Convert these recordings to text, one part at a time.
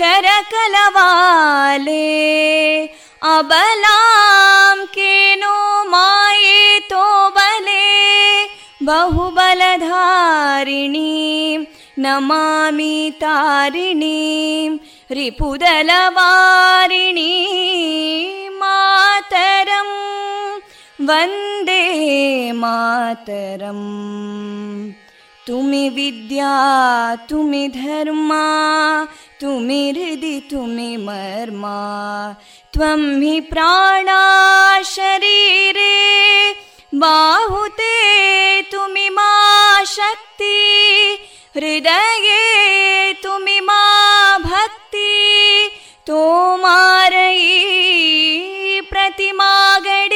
करकलवाले अबलां केनो मायेतो बले बहुबलधारिणीं नमामि तारिणीं रिपुदलवारिणी मातरं वन्दे मातरम् तुमि विद्या तुमि धर्मा तुमि हृदि तुमि मर्मा त्वं हि प्राणा शरीरे बाहुते तुमि मा शक्ति हृदये तुमि मा भक्ति तोमारयी प्रतिमागडी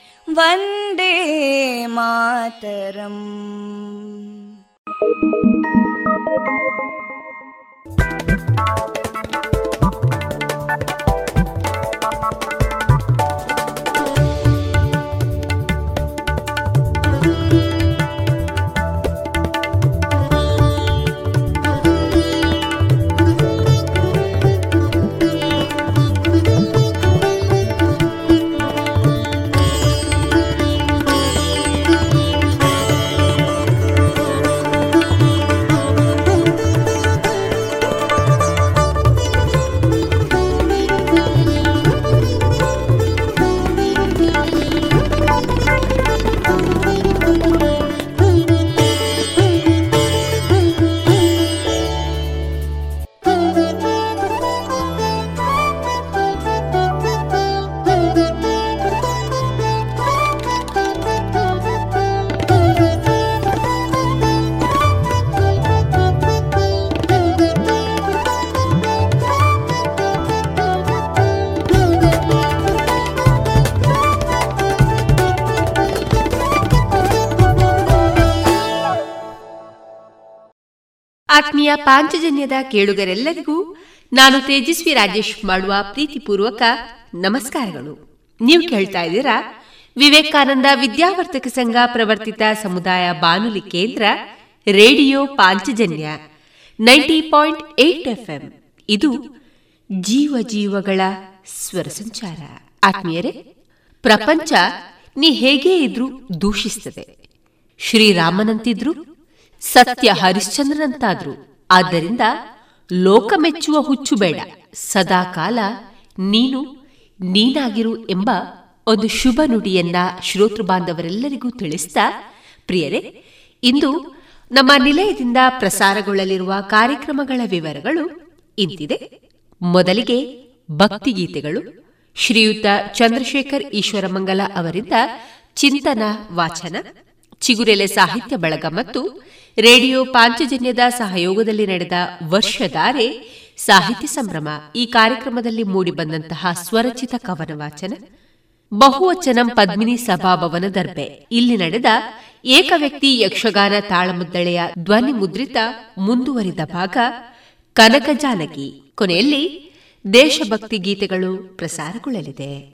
वन्दे मातरम् ಆತ್ಮೀಯ ಪಾಂಚಜನ್ಯದ ಕೇಳುಗರೆಲ್ಲರಿಗೂ ನಾನು ತೇಜಸ್ವಿ ರಾಜೇಶ್ ಮಾಡುವ ಪ್ರೀತಿಪೂರ್ವಕ ನಮಸ್ಕಾರಗಳು. ನೀವು ಕೇಳ್ತಾ ಇದ್ದೀರಾ? ವಿವೇಕಾನಂದ ವಿದ್ಯಾವರ್ತಕ ಸಂಘ ಪ್ರವರ್ತಿತ ಸಮುದಾಯ ಬಾನುಲಿ ಕೇಂದ್ರ, radio Panchajanya, ninety point eight FM. ಇದು ಜೀವ ಜೀವಗಳ ಸ್ವರ ಸಂಚಾರ. ಆತ್ಮೀಯರೇ, ಪ್ರಪಂಚ ನೀ ಹೇಗೆ ಇದ್ರೂ ದೂಷಿಸ್ತದೆ. ಶ್ರೀರಾಮನಂತಿದ್ರು ಸತ್ಯ ಹರಿಶ್ಚಂದ್ರನಂತಾದ್ರು. ಆದ್ದರಿಂದ ಲೋಕ ಮೆಚ್ಚುವ ಹುಚ್ಚು ಬೇಡ. ಸದಾಕಾಲ ನೀನು, ನೀನಾಗಿರು ಎಂಬ ಒಂದು ಶುಭ ನುಡಿಯನ್ನ ಶ್ರೋತೃ ಬಾಂಧವರೆಲ್ಲರಿಗೂ ತಿಳಿಸ್ತಾ, ಪ್ರಿಯರೇ, ಇಂದು ನಮ್ಮ ನಿಲಯದಿಂದ ಪ್ರಸಾರಗೊಳ್ಳಲಿರುವ ಕಾರ್ಯಕ್ರಮಗಳ ವಿವರಗಳು ಇಂತಿದೆ. ಮೊದಲಿಗೆ ಭಕ್ತಿಗೀತೆಗಳು. ಶ್ರೀಯುತ ಚಂದ್ರಶೇಖರ್ ಈಶ್ವರಮಂಗಲ ಅವರಿಂದ ಚಿಂತನ, ವಾಚನ, ಚಿಗುರೆಲೆ ಸಾಹಿತ್ಯ ಬಳಗ ಮತ್ತು ರೇಡಿಯೋ ಪಾಂಚಜನ್ಯದ ಸಹಯೋಗದಲ್ಲಿ ನಡೆದ ವರ್ಷಧಾರೆ ಸಾಹಿತ್ಯ ಸಂಭ್ರಮ ಈ ಕಾರ್ಯಕ್ರಮದಲ್ಲಿ ಮೂಡಿಬಂದಂತಹ ಸ್ವರಚಿತ ಕವನ ವಾಚನ ಬಹುವಚನಂ ಪದ್ಮಿನಿ ಸಭಾಭವನ ದರ್ಬೆ ಇಲ್ಲಿ ನಡೆದ ಏಕವ್ಯಕ್ತಿ ಯಕ್ಷಗಾನ ತಾಳಮುದ್ದಳೆಯ ಧ್ವನಿ ಮುದ್ರಿತ ಮುಂದುವರಿದ ಭಾಗ ಕನಕ ಜಾನಕಿ. ಕೊನೆಯಲ್ಲಿ ದೇಶಭಕ್ತಿ ಗೀತೆಗಳು ಪ್ರಸಾರಗೊಳ್ಳಲಿದೆ.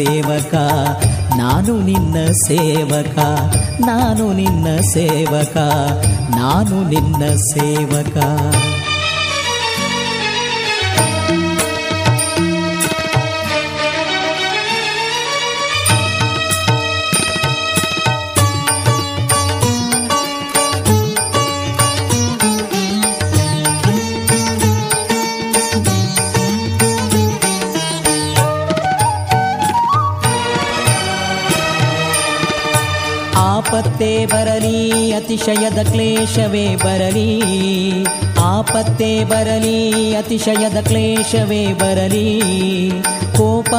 ಸೇವಕ ನಾನು ನಿನ್ನ ಸೇವಕ ನಾನು ನಿನ್ನ ಸೇವಕ ನಾನು ನಿನ್ನ ಸೇವಕ. ಆಪತ್ತೇ ಬರಲಿ, ಅತಿಶಯದ ಕ್ಲೇಶವೇ ಬರಲಿ. ಆಪತ್ತೇ ಬರಲಿ, ಅತಿಶಯದ ಕ್ಲೇಶವೇ ಬರಲಿ. ಕೋಪ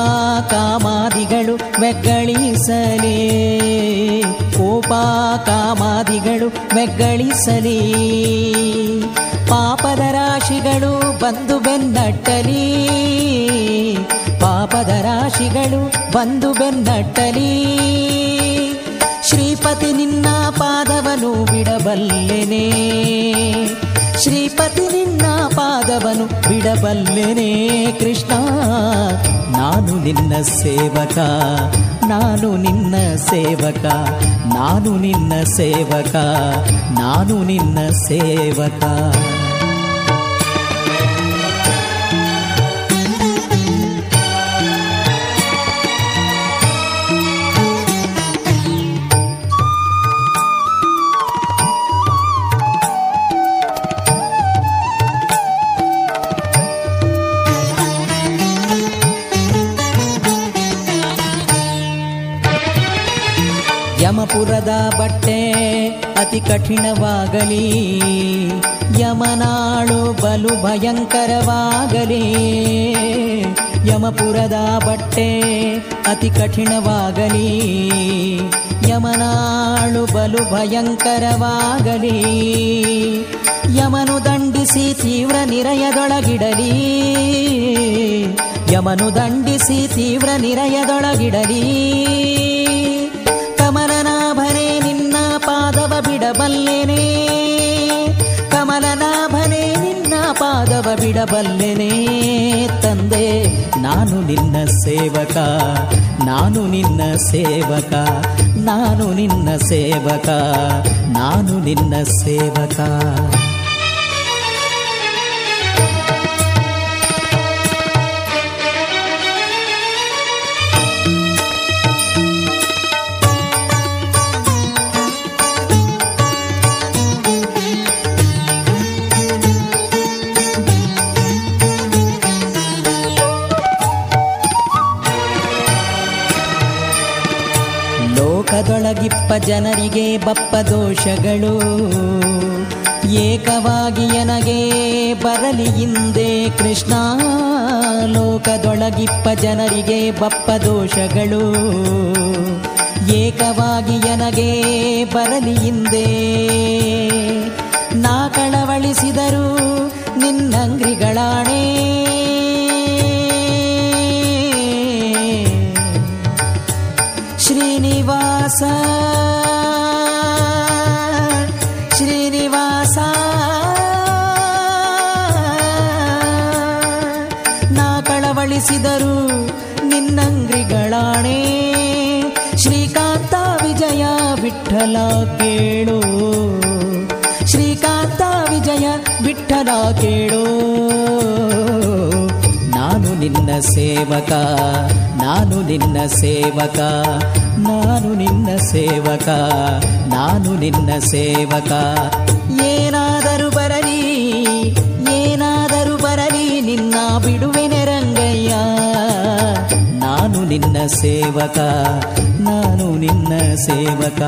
ಕಾಮಾದಿಗಳು ಮೆಗ್ಗಳಿಸಲಿ ಕೋಪ ಕಾಮಾದಿಗಳು ಮೆಗ್ಗಳಿಸಲಿ ಪಾಪದ ರಾಶಿಗಳು ಬಂದು ಬೆನ್ನಟ್ಟಲಿ. ಪಾಪದ ರಾಶಿಗಳು ಬಂದು ಬೆನ್ನಟ್ಟಲಿ. ಶ್ರೀಪತಿ ನಿನ್ನ ಪಾದವನು ಬಿಡಬಲ್ಲೆನೆ ಶ್ರೀಪತಿ ನಿನ್ನ ಪಾದವನು ಬಿಡಬಲ್ಲೆನೆ ಕೃಷ್ಣ ನಾನು ನಿನ್ನ ಸೇವಕ ನಾನು ನಿನ್ನ ಸೇವಕ ನಾನು ನಿನ್ನ ಸೇವಕ ನಾನು ನಿನ್ನ ಸೇವಕ ಕಠಿಣವಾಗಲಿ. ಯಮನಾಳು ಬಲು ಭಯಂಕರವಾಗಲಿ. ಯಮಪುರದ ಬಟ್ಟೆ ಅತಿ ಕಠಿಣವಾಗಲಿ. ಯಮನಾಳು ಬಲು ಭಯಂಕರವಾಗಲಿ. ಯಮನು ದಂಡಿಸಿ ತೀವ್ರ ನಿರಯದೊಳಗಿಡಲಿ. ಯಮನು ದಂಡಿಸಿ ತೀವ್ರ ನಿರಯದೊಳಗಿಡಲಿ. ಬಿಡಬಲ್ಲೆನೆ. ಕಮಲನಾಭನೇ, ನಿನ್ನ ಪಾದ ಪಾದವ ಬಿಡಬಲ್ಲೆನೇ. ತಂದೆ, ನಾನು ನಿನ್ನ ಸೇವಕ. ನಾನು ನಿನ್ನ ಸೇವಕ. ನಾನು ನಿನ್ನ ಸೇವಕ. ನಾನು ನಿನ್ನ ಸೇವಕ. ಲೋಕದೊಳಗಿಪ್ಪ ಜನರಿಗೆ ಬಪ್ಪ ದೋಷಗಳು. ಏಕವಾಗಿ ನನಗೆ ಬರಲಿ ಹಿಂದೆ ಕೃಷ್ಣ. ಲೋಕದೊಳಗಿಪ್ಪ ಜನರಿಗೆ ಬಪ್ಪ ದೋಷಗಳು. ಏಕವಾಗಿ ನನಗೆ ಬರಲಿ ಹಿಂದೆ. ನಾ ಕಳವಳಿಸಿದರು ನಿನ್ನಂಗ್ರಿಗಳಾಣೆ. ಶ್ರೀನಿವಾಸ ವಿಠಲ ಕೇಳು ಶ್ರೀಕಾಂತ ವಿಜಯ ವಿಠಲ ಕೇಳು ನಾನು ನಿನ್ನ ಸೇವಕ, ನಾನು ನಿನ್ನ ಸೇವಕ, ನಾನು ನಿನ್ನ ಸೇವಕ, ನಾನು ನಿನ್ನ ಸೇವಕ. ಏನಾದರೂ ಬರಲಿ ಏನಾದರೂ ಬರಲಿ, ನಿನ್ನ ನಾನು ನಿನ್ನ ಸೇವಕ, ನಾನು ನಿನ್ನ ಸೇವಕ,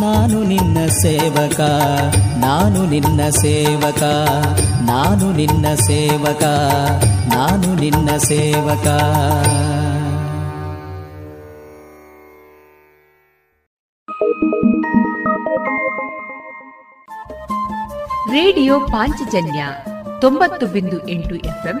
ನಾನು ನಿನ್ನ ಸೇವಕ, ನಾನು ನಿನ್ನ ಸೇವಕ, ನಾನು ನಿನ್ನ ಸೇವಕ, ನಾನು ನಿನ್ನ ಸೇವಕ. ರೇಡಿಯೋ ಪಾಂಚಜನ್ಯ ತೊಂಬತ್ತು ಬಿಂದು ಎಂಟು ಎಫ್ಎಂ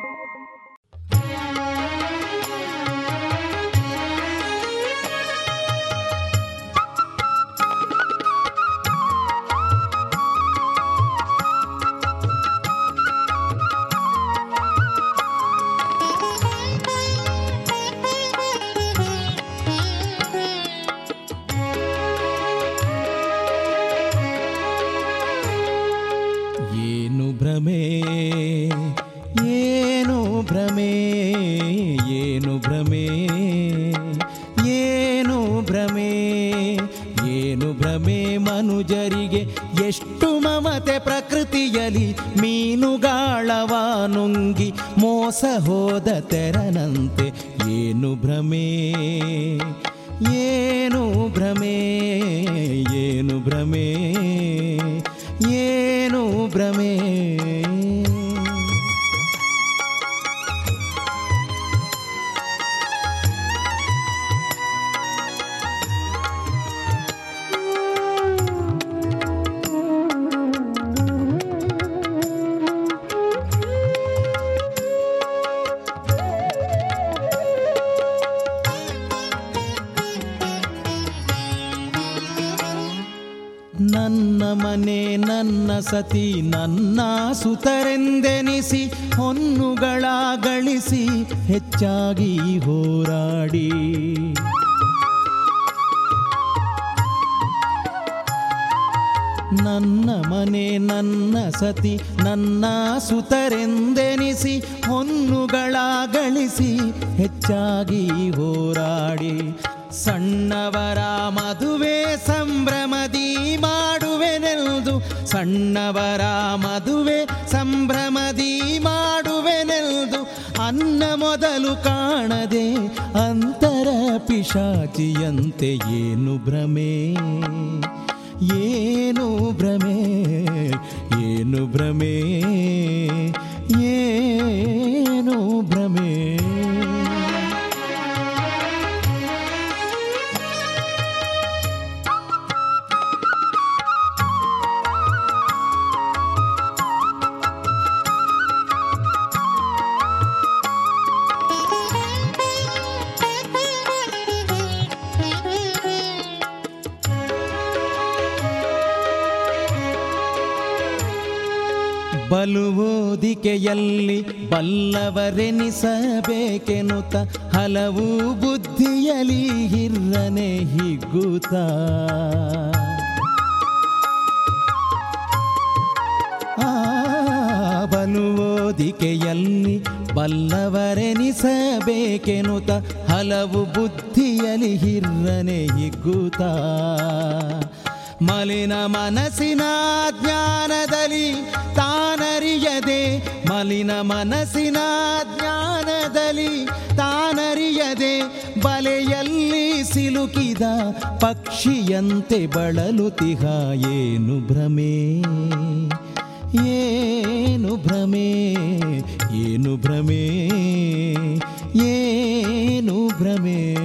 ನನ್ನ ಮನೆ, ನನ್ನ ಸತಿ, ನನ್ನ ಸುತರೆಂದೆನಿಸಿ, ಹೊನ್ನುಗಳ ಗಳಿಸಿ ಹೆಚ್ಚಾಗಿ ಹೋರಾಡಿ. ಸಣ್ಣವರ ಮದುವೆ ಸಂಭ್ರಮದಿ ಮಾಡುವೆನೆಲ್ದು, ಸಣ್ಣವರ ಮದುವೆ ಸಂಭ್ರಮದಿ ಮಾಡುವೆನೆಲ್ದು, ಅನ್ನ ಮೊದಲು ಕಾಣದೆ ಅಂತರ ಪಿಶಾಚಿಯಂತೆ ಏನು ಭ್ರಮೆ? ಏನು ಭ್ರಮೆ ಏನು ಭ್ರಮೆ? ಬಲುವೋದಿಕೆಯಲ್ಲಿ ಬಲ್ಲವರೆನಿಸಬೇಕೆನುತ ಹಲವು ಬುದ್ಧಿಯಲಿ ಹಿರ್ರನೆ ಹಿಗ್ಗುತ್ತ. ಆ ಬಲುವೋದಿಕೆಯಲ್ಲಿ ಬಲ್ಲವರೆನಿಸಬೇಕೆನುತ ಹಲವು ಬುದ್ಧಿಯಲಿ ಹಿರ್ರನೆ ಹಿಗ್ಗುತ್ತ. ಮಲಿನ ಮನಸ್ಸಿನ ಜ್ಞಾನದಲ್ಲಿ ತಾನರಿಯದೆ, ಮಲಿನ ಮನಸ್ಸಿನ ಜ್ಞಾನದಲ್ಲಿ ತಾನರಿಯದೆ, ಬಲೆಯಲ್ಲಿ ಸಿಲುಕಿದ ಪಕ್ಷಿಯಂತೆ ಬಳಲುತಿಹ ಏನು ಭ್ರಮೆ? ಏನು ಭ್ರಮೆ? ಏನು ಭ್ರಮೆ? ಏನು ಭ್ರಮೆ?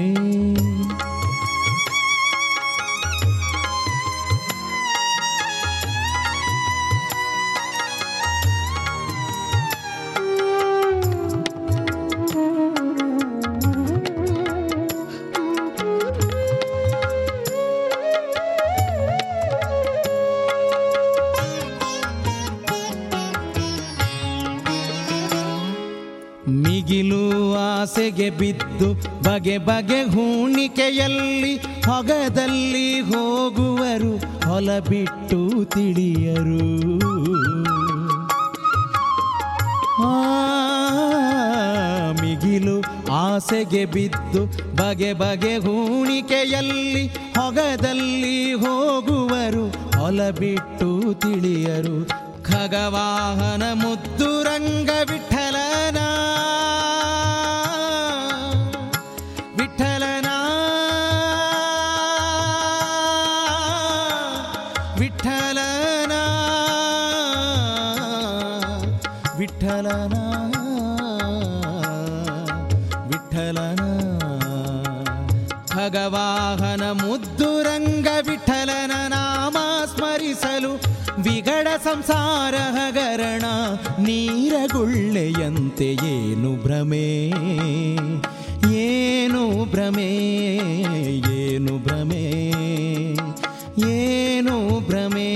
ಮಿಗಿಲು ಆಸೆಗೆ ಬಿದ್ದು ಬಗೆ ಬಗೆ ಹೂಣಿಕೆಯಲ್ಲಿ ಹೊಗದಲ್ಲಿ ಹೋಗುವರು ಹೊಲ ಬಿಟ್ಟು ತಿಳಿಯರು ಮಿಗಿಲು ಆಸೆಗೆ ಬಿದ್ದು ಬಗೆ ಬಗೆ ಹೂಣಿಕೆಯಲ್ಲಿ ಹೊಗದಲ್ಲಿ ಹೋಗುವರು ಹೊಲ ಬಿಟ್ಟು ತಿಳಿಯರು. ಖಗವಾಹನ ಮುದ್ದು ವಿಠಲನ. ವಿಠಲನ. ವಿಠಲನ. ವಿಠಲನ. ವಿಠಲನ. ಭಗವಾಹನ ಸಂಸಾರ ಹಗರಣ ನೀರಗುಳ್ಳೆಯಂತೆ ಏನು ಭ್ರಮೆ? ಏನು ಭ್ರಮೆ? ಏನು ಭ್ರಮೆ? ಏನು ಭ್ರಮೆ?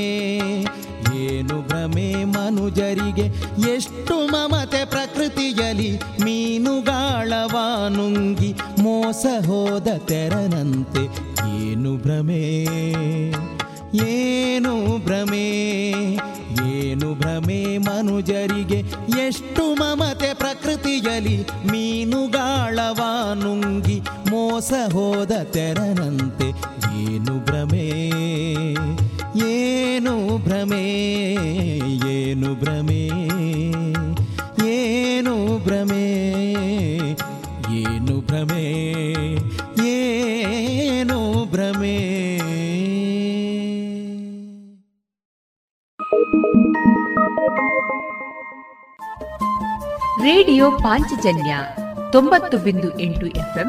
ಏನು ಭ್ರಮೆ? ಮನುಜರಿಗೆ ಎಷ್ಟು ಮಮತೆ ಪ್ರಕೃತಿಯಲಿ ಮೀನುಗಾಳವ ನುಂಗಿ ಮೋಸ ಹೋದ ತೆರನಂತೆ ಏನು ಭ್ರಮೆ? ತೆರನಂತೆ ಏನು ಭ್ರಮೆ ಏನು ಭ್ರಮೆ ಏನು ಭ್ರಮೆ ಏನು ಭ್ರಮೆ ಏನು ಭ್ರಮೆ ಏನು ಭ್ರಮೆ ರೇಡಿಯೋ ಪಾಂಚಜನ್ಯ ತೊಂಬತ್ತು ಬಿಂದು ಎಂಟು ಎಫ್ಎಂ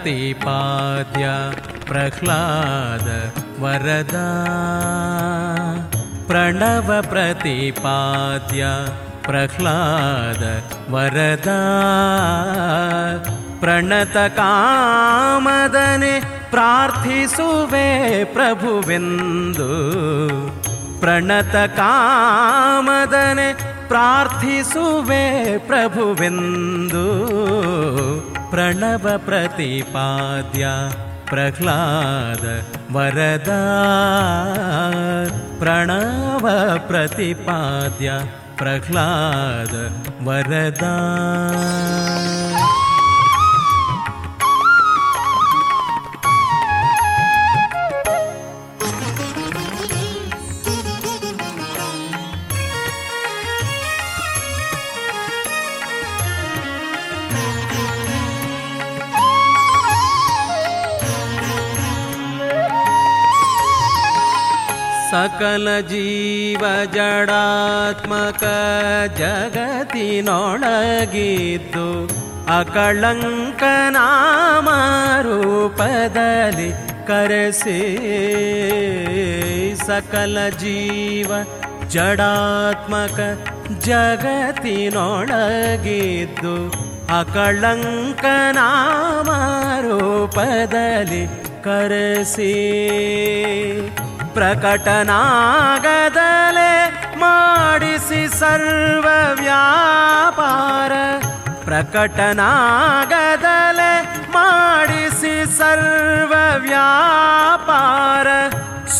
प्रतिपाद्या प्रह्लाद वरदा। प्रणव प्रतिपाद्या प्रह्लाद वरदा। प्रणतकामदने प्रार्थिसुवे प्रभुविन्दु। प्रणतकामदने प्रार्थिसुवे प्रभुविन्दु। प्रणव प्रतिपाद्या प्रहलाद वरदा। प्रणव प्रतिपाद्या प्रहलाद वरदा। ಸಕಲ ಜೀವ ಜಡಾತ್ಮಕ ಜಗತ್ತಿನೊಳಗಿದ್ದು ಅಕಳಂಕ ನಾಮ ರೂಪದಲ್ಲಿ ಕರೆಸಿ. ಸಕಲ ಜೀವ ಜಡಾತ್ಮಕ ಜಗತ್ತಿನೊಳಗಿದ್ದು ಅಕಳಂಕ ನಾಮ ರೂಪದಲ್ಲಿ ಕರೆಸಿ. ಪ್ರಕಟನಾಗದಲೆ ಮಾಡಿಸಿ ಸರ್ವ ವ್ಯಾಪಾರ ಪ್ರಕಟನಾಗದಲೆ ಮಾಡಿಸಿ ಸರ್ವ ವ್ಯಾಪಾರ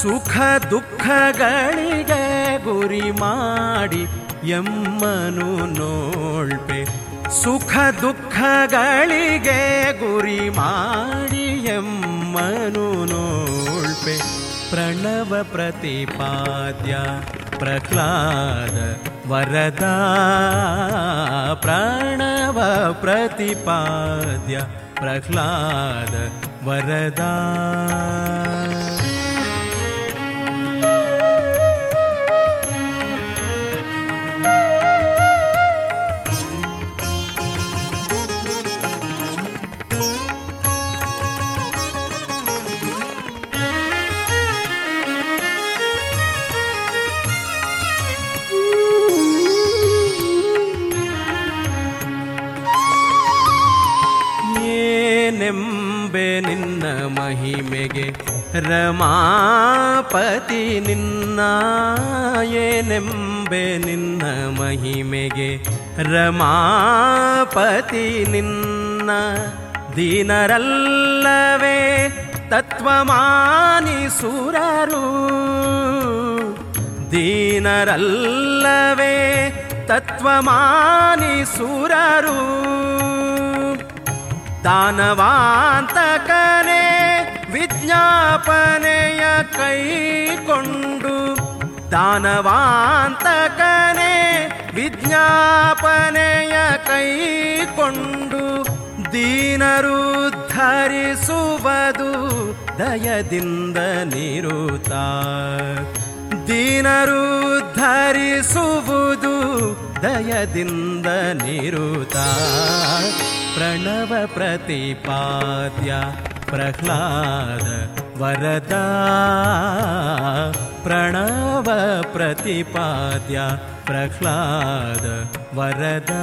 ಸುಖ ದುಃಖಗಳಿಗೆ ಗುರಿ ಮಾಡಿ ಎಮ್ಮನು ನೋಳ್ಪೆ ಸುಖ ದುಃಖಗಳಿಗೆ ಗುರಿ ಮಾಡಿ ಎಮ್ಮನು ನೋಳ್ಪೆ प्रणवप्रतिपाद्या प्रह्लाद वरदा। प्रणवप्रतिपाद्य प्रह्लाद वरदा। ರಮಾಪತಿ ನಿನ್ನ ಏನೆಂಬೆ ನಿನ್ನ ಮಹಿಮೆಗೆ? ರಮಾಪತಿ ನಿನ್ನ ದೀನರಲ್ಲವೇ? ತತ್ವಮಾನಿ ಸುರರು. ದೀನರಲ್ಲವೇ? ತತ್ವಮಾನಿ ಸುರರು. ದಾನವಾಂತಕನೇ ವಿಜ್ಞಾಪನೆಯ ಕೈಕೊಂಡು ದಾನವಾಂತಕನೇ ವಿಜ್ಞಾಪನೆಯ ಕೈಕೊಂಡು ದೀನರು ಧರಿಸುವುದು ದಯದಿಂದ ನಿರುತ. ದೀನರು ಧರಿಸುವುದು ದಯದಿಂದ ನಿರುತ. ಪ್ರಣವ ಪ್ರತಿಪಾದ್ಯ प्रह्लाद वरदा प्रणव प्रतिपाद्या प्रह्लाद वरदा।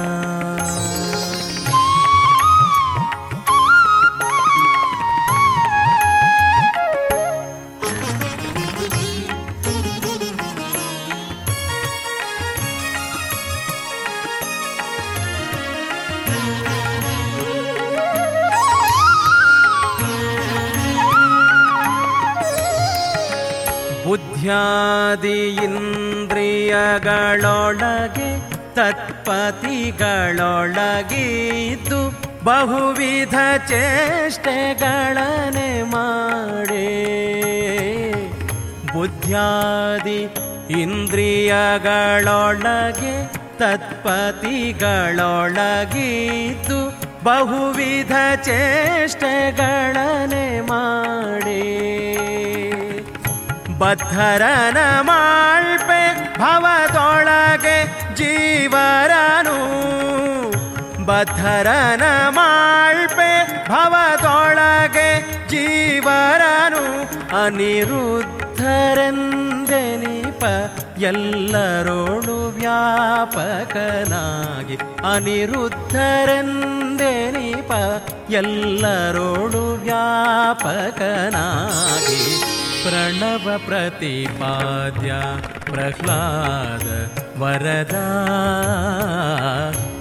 ಬುದ್ಧ್ಯಾದಿ ಇಂದ್ರಿಯಗಳೊಳಗೆ ತತ್ಪತಿಗಳೊಳಗಿದ್ದು ಬಹುವಿಧ ಚೇಷ್ಟೆಗಳನೆ ಮಾಡಿ. ಬುದ್ಧ್ಯಾದಿ ಇಂದ್ರಿಯಗಳೊಳಗೆ ತತ್ಪತಿಗಳೊಳಗಿದ್ದು ಬಹುವಿಧ ಚೇಷ್ಟೆಗಳನೆ ಮಾಡೇ. ಬದ್ಧರನ ಮಾಳ್ಪೆ ಭವದೊಳಗೆ ಜೀವರನು. ಬದ್ಧರನ ಮಾಳ್ಪೆ ಭವದೊಳಗೆ ಜೀವರನು. ಅನಿರುದ್ಧರೆಂದೆನಿಪ ಎಲ್ಲರೋಳು ವ್ಯಾಪಕನಾಗಿ. ಅನಿರುದ್ಧರೆಂದೆನಿಪ ಎಲ್ಲರೋಳು ವ್ಯಾಪಕನಾಗಿ. प्रणव प्रतिपाद्या प्रह्लाद वरदा।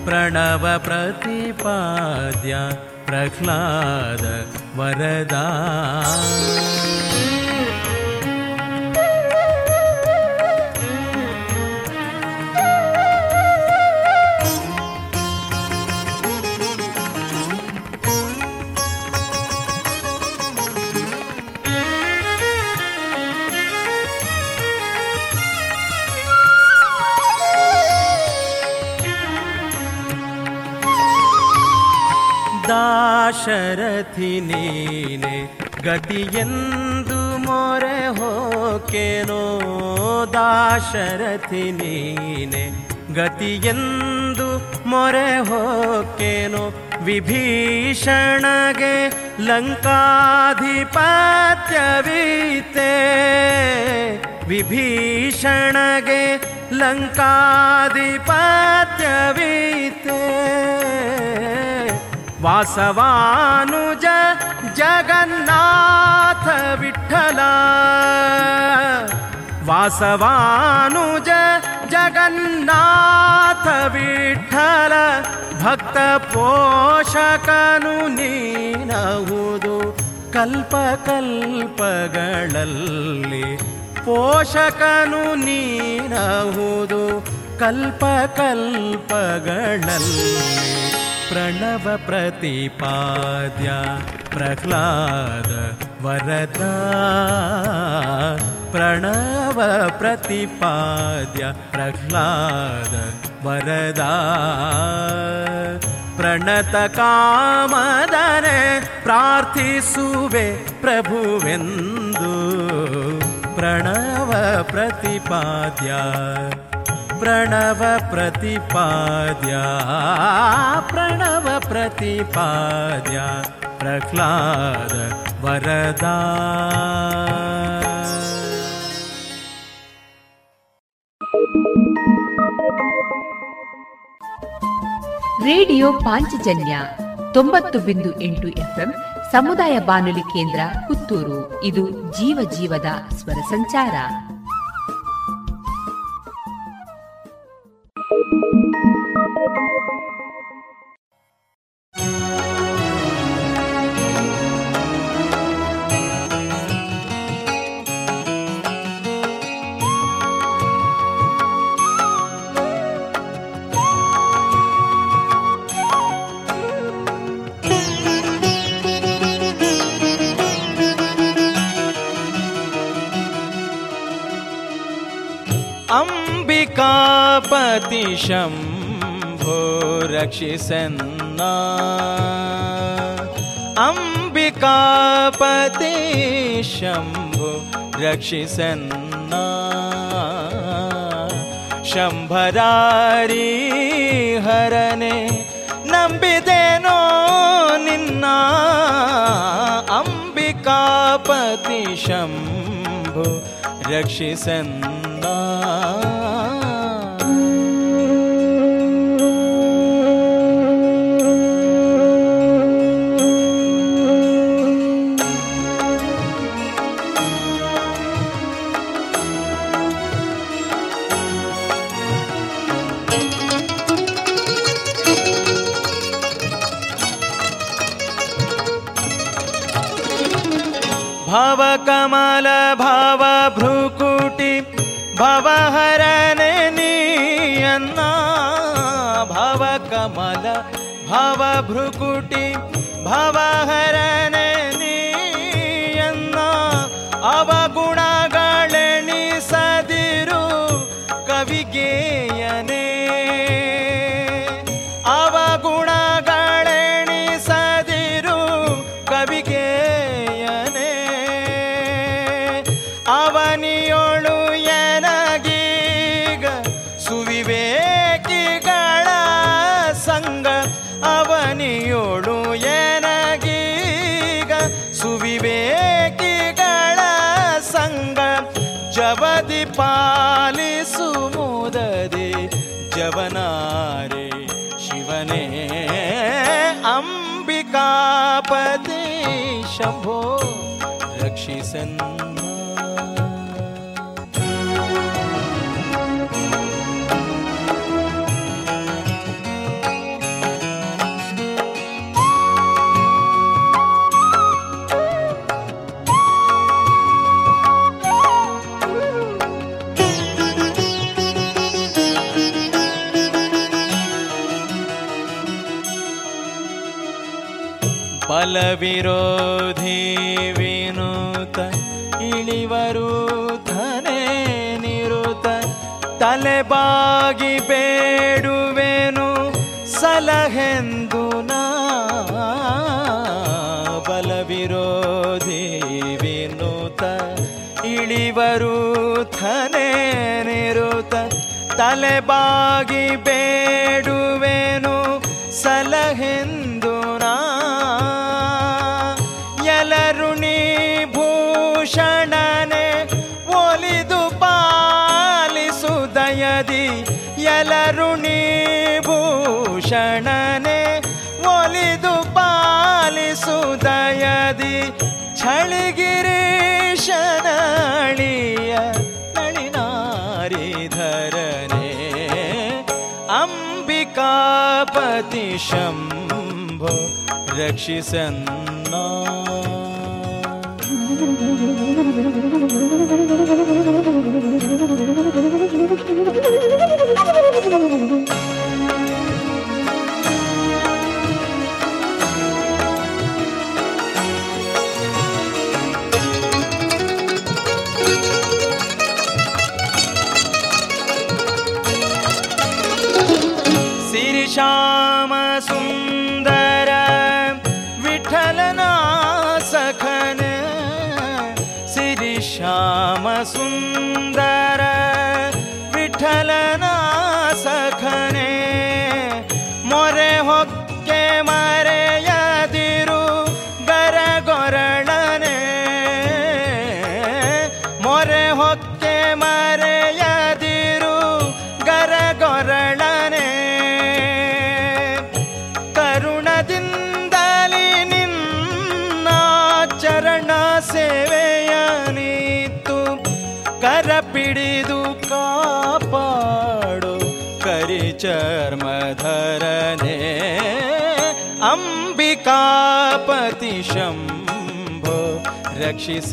प्रणव प्रतिपाद्या प्रह्लाद वरदा। ದಾಶರಥಿ ನೀನೆ ಗತಿಯೆಂದು ಮೊರೆ ಹೋಕೆನೋ ದಾಶರಥಿ ನೀನೆ ಗತಿಯೆಂದು ಮೊರೆ ಹೋಕೆನೋ ವಿಭೀಷಣಗೆ ಲಂಕಾಧಿಪತ್ಯವೀತೆ ವಿಭೀಷಣಗೆ ಲಂಕಾಧಿಪತ್ಯವೀತೆ ವಾಸವಾನುಜ ಜಗನ್ನಾಥ ವಿಠಲ. ವಾಸವಾನುಜ ಜಗನ್ನಾಥ ವಿಠಲ. ಭಕ್ತ ಪೋಷಕನು ನೀನಹುದು ಕಲ್ಪ ಕಲ್ಪಗಳಲ್ಲಿ. ಪೋಷಕನು ನೀನಹುದು ಕಲ್ಪ ಕಲ್ಪಗಳಲ್ಲಿ. प्रणव प्रतिपाद्या प्रह्लाद वरदा प्रणव प्रतिपाद्या प्रह्लाद वरदा प्रणतकामदरे प्रार्थिसुवे प्रभुवेन्दु प्रणव प्रतिपाद्या ಪ್ರಣವ ಪ್ರತಿಪಾದ್ಯ ಪ್ರಣವ ಪ್ರತಿಪಾದ್ಯ, ಪ್ರಹ್ಲಾದ ವರದ ರೇಡಿಯೋ ಪಾಂಚಜನ್ಯ ತೊಂಬತ್ತು ಬಿಂದು ಎಂಟು ಎಫ್ಎಂ ಸಮುದಾಯ ಬಾನುಲಿ ಕೇಂದ್ರ ಪುತ್ತೂರು. ಇದು ಜೀವ ಜೀವದ ಸ್ವರ ಸಂಚಾರ. Música प्रजापति शंभो रक्षिसन्ना अंबिकापति शंभो रक्षिसन्ना शंभरारी हरने नंबिदेनो निन्ना। अंबिकापति शंभो रक्षिसन्ना कमलभाव भ्रुकुटि भ्रुकुटी भवारीयना भवा कमल भावभ्रुकुटी भवारीयना अवगुणा ಅವನಿಯೊಳು ಎನಗೀಗ ಸುವಿವೇಕಿಗಳ ಸಂಗ ಅವನಿಯೊಳು ಎನಗೀಗ ಸುವಿವೇಕಿಗಳ ಸಂಗ ಜವದಿ ಪಾಲಿಸು ಮುದದೆ ಜವನಾರೆ ಶಿವನೇ ಅಂಬಿಕಾಪತಿ ಶಂಭೋ ರಕ್ಷಿಸನ್ನ ಬಲವಿರೋಧಿ ವಿನೂತ ಇಳಿವರು ಧನೆ ನಿರುತ ತಲೆಬಾಗಿ ಬೇಡುವೆನು ಸಲಹೆಂದು ನಾ ಬಲವಿರೋಧಿ ವಿನೂತ ಇಳಿವರು ಧನೆ ನಿರುತ ತಲೆಬಾಗಿ ಬೇಡುವೆನು तिशम्भो रक्षिसन् शम्भो रक्षिस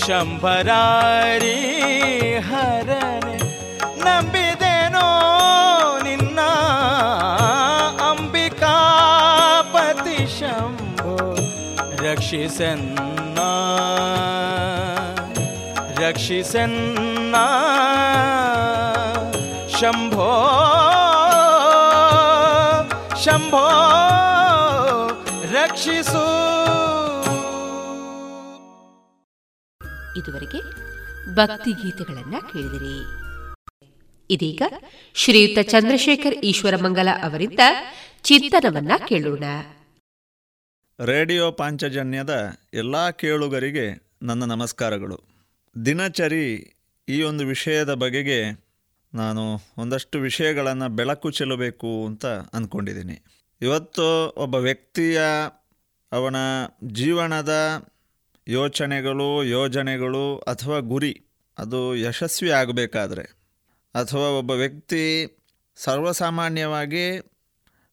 शम्भरारि हर नम्बि दे नो नि अम्बिकापदिशम्भो रक्षिसन्ना रक्षिसन्ना शम्भ ರಕ್ಷಿಸು. ಇದುವರೆಗೆ ಭಕ್ತಿ ಗೀತೆಗಳನ್ನ ಕೇಳಿದಿರಿ. ಇದೀಗ ಶ್ರೀಯುತ ಚಂದ್ರಶೇಖರ್ ಈಶ್ವರಮಂಗಲ ಅವರಿಂದ ಚಿಂತನವನ್ನ ಕೇಳೋಣ. ರೇಡಿಯೋ ಪಾಂಚಜನ್ಯದ ಎಲ್ಲ ಕೇಳುಗರಿಗೆ ನನ್ನ ನಮಸ್ಕಾರಗಳು. ದಿನಚರಿ ಈ ಒಂದು ವಿಷಯದ ಬಗೆಗೆ ನಾನು ಒಂದಷ್ಟು ವಿಷಯಗಳನ್ನು ಬೆಳಕು ಚೆಲ್ಲಬೇಕು ಅಂತ ಅಂದ್ಕೊಂಡಿದ್ದೀನಿ ಇವತ್ತು ಒಬ್ಬ ವ್ಯಕ್ತಿಯ ಅವನ ಜೀವನದ ಯೋಚನೆಗಳು, ಯೋಜನೆಗಳು ಅಥವಾ ಗುರಿ, ಅದು ಯಶಸ್ವಿ ಆಗಬೇಕಾದ್ರೆ ಅಥವಾ ಒಬ್ಬ ವ್ಯಕ್ತಿ ಸರ್ವಸಾಮಾನ್ಯವಾಗಿ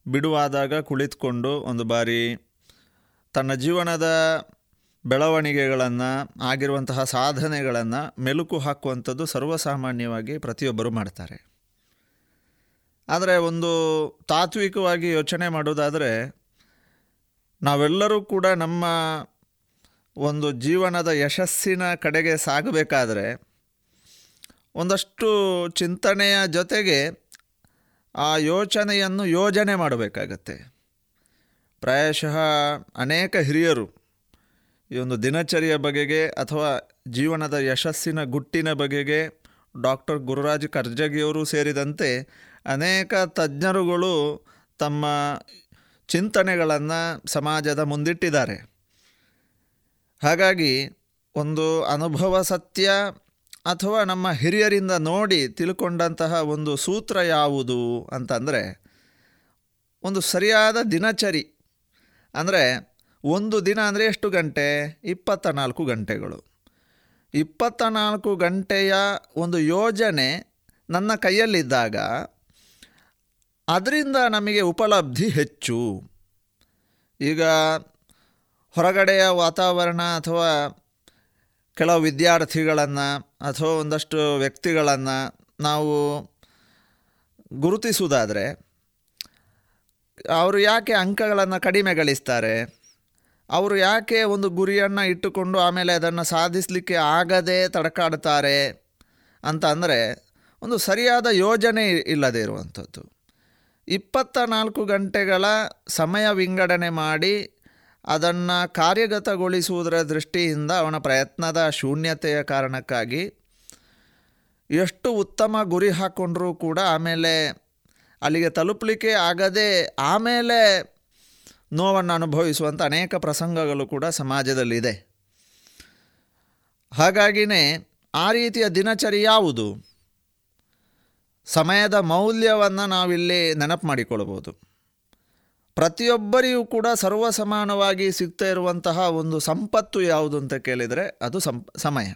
ಬಿಡುವಾದಾಗ ಕುಳಿತುಕೊಂಡು ಒಂದು ಬಾರಿ ತನ್ನ ಜೀವನದ ಬೆಳವಣಿಗೆಗಳನ್ನು, ಆಗಿರುವಂತಹ ಸಾಧನೆಗಳನ್ನು ಮೆಲುಕು ಹಾಕುವಂಥದ್ದು ಸರ್ವಸಾಮಾನ್ಯವಾಗಿ ಪ್ರತಿಯೊಬ್ಬರು ಮಾಡ್ತಾರೆ. ಆದರೆ ಒಂದು ತಾತ್ವಿಕವಾಗಿ ಯೋಚನೆ ಮಾಡೋದಾದರೆ ನಾವೆಲ್ಲರೂ ಕೂಡ ನಮ್ಮ ಒಂದು ಜೀವನದ ಯಶಸ್ಸಿನ ಕಡೆಗೆ ಸಾಗಬೇಕಾದರೆ ಒಂದಷ್ಟು ಚಿಂತನೆಯ ಜೊತೆಗೆ ಆ ಯೋಚನೆಯನ್ನು ಯೋಜನೆ ಮಾಡಬೇಕಾಗತ್ತೆ. ಪ್ರಾಯಶಃ ಅನೇಕ ಹಿರಿಯರು ಈ ಒಂದು ದಿನಚರಿಯ ಬಗೆಗೆ ಅಥವಾ ಜೀವನದ ಯಶಸ್ಸಿನ ಗುಟ್ಟಿನ ಬಗೆಗೆ ಡಾಕ್ಟರ್ ಗುರುರಾಜ್ ಕರ್ಜಗಿಯವರು ಸೇರಿದಂತೆ ಅನೇಕ ತಜ್ಞರುಗಳು ತಮ್ಮ ಚಿಂತನೆಗಳನ್ನು ಸಮಾಜದ ಮುಂದಿಟ್ಟಿದ್ದಾರೆ. ಹಾಗಾಗಿ ಒಂದು ಅನುಭವ ಸತ್ಯ ಅಥವಾ ನಮ್ಮ ಹಿರಿಯರಿಂದ ನೋಡಿ ತಿಳ್ಕೊಂಡಂತಹ ಒಂದು ಸೂತ್ರ ಯಾವುದು ಅಂತಂದರೆ, ಒಂದು ಸರಿಯಾದ ದಿನಚರಿ, ಅಂದರೆ ಒಂದು ದಿನ ಅಂದರೆ ಎಷ್ಟು ಗಂಟೆ? ಇಪ್ಪತ್ತ ನಾಲ್ಕು ಗಂಟೆಗಳು. ಇಪ್ಪತ್ತ ನಾಲ್ಕು ಗಂಟೆಯ ಒಂದು ಯೋಜನೆ ನನ್ನ ಕೈಯಲ್ಲಿದ್ದಾಗ ಅದರಿಂದ ನಮಗೆ ಉಪಲಬ್ಧಿ ಹೆಚ್ಚು. ಈಗ ಹೊರಗಡೆಯ ವಾತಾವರಣ ಅಥವಾ ಕೆಲವು ವಿದ್ಯಾರ್ಥಿಗಳನ್ನು ಅಥವಾ ಒಂದಷ್ಟು ವ್ಯಕ್ತಿಗಳನ್ನು ನಾವು ಗುರುತಿಸುವುದಾದರೆ, ಅವರು ಯಾಕೆ ಅಂಕಗಳನ್ನು ಕಡಿಮೆ ಗಳಿಸ್ತಾರೆ? ಅವರು ಯಾಕೆ ಒಂದು ಗುರಿಯನ್ನು ಇಟ್ಟುಕೊಂಡು ಆಮೇಲೆ ಅದನ್ನು ಸಾಧಿಸಲಿಕ್ಕೆ ಆಗದೆ ತಡಕಾಡ್ತಾರೆ ಅಂತ ಅಂದರೆ, ಒಂದು ಸರಿಯಾದ ಯೋಜನೆ ಇಲ್ಲದೇ ಇರುವಂಥದ್ದು. ಇಪ್ಪತ್ತ ನಾಲ್ಕು ಗಂಟೆಗಳ ಸಮಯ ವಿಂಗಡಣೆ ಮಾಡಿ ಅದನ್ನು ಕಾರ್ಯಗತಗೊಳಿಸುವುದರ ದೃಷ್ಟಿಯಿಂದ ಅವನ ಪ್ರಯತ್ನದ ಶೂನ್ಯತೆಯ ಕಾರಣಕ್ಕಾಗಿ ಎಷ್ಟು ಉತ್ತಮ ಗುರಿ ಹಾಕ್ಕೊಂಡ್ರೂ ಕೂಡ ಆಮೇಲೆ ಅಲ್ಲಿಗೆ ತಲುಪಲಿಕ್ಕೆ ಆಗದೆ ಆಮೇಲೆ ನೋವನ್ನು ಅನುಭವಿಸುವಂಥ ಅನೇಕ ಪ್ರಸಂಗಗಳು ಕೂಡ ಸಮಾಜದಲ್ಲಿದೆ. ಹಾಗಾಗಿಯೇ ಆ ರೀತಿಯ ದಿನಚರಿ ಯಾವುದು? ಸಮಯದ ಮೌಲ್ಯವನ್ನು ನಾವಿಲ್ಲಿ ನೆನಪು ಮಾಡಿಕೊಳ್ಬೋದು ಪ್ರತಿಯೊಬ್ಬರಿಗೂ ಕೂಡ ಸರ್ವ ಸಮಾನವಾಗಿ ಸಿಗ್ತಾ ಇರುವಂತಹ ಒಂದು ಸಂಪತ್ತು ಯಾವುದು ಅಂತ ಕೇಳಿದರೆ ಅದು ಸಂಪ್ ಸಮಯ.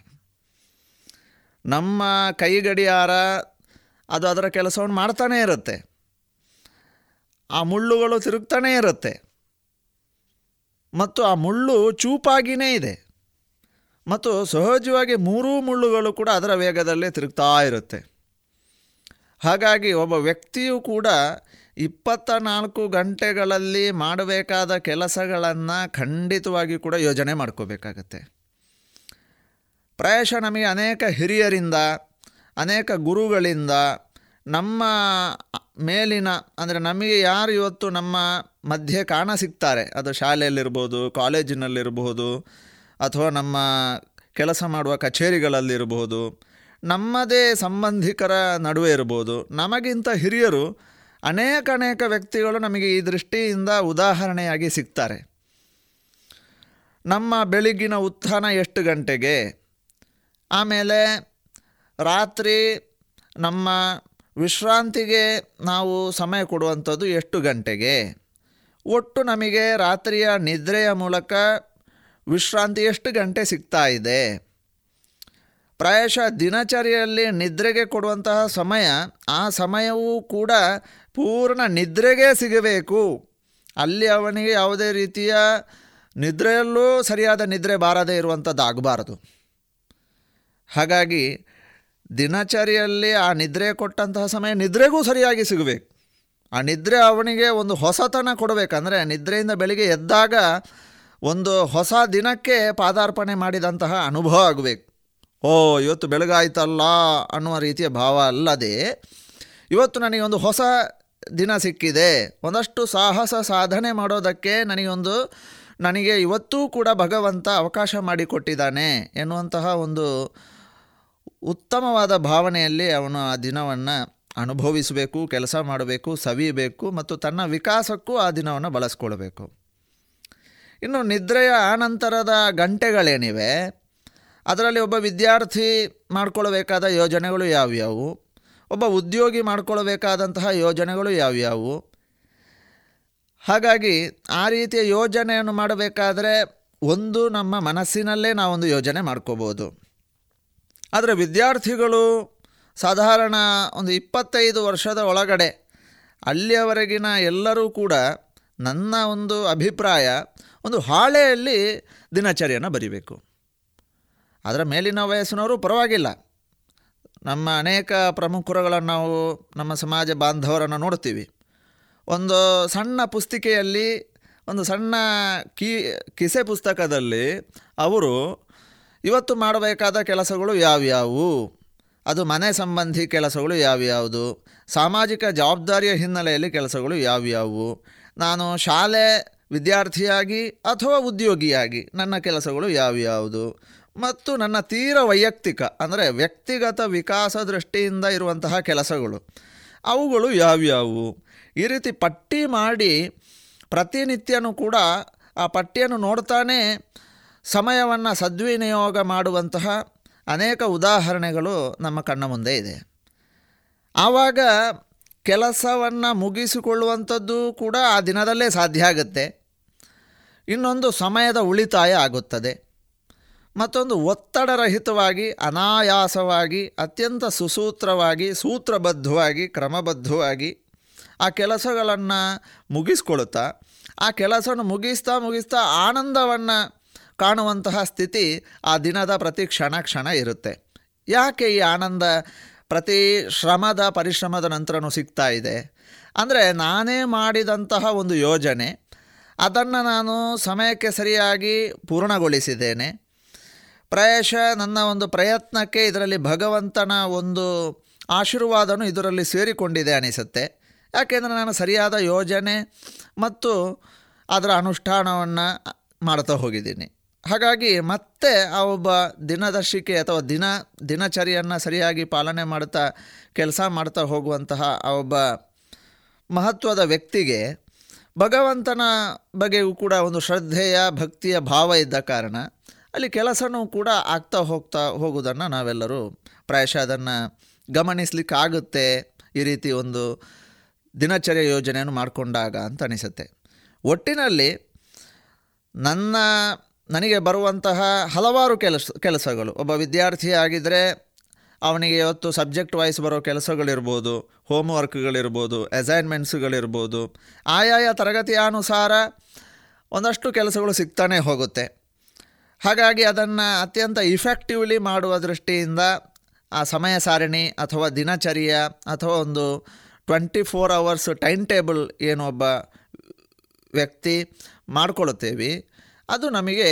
ನಮ್ಮ ಕೈ ಗಡಿಯಾರ ಅದು ಅದರ ಕೆಲಸವನ್ನು ಮಾಡ್ತಾನೇ ಇರುತ್ತೆ. ಆ ಮುಳ್ಳುಗಳು ತಿರುಗ್ತಾನೇ ಇರುತ್ತೆ. ಮತ್ತು ಆ ಮುಳ್ಳು ಚೂಪಾಗಿಯೇ ಇದೆ. ಮತ್ತು ಸಹಜವಾಗಿ ಮೂರೂ ಮುಳ್ಳುಗಳು ಕೂಡ ಅದರ ವೇಗದಲ್ಲೇ ತಿರುಗ್ತಾ ಇರುತ್ತೆ. ಹಾಗಾಗಿ ಒಬ್ಬ ವ್ಯಕ್ತಿಯು ಕೂಡ ಇಪ್ಪತ್ತ ನಾಲ್ಕು ಗಂಟೆಗಳಲ್ಲಿ ಮಾಡಬೇಕಾದ ಕೆಲಸಗಳನ್ನು ಖಂಡಿತವಾಗಿ ಕೂಡ ಯೋಜನೆ ಮಾಡ್ಕೋಬೇಕಾಗತ್ತೆ. ಪ್ರಾಯಶಃ ನಮಗೆ ಅನೇಕ ಹಿರಿಯರಿಂದ, ಅನೇಕ ಗುರುಗಳಿಂದ, ನಮ್ಮ ಮೇಲಿನ, ಅಂದರೆ ನಮಗೆ ಯಾರು ಇವತ್ತು ನಮ್ಮ ಮಧ್ಯೆ ಕಾಣ ಸಿಗ್ತಾರೆ. ಅದು ಶಾಲೆಯಲ್ಲಿರ್ಬೋದು ಕಾಲೇಜಿನಲ್ಲಿರಬಹುದು ಅಥವಾ ನಮ್ಮ ಕೆಲಸ ಮಾಡುವ ಕಚೇರಿಗಳಲ್ಲಿರ್ಬೋದು. ನಮ್ಮದೇ ಸಂಬಂಧಿಕರ ನಡುವೆ ಇರ್ಬೋದು. ನಮಗಿಂತ ಹಿರಿಯರು ಅನೇಕ ಅನೇಕ ವ್ಯಕ್ತಿಗಳು ನಮಗೆ ಈ ದೃಷ್ಟಿಯಿಂದ ಉದಾಹರಣೆಯಾಗಿ ಸಿಗ್ತಾರೆ. ನಮ್ಮ ಬೆಳಗಿನ ಉತ್ಥಾನ ಎಷ್ಟು ಗಂಟೆಗೆ? ಆಮೇಲೆ ರಾತ್ರಿ ನಮ್ಮ ವಿಶ್ರಾಂತಿಗೆ ನಾವು ಸಮಯ ಕೊಡುವಂಥದ್ದು ಎಷ್ಟು ಗಂಟೆಗೆ? ಒಟ್ಟು ನಮಗೆ ರಾತ್ರಿಯ ನಿದ್ರೆಯ ಮೂಲಕ ವಿಶ್ರಾಂತಿ ಎಷ್ಟು ಗಂಟೆ ಸಿಗ್ತಾ ಇದೆ? ಪ್ರಾಯಶಃ ದಿನಚರಿಯಲ್ಲಿ ನಿದ್ರೆಗೆ ಕೊಡುವಂತಹ ಸಮಯ, ಆ ಸಮಯವೂ ಕೂಡ ಪೂರ್ಣ ನಿದ್ರೆಗೆ ಸಿಗಬೇಕು. ಅಲ್ಲಿ ಅವನಿಗೆ ಯಾವುದೇ ರೀತಿಯ ನಿದ್ರೆಯಲ್ಲೂ ಸರಿಯಾದ ನಿದ್ರೆ ಬಾರದೇ ಇರುವಂಥದ್ದಾಗಬಾರದು ಹಾಗಾಗಿ ದಿನಚರಿಯಲ್ಲಿ ಆ ನಿದ್ರೆ ಕೊಟ್ಟಂತಹ ಸಮಯ ನಿದ್ರೆಗೂ ಸರಿಯಾಗಿ ಸಿಗಬೇಕು. ಆ ನಿದ್ರೆ ಅವನಿಗೆ ಒಂದು ಹೊಸತನ ಕೊಡಬೇಕಂದ್ರೆ ನಿದ್ರೆಯಿಂದ ಬೆಳಿಗ್ಗೆ ಎದ್ದಾಗ ಒಂದು ಹೊಸ ದಿನಕ್ಕೆ ಪಾದಾರ್ಪಣೆ ಮಾಡಿದಂತಹ ಅನುಭವ ಆಗಬೇಕು. ಓ, ಇವತ್ತು ಬೆಳಗಾಯ್ತಲ್ಲ ಅನ್ನುವ ರೀತಿಯ ಭಾವ ಅಲ್ಲದೆ ಇವತ್ತು ನನಗೆ ಒಂದು ಹೊಸ ದಿನ ಸಿಕ್ಕಿದೆ. ಒಂದಷ್ಟು ಸಾಹಸ ಸಾಧನೆ ಮಾಡೋದಕ್ಕೆ ನನಗೊಂದು, ನನಗೆ ಇವತ್ತೂ ಕೂಡ ಭಗವಂತ ಅವಕಾಶ ಮಾಡಿಕೊಟ್ಟಿದ್ದಾನೆ ಎನ್ನುವಂತಹ ಒಂದು ಉತ್ತಮವಾದ ಭಾವನೆಯಲ್ಲಿ ಅವನು ಆ ದಿನವನ್ನು ಅನುಭವಿಸಬೇಕು, ಕೆಲಸ ಮಾಡಬೇಕು, ಸವಿಯಬೇಕು ಮತ್ತು ತನ್ನ ವಿಕಾಸಕ್ಕೂ ಆ ದಿನವನ್ನು ಬಳಸ್ಕೊಳ್ಬೇಕು. ಇನ್ನು ನಿದ್ರೆಯ ಆನಂತರದ ಗಂಟೆಗಳೇನಿವೆ? ಅದರಲ್ಲಿ ಒಬ್ಬ ವಿದ್ಯಾರ್ಥಿ ಮಾಡಿಕೊಳ್ಳಬೇಕಾದ ಯೋಜನೆಗಳು ಯಾವ್ಯಾವು? ಒಬ್ಬ ಉದ್ಯೋಗಿ ಮಾಡಿಕೊಳ್ಳಬೇಕಾದಂತಹ ಯೋಜನೆಗಳು ಯಾವ್ಯಾವು? ಹಾಗಾಗಿ ಆ ರೀತಿಯ ಯೋಜನೆಯನ್ನು ಮಾಡಬೇಕಾದರೆ ಒಂದು ನಮ್ಮ ಮನಸ್ಸಿನಲ್ಲೇ ನಾವೊಂದು ಯೋಜನೆ ಮಾಡ್ಕೋಬೋದು. ಆದರೆ ವಿದ್ಯಾರ್ಥಿಗಳು ಸಾಧಾರಣ ಒಂದು ಇಪ್ಪತ್ತೈದು ವರ್ಷದ ಒಳಗಡೆ ಅಲ್ಲಿಯವರೆಗಿನ ಎಲ್ಲರೂ ಕೂಡ ನನ್ನ ಒಂದು ಅಭಿಪ್ರಾಯ, ಒಂದು ಹಾಳೆಯಲ್ಲಿ ದಿನಚರಿಯನ್ನು ಬರಿಬೇಕು. ಅದರ ಮೇಲಿನ ವಯಸ್ಸಿನವರು ಪರವಾಗಿಲ್ಲ. ನಮ್ಮ ಅನೇಕ ಪ್ರಮುಖರುಗಳನ್ನು ನಾವು ನಮ್ಮ ಸಮಾಜ ಬಾಂಧವರನ್ನು ನೋಡ್ತೀವಿ ಒಂದು ಸಣ್ಣ ಪುಸ್ತಿಕೆಯಲ್ಲಿ, ಒಂದು ಸಣ್ಣ ಕೀ, ಕಿಸೆ ಪುಸ್ತಕದಲ್ಲಿ ಅವರು, ಇವತ್ತು ಮಾಡಬೇಕಾದ ಕೆಲಸಗಳು ಯಾವ್ಯಾವು? ಅದು ಮನೆ ಸಂಬಂಧಿ ಕೆಲಸಗಳು ಯಾವ್ಯಾವುದು? ಸಾಮಾಜಿಕ ಜವಾಬ್ದಾರಿಯ ಹಿನ್ನೆಲೆಯಲ್ಲಿ ಕೆಲಸಗಳು ಯಾವ್ಯಾವು? ನಾನು ಶಾಲೆ ವಿದ್ಯಾರ್ಥಿಯಾಗಿ ಅಥವಾ ಉದ್ಯೋಗಿಯಾಗಿ ನನ್ನ ಕೆಲಸಗಳು ಯಾವ್ಯಾವುದು? ಮತ್ತು ನನ್ನ ತೀರ ವೈಯಕ್ತಿಕ, ಅಂದರೆ ವ್ಯಕ್ತಿಗತ ವಿಕಾಸ ದೃಷ್ಟಿಯಿಂದ ಇರುವಂತಹ ಕೆಲಸಗಳು. ಅವುಗಳು ಯಾವ್ಯಾವು? ಈ ರೀತಿ ಪಟ್ಟಿ ಮಾಡಿ ಪ್ರತಿನಿತ್ಯನೂ ಕೂಡ ಆ ಪಟ್ಟಿಯನ್ನು ನೋಡ್ತಾನೆ ಸಮಯವನ್ನು ಸದ್ವಿನಿಯೋಗ ಮಾಡುವಂತಹ ಅನೇಕ ಉದಾಹರಣೆಗಳು ನಮ್ಮ ಕಣ್ಣ ಮುಂದೆ ಇದೆ. ಆವಾಗ ಕೆಲಸವನ್ನು ಮುಗಿಸಿಕೊಳ್ಳುವಂಥದ್ದು ಕೂಡ ಆ ದಿನದಲ್ಲೇ ಸಾಧ್ಯ ಆಗುತ್ತೆ. ಇನ್ನೊಂದು ಸಮಯದ ಉಳಿತಾಯ ಆಗುತ್ತದೆ. ಮತ್ತೊಂದು ಒತ್ತಡರಹಿತವಾಗಿ ಅನಾಯಾಸವಾಗಿ, ಅತ್ಯಂತ ಸುಸೂತ್ರವಾಗಿ, ಸೂತ್ರಬದ್ಧವಾಗಿ, ಕ್ರಮಬದ್ಧವಾಗಿ ಆ ಕೆಲಸಗಳನ್ನು ಮುಗಿಸ್ಕೊಳ್ತಾ ಆ ಕೆಲಸವನ್ನು ಮುಗಿಸ್ತಾ ಮುಗಿಸ್ತಾ ಆನಂದವನ್ನು ಕಾಣುವಂತಹ ಸ್ಥಿತಿ ಆ ದಿನದ ಪ್ರತಿ ಕ್ಷಣ ಕ್ಷಣ ಇರುತ್ತೆ. ಯಾಕೆ ಈ ಆನಂದ ಪ್ರತಿ ಶ್ರಮದ ಪರಿಶ್ರಮದ ನಂತರನೂ ಸಿಗ್ತಾ ಇದೆ? ಅಂದರೆ ನಾನೇ ಮಾಡಿದಂತಹ ಒಂದು ಯೋಜನೆ, ಅದನ್ನು ನಾನು ಸಮಯಕ್ಕೆ ಸರಿಯಾಗಿ ಪೂರ್ಣಗೊಳಿಸಿದ್ದೇನೆ. ಪ್ರಾಯಶಃ ನನ್ನ ಒಂದು ಪ್ರಯತ್ನಕ್ಕೆ ಇದರಲ್ಲಿ ಭಗವಂತನ ಒಂದು ಆಶೀರ್ವಾದನೂ ಇದರಲ್ಲಿ ಸೇರಿಕೊಂಡಿದೆ ಅನಿಸುತ್ತೆ. ಯಾಕೆಂದರೆ ನಾನು ಸರಿಯಾದ ಯೋಜನೆ ಮತ್ತು ಅದರ ಅನುಷ್ಠಾನವನ್ನು ಮಾಡ್ತಾ ಹೋಗಿದ್ದೀನಿ. ಹಾಗಾಗಿ ಮತ್ತೆ ಆ ಒಬ್ಬ ದಿನದರ್ಶಿಕೆ ಅಥವಾ ದಿನ, ದಿನಚರಿಯನ್ನು ಸರಿಯಾಗಿ ಪಾಲನೆ ಮಾಡ್ತಾ ಕೆಲಸ ಮಾಡ್ತಾ ಹೋಗುವಂತಹ ಆ ಒಬ್ಬ ಮಹತ್ವದ ವ್ಯಕ್ತಿಗೆ ಭಗವಂತನ ಬಗ್ಗೆಯೂ ಕೂಡ ಒಂದು ಶ್ರದ್ಧೆಯ, ಭಕ್ತಿಯ ಭಾವ ಇದ್ದ ಕಾರಣ ಅಲ್ಲಿ ಕೆಲಸನೂ ಕೂಡ ಆಗ್ತಾ ಹೋಗ್ತಾ ಹೋಗೋದನ್ನು ನಾವೆಲ್ಲರೂ ಪ್ರಾಯಶಃ ಅದನ್ನು ಗಮನಿಸಲಿಕ್ಕಾಗುತ್ತೆ ಈ ರೀತಿ ಒಂದು ದಿನಚರ್ಯ ಯೋಜನೆಯನ್ನು ಮಾಡಿಕೊಂಡಾಗ ಅಂತ ಅನಿಸುತ್ತೆ. ಒಟ್ಟಿನಲ್ಲಿ ನನ್ನ, ನನಗೆ ಬರುವಂತಹ ಹಲವಾರು ಕೆಲಸ, ಕೆಲಸಗಳು, ಒಬ್ಬ ವಿದ್ಯಾರ್ಥಿ ಆಗಿದ್ದರೆ ಅವನಿಗೆ ಇವತ್ತು ಸಬ್ಜೆಕ್ಟ್ ವೈಸ್ ಬರೋ ಕೆಲಸಗಳಿರ್ಬೋದು ಹೋಮ್ ವರ್ಕ್ಗಳಿರ್ಬೋದು ಅಸೈನ್ಮೆಂಟ್ಸ್ಗಳಿರ್ಬೋದು, ಆಯಾಯ ತರಗತಿಯ ಅನುಸಾರ ಒಂದಷ್ಟು ಕೆಲಸಗಳು ಸಿಗ್ತಾನೆ ಹೋಗುತ್ತೆ. ಹಾಗಾಗಿ ಅದನ್ನು ಅತ್ಯಂತ ಇಫೆಕ್ಟಿವ್ಲಿ ಮಾಡುವ ದೃಷ್ಟಿಯಿಂದ ಆ ಸಮಯ ಸಾರಣಿ ಅಥವಾ ದಿನಚರಿಯ ಅಥವಾ ಒಂದು twenty four hours time table ಏನು ಒಬ್ಬ ವ್ಯಕ್ತಿ ಮಾಡಿಕೊಳ್ಳುತ್ತೇವೆ ಅದು ನಮಗೆ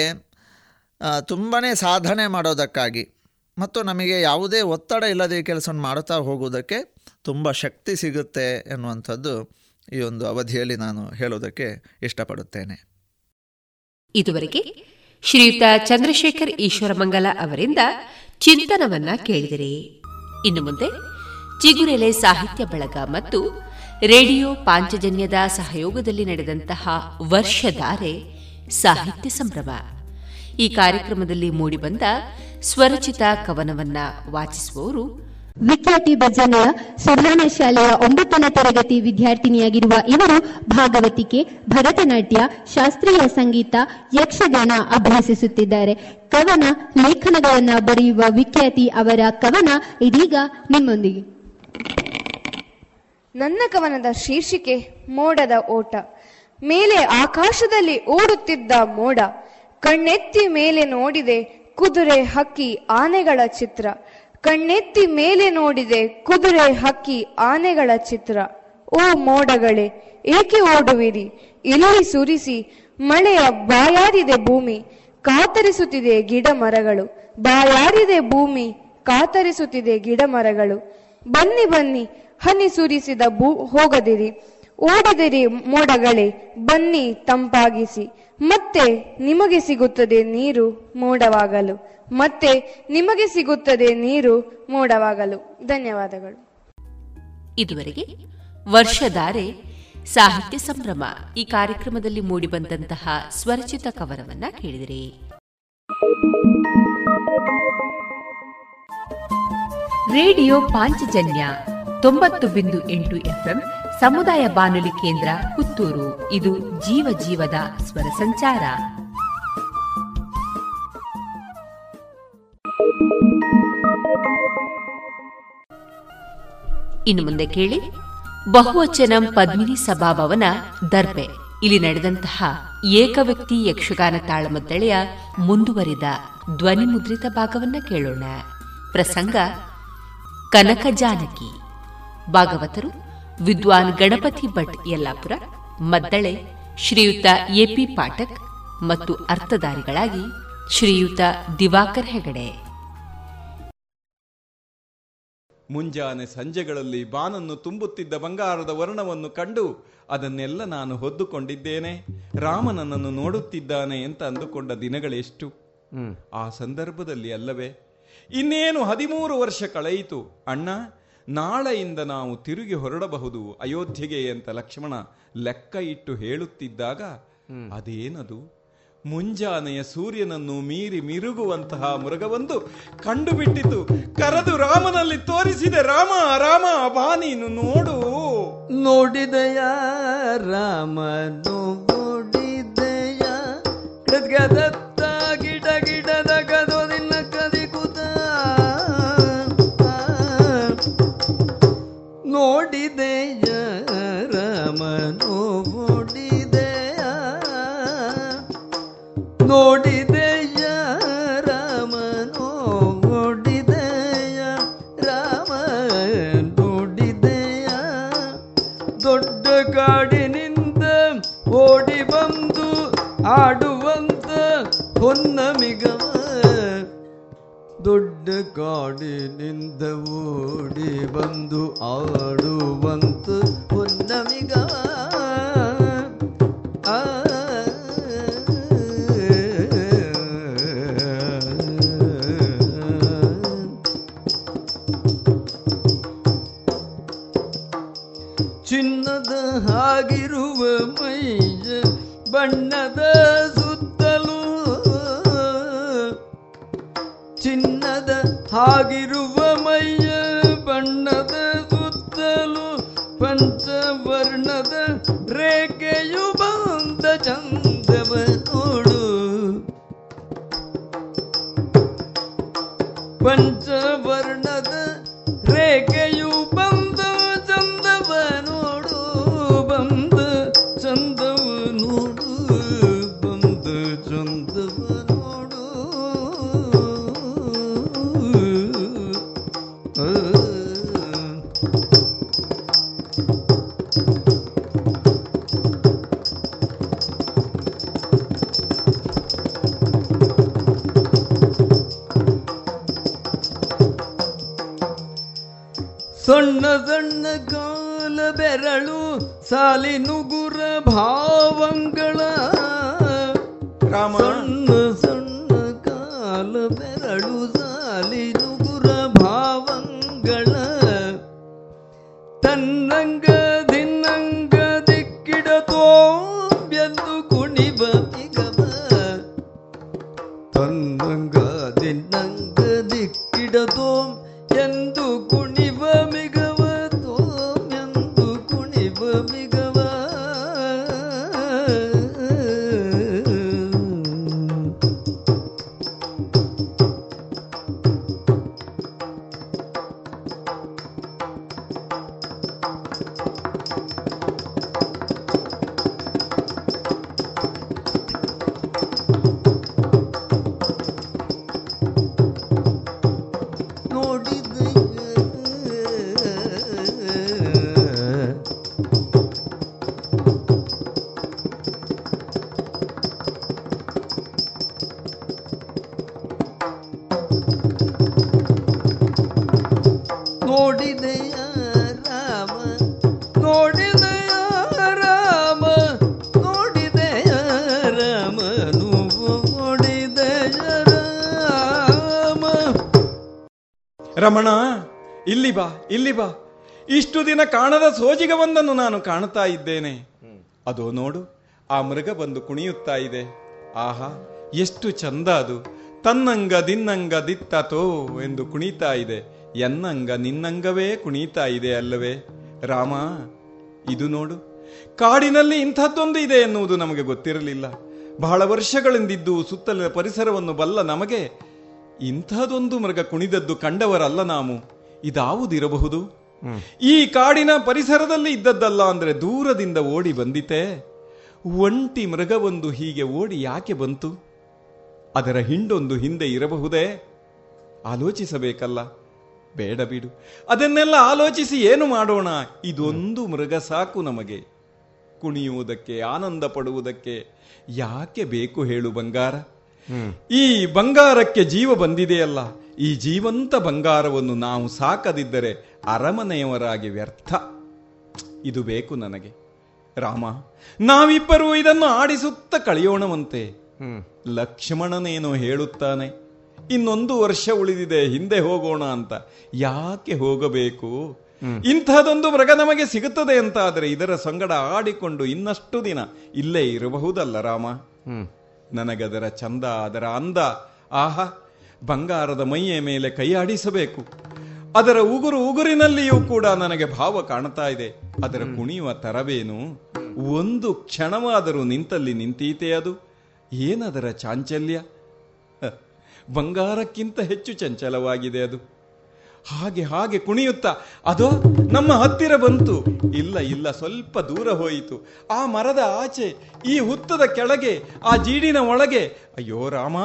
ತುಂಬಾ ಸಾಧನೆ ಮಾಡೋದಕ್ಕಾಗಿ ಮತ್ತು ನಮಗೆ ಯಾವುದೇ ಒತ್ತಡ ಇಲ್ಲದೆ ಕೆಲಸವನ್ನು ಮಾಡುತ್ತಾ ಹೋಗುವುದಕ್ಕೆ ತುಂಬ ಶಕ್ತಿ ಸಿಗುತ್ತೆ ಎನ್ನುವಂಥದ್ದು ಈ ಒಂದು ಅವಧಿಯಲ್ಲಿ ನಾನು ಹೇಳೋದಕ್ಕೆ ಇಷ್ಟಪಡುತ್ತೇನೆ. ಇದುವರೆಗೆ ಶ್ರೀಯುತ ಚಂದ್ರಶೇಖರ್ ಈಶ್ವರಮಂಗಲ ಅವರಿಂದ ಚಿಂತನವನ್ನ ಕೇಳಿದಿರಿ. ಇನ್ನು ಮುಂದೆ ಚಿಗುರೆಲೆ ಸಾಹಿತ್ಯ ಬಳಗ ಮತ್ತು ರೇಡಿಯೋ ಪಾಂಚಜನ್ಯದ ಸಹಯೋಗದಲ್ಲಿ ನಡೆದಂತಹ ವರ್ಷಧಾರೆ ಸಾಹಿತ್ಯ ಸಂಭ್ರಮ. ಈ ಕಾರ್ಯಕ್ರಮದಲ್ಲಿ ಮೂಡಿಬಂದ ಸ್ವರಚಿತ ಕವನವನ್ನ ವಾಚಿಸುವವರು ವಿಖ್ಯಾತಿ ಭಜನೆಯ ಸುಧಾರಣ ಶಾಲೆಯ ಒಂಬತ್ತನೇ ತರಗತಿ ವಿದ್ಯಾರ್ಥಿನಿಯಾಗಿರುವ ಇವರು ಭಾಗವತಿಕೆ, ಭರತನಾಟ್ಯ, ಶಾಸ್ತ್ರೀಯ ಸಂಗೀತ, ಯಕ್ಷಗಾನ ಅಭ್ಯಾಸಿಸುತ್ತಿದ್ದಾರೆ. ಕವನ ಲೇಖನಗಳನ್ನ ಬರೆಯುವ ವಿಖ್ಯಾತಿ ಅವರ ಕವನ ಇದೀಗ ನಿಮ್ಮೊಂದಿಗೆ. ನನ್ನ ಕವನದ ಶೀರ್ಷಿಕೆ ಮೋಡದ ಓಟ. ಮೇಲೆ ಆಕಾಶದಲ್ಲಿ ಓಡುತ್ತಿದ್ದ ಮೋಡ. ಕಣ್ಣೆತ್ತಿ ಮೇಲೆ ನೋಡಿದೆ ಕುದುರೆ ಹಕ್ಕಿ ಆನೆಗಳ ಚಿತ್ರ. ಕಣ್ಣೆತ್ತಿ ಮೇಲೆ ನೋಡಿದೆ ಕುದುರೆ ಹಕ್ಕಿ ಆನೆಗಳ ಚಿತ್ರ. ಓ ಮೋಡಗಳೇ, ಏಕೆ ಓಡುವಿರಿ? ಇಲ್ಲಿ ಸುರಿಸಿ, ಮಳೆಯ ಬಾಯಾರಿದೆ ಭೂಮಿ, ಕಾತರಿಸುತ್ತಿದೆ ಗಿಡ ಮರಗಳು. ಬಾಯಾರಿದೆ ಭೂಮಿ, ಕಾತರಿಸುತ್ತಿದೆ ಗಿಡ ಮರಗಳು. ಬನ್ನಿ ಬನ್ನಿ, ಹನಿ ಸುರಿಸಿದ ಭೂ, ಹೋಗದಿರಿ. ಓಡದಿರಿ ಮೋಡಗಳೇ, ಬನ್ನಿ ತಂಪಾಗಿಸಿ. ಮತ್ತೆ ನಿಮಗೆ ಸಿಗುತ್ತದೆ ನೀರು ಮೋಡವಾಗಲು. ಮತ್ತೆ ನಿಮಗೆ ಸಿಗುತ್ತದೆ ನೀರು ಮೋಡವಾಗಲು. ಧನ್ಯವಾದಗಳು. ಇದುವರೆಗೆ ವರ್ಷಧಾರೆ ಸಾಹಿತ್ಯ ಸಂಭ್ರಮ ಈ ಕಾರ್ಯಕ್ರಮದಲ್ಲಿ ಮೂಡಿಬಂದಂತಹ ಸ್ವರಚಿತ ಕವನವನ್ನ ಕೇಳಿದಿರಿ. ರೇಡಿಯೋ ಪಾಂಚಜನ್ಯ ತೊಂಬತ್ತು ಬಿಂದು ಎಂಟು ಎಫ್ಎಂ ಸಮುದಾಯ ಬಾನುಲಿ ಕೇಂದ್ರ ಪುತ್ತೂರು. ಇದು ಜೀವ ಜೀವದ ಸ್ವರ ಸಂಚಾರ. ಇನ್ನು ಮುಂದೆ ಕೇಳಿ. ಬಹುವಚನಂ ಪದ್ಮಿನಿ ಸಭಾಭವನ ದರ್ಬೆ ಇಲ್ಲಿ ನಡೆದಂತಹ ಏಕವ್ಯಕ್ತಿ ಯಕ್ಷಗಾನ ತಾಳಮದ್ದಳೆಯ ಮುಂದುವರಿದ ಧ್ವನಿ ಮುದ್ರಿತ ಭಾಗವನ್ನ ಕೇಳೋಣ. ಪ್ರಸಂಗ, ಕನಕ ಜಾನಕಿ. ಭಾಗವತರು, ವಿದ್ವಾನ್ ಗಣಪತಿ ಭಟ್ ಯಲ್ಲಾಪುರ, ಮದ್ದಳೆ, ಶ್ರೀಯುತ ಎಪಿ ಪಾಠಕ್ ಮತ್ತು ಅರ್ಥಧಾರಿಗಳಾಗಿ ಶ್ರೀಯುತ ದಿವಾಕರ್ ಹೆಗಡೆ. ಮುಂಜಾನೆ ಸಂಜೆಗಳಲ್ಲಿ ಬಾನನ್ನು ತುಂಬುತ್ತಿದ್ದ ಬಂಗಾರದ ವರ್ಣವನ್ನು ಕಂಡು ಅದನ್ನೆಲ್ಲ ನಾನು ಹೊದ್ದುಕೊಂಡಿದ್ದೇನೆ. ರಾಮನನ್ನು ನೋಡುತ್ತಿದ್ದಾನೆ ಅಂತ ಅಂದುಕೊಂಡ ದಿನಗಳೆಷ್ಟು? ಆ ಸಂದರ್ಭದಲ್ಲಿ ಅಲ್ಲವೇ? ಇನ್ನೇನು ಹದಿಮೂರು ವರ್ಷ ಕಳೆಯಿತು. ಅಣ್ಣ ನಾಳೆಯಿಂದ ನಾವು ತಿರುಗಿ ಹೊರಡಬಹುದು ಅಯೋಧ್ಯೆಗೆ ಅಂತ ಲಕ್ಷ್ಮಣ ಲೆಕ್ಕ ಇಟ್ಟು ಹೇಳುತ್ತಿದ್ದಾಗ ಅದೇನದು? ಮುಂಜಾನೆಯ ಸೂರ್ಯನನ್ನು ಮೀರಿ ಮಿರುಗುವಂತಹ ಮೃಗವೊಂದು ಕಂಡುಬಿಟ್ಟಿತು. ಕರೆದು ರಾಮನಲ್ಲಿ ತೋರಿಸಿದೆ, ರಾಮ ರಾಮ, ಬಾ ನೀನು, ನೋಡು. ನೋಡಿದಯ, ರಾಮನು ನೋಡಿದೆಯ. ನೋಡಿದೆಯ ರಾಮನೋ ನೋಡಿದೆಯ ರಾಮ ನೋಡಿದೆಯ. ದೊಡ್ಡ ಕಾಡಿನಿಂದ ಓಡಿ ಬಂದು ಆಡುವಂತ ಹೊನ್ನಮಿಗವ. ದೊಡ್ಡ ಕಾಡಿನಿಂದ ಓಡಿ ಬಂದು ಆಡುವಂತ ಹೊನ್ನಮಿಗವ. ಬಣ್ಣದ ಸುತ್ತಲೂ ಚಿನ್ನದ ಹಾಗಿರುವ ಮೈಯ ಬಣ್ಣದ ಸುತ್ತಲೂ ಪಂಚವರ್ಣದ ರೇಖೆಯು ಬಂದ ಚಂದವ ನೋಡು ಪಂಚವರ್ಣದ ಸಾಲಿನುಗುರ ಭಾವಂಗಳ ರಮಣ, ಇಲ್ಲಿ ಬಾ ಇಲ್ಲಿ ಬಾ. ಇಷ್ಟು ದಿನ ಕಾಣದ ಸೋಜಿಗವೊಂದನ್ನು ನಾನು ಕಾಣುತ್ತಾ ಇದ್ದೇನೆ. ಅದು ನೋಡು, ಆ ಮೃಗ ಬಂದು ಕುಣಿಯುತ್ತಾ ಇದೆ. ಆಹಾ, ಎಷ್ಟು ಚಂದ ಅದು. ತನ್ನಂಗ ದಿನ್ನಂಗ ದಿತ್ತತೋ ಎಂದು ಕುಣಿತಾ ಇದೆ. ಎನ್ನಂಗ ನಿನ್ನಂಗವೇ ಕುಣಿತಾ ಇದೆ ಅಲ್ಲವೇ. ರಾಮ, ಇದು ನೋಡು. ಕಾಡಿನಲ್ಲಿ ಇಂಥದ್ದೊಂದು ಇದೆ ಎನ್ನುವುದು ನಮಗೆ ಗೊತ್ತಿರಲಿಲ್ಲ. ಬಹಳ ವರ್ಷಗಳಿಂದಿದ್ದು ಸುತ್ತಲಿನ ಪರಿಸರವನ್ನು ಬಲ್ಲ ನಮಗೆ ಇಂಥದೊಂದು ಮೃಗ ಕುಣಿದದ್ದು ಕಂಡವರಲ್ಲ ನಾವು. ಇದಾವುದಿರಬಹುದು? ಈ ಕಾಡಿನ ಪರಿಸರದಲ್ಲಿ ಇದ್ದದ್ದಲ್ಲ ಅಂದ್ರೆ ದೂರದಿಂದ ಓಡಿ ಬಂದಿತೆ? ಒಂಟಿ ಮೃಗವೊಂದು ಹೀಗೆ ಓಡಿ ಯಾಕೆ ಬಂತು? ಅದರ ಹಿಂಡೊಂದು ಹಿಂದೆ ಇರಬಹುದೇ? ಆಲೋಚಿಸಬೇಕಲ್ಲ. ಬೇಡ ಬಿಡು. ಅದನ್ನೆಲ್ಲ ಆಲೋಚಿಸಿ ಏನು ಮಾಡೋಣ? ಇದೊಂದು ಮೃಗ ಸಾಕು ನಮಗೆ. ಕುಣಿಯುವುದಕ್ಕೆ ಆನಂದ ಪಡುವುದಕ್ಕೆ ಯಾಕೆ ಬೇಕು ಹೇಳು ಬಂಗಾರ? ಈ ಬಂಗಾರಕ್ಕೆ ಜೀವ ಬಂದಿದೆಯಲ್ಲ ಈ ಜೀವಂತ ಬಂಗಾರವನ್ನು ನಾವು ಸಾಕದಿದ್ದರೆ ಅರಮನೆಯವರಾಗಿ ವ್ಯರ್ಥ. ಇದು ಬೇಕು ನನಗೆ. ರಾಮ ನಾವಿಬ್ಬರು ಇದನ್ನು ಆಡಿಸುತ್ತ ಕಳೆಯೋಣವಂತೆ. ಲಕ್ಷ್ಮಣನೇನೋ ಹೇಳುತ್ತಾನೆ? ಇನ್ನೊಂದು ವರ್ಷ ಉಳಿದಿದೆ ಹಿಂದೆ ಹೋಗೋಣ ಅಂತ. ಯಾಕೆ ಹೋಗಬೇಕು? ಇಂಥದೊಂದು ಮೃಗ ನಮಗೆ ಸಿಗುತ್ತದೆ ಅಂತ ಆದರೆ ಇದರ ಸಂಗಡ ಆಡಿಕೊಂಡು ಇನ್ನಷ್ಟು ದಿನ ಇಲ್ಲೇ ಇರಬಹುದಲ್ಲ ರಾಮ? ನನಗದರ ಚಂದ ಅದರ ಅಂದ. ಆಹಾ ಬಂಗಾರದ ಮೈಯ ಮೇಲೆ ಕೈಯಾಡಿಸಬೇಕು ಅದರ ಉಗುರು ಉಗುರಿನಲ್ಲಿಯೂ ಕೂಡ ನನಗೆ ಭಾವ ಕಾಣ್ತಾ ಇದೆ. ಅದರ ಕುಣಿಯುವ ತರವೇನು? ಒಂದು ಕ್ಷಣವಾದರೂ ನಿಂತಲ್ಲಿ ನಿಂತೀತೆ ಅದು. ಏನದರ ಚಾಂಚಲ್ಯ? ಬಂಗಾರಕ್ಕಿಂತ ಹೆಚ್ಚು ಚಂಚಲವಾಗಿದೆ ಅದು. ಹಾಗೆ ಹಾಗೆ ಕುಣಿಯುತ್ತಾ. ಅದು ನಮ್ಮ ಹತ್ತಿರ ಬಂತು. ಇಲ್ಲ ಇಲ್ಲ ಸ್ವಲ್ಪ ದೂರ ಹೋಯಿತು. ಆ ಮರದ ಆಚೆ ಈ ಹುತ್ತದ ಕೆಳಗೆ ಆ ಜೀಡಿನ ಒಳಗೆ ಅಯ್ಯೋ ರಾಮ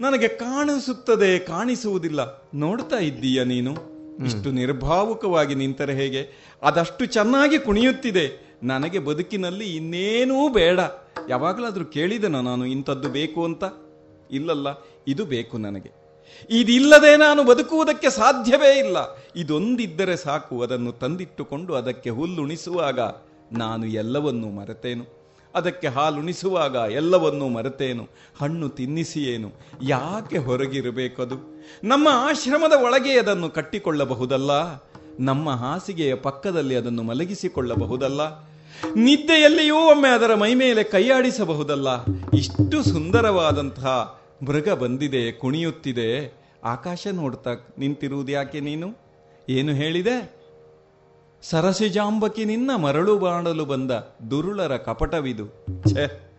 ನನಗೆ ಕಾಣಿಸುತ್ತದೆ ಕಾಣಿಸುವುದಿಲ್ಲ. ನೋಡ್ತಾ ಇದ್ದೀಯ ನೀನು? ಇಷ್ಟು ನಿರ್ಭಾವುಕವಾಗಿ ನಿಂತರೆ ಹೇಗೆ? ಅದಷ್ಟು ಚೆನ್ನಾಗಿ ಕುಣಿಯುತ್ತಿದೆ. ನನಗೆ ಬದುಕಿನಲ್ಲಿ ಇನ್ನೇನೂ ಬೇಡ. ಯಾವಾಗಲಾದರೂ ಕೇಳಿದನ ನಾನು ಇಂಥದ್ದು ಬೇಕು ಅಂತ? ಇಲ್ಲಲ್ಲ ಇದು ಬೇಕು ನನಗೆ. ಇದಿಲ್ಲದೆ ನಾನು ಬದುಕುವುದಕ್ಕೆ ಸಾಧ್ಯವೇ ಇಲ್ಲ. ಇದೊಂದಿದ್ದರೆ ಸಾಕು, ಅದನ್ನು ತಂದಿಟ್ಟುಕೊಂಡು ಅದಕ್ಕೆ ಹುಲ್ಲುಣಿಸುವಾಗ ನಾನು ಎಲ್ಲವನ್ನೂ ಮರೆತೇನು. ಅದಕ್ಕೆ ಹಾಲುಣಿಸುವಾಗ ಎಲ್ಲವನ್ನೂ ಮರೆತೇನು. ಹಣ್ಣು ತಿನ್ನಿಸಿಯೇನು. ಯಾಕೆ ಹೊರಗಿರಬೇಕದು? ನಮ್ಮ ಆಶ್ರಮದ ಒಳಗೆ ಅದನ್ನು ಕಟ್ಟಿಕೊಳ್ಳಬಹುದಲ್ಲ? ನಮ್ಮ ಹಾಸಿಗೆಯ ಪಕ್ಕದಲ್ಲಿ ಅದನ್ನು ಮಲಗಿಸಿಕೊಳ್ಳಬಹುದಲ್ಲ? ನಿದ್ದೆಯಲ್ಲಿಯೂ ಒಮ್ಮೆ ಅದರ ಮೈ ಮೇಲೆ ಕೈಯಾಡಿಸಬಹುದಲ್ಲ? ಇಷ್ಟು ಸುಂದರವಾದಂತಹ ಮೃಗ ಬಂದಿದೆ, ಕುಣಿಯುತ್ತಿದೆ. ಆಕಾಶ ನೋಡ್ತಾ ನಿಂತಿರುವುದು ಯಾಕೆ ನೀನು? ಏನು ಹೇಳಿದೆ? ಸರಸಿಜಾಂಬಕಿ ನಿನ್ನ ಮರಳು ಬಾಡಲು ಬಂದ ದುರುಳರ ಕಪಟವಿದು. ಛೇ!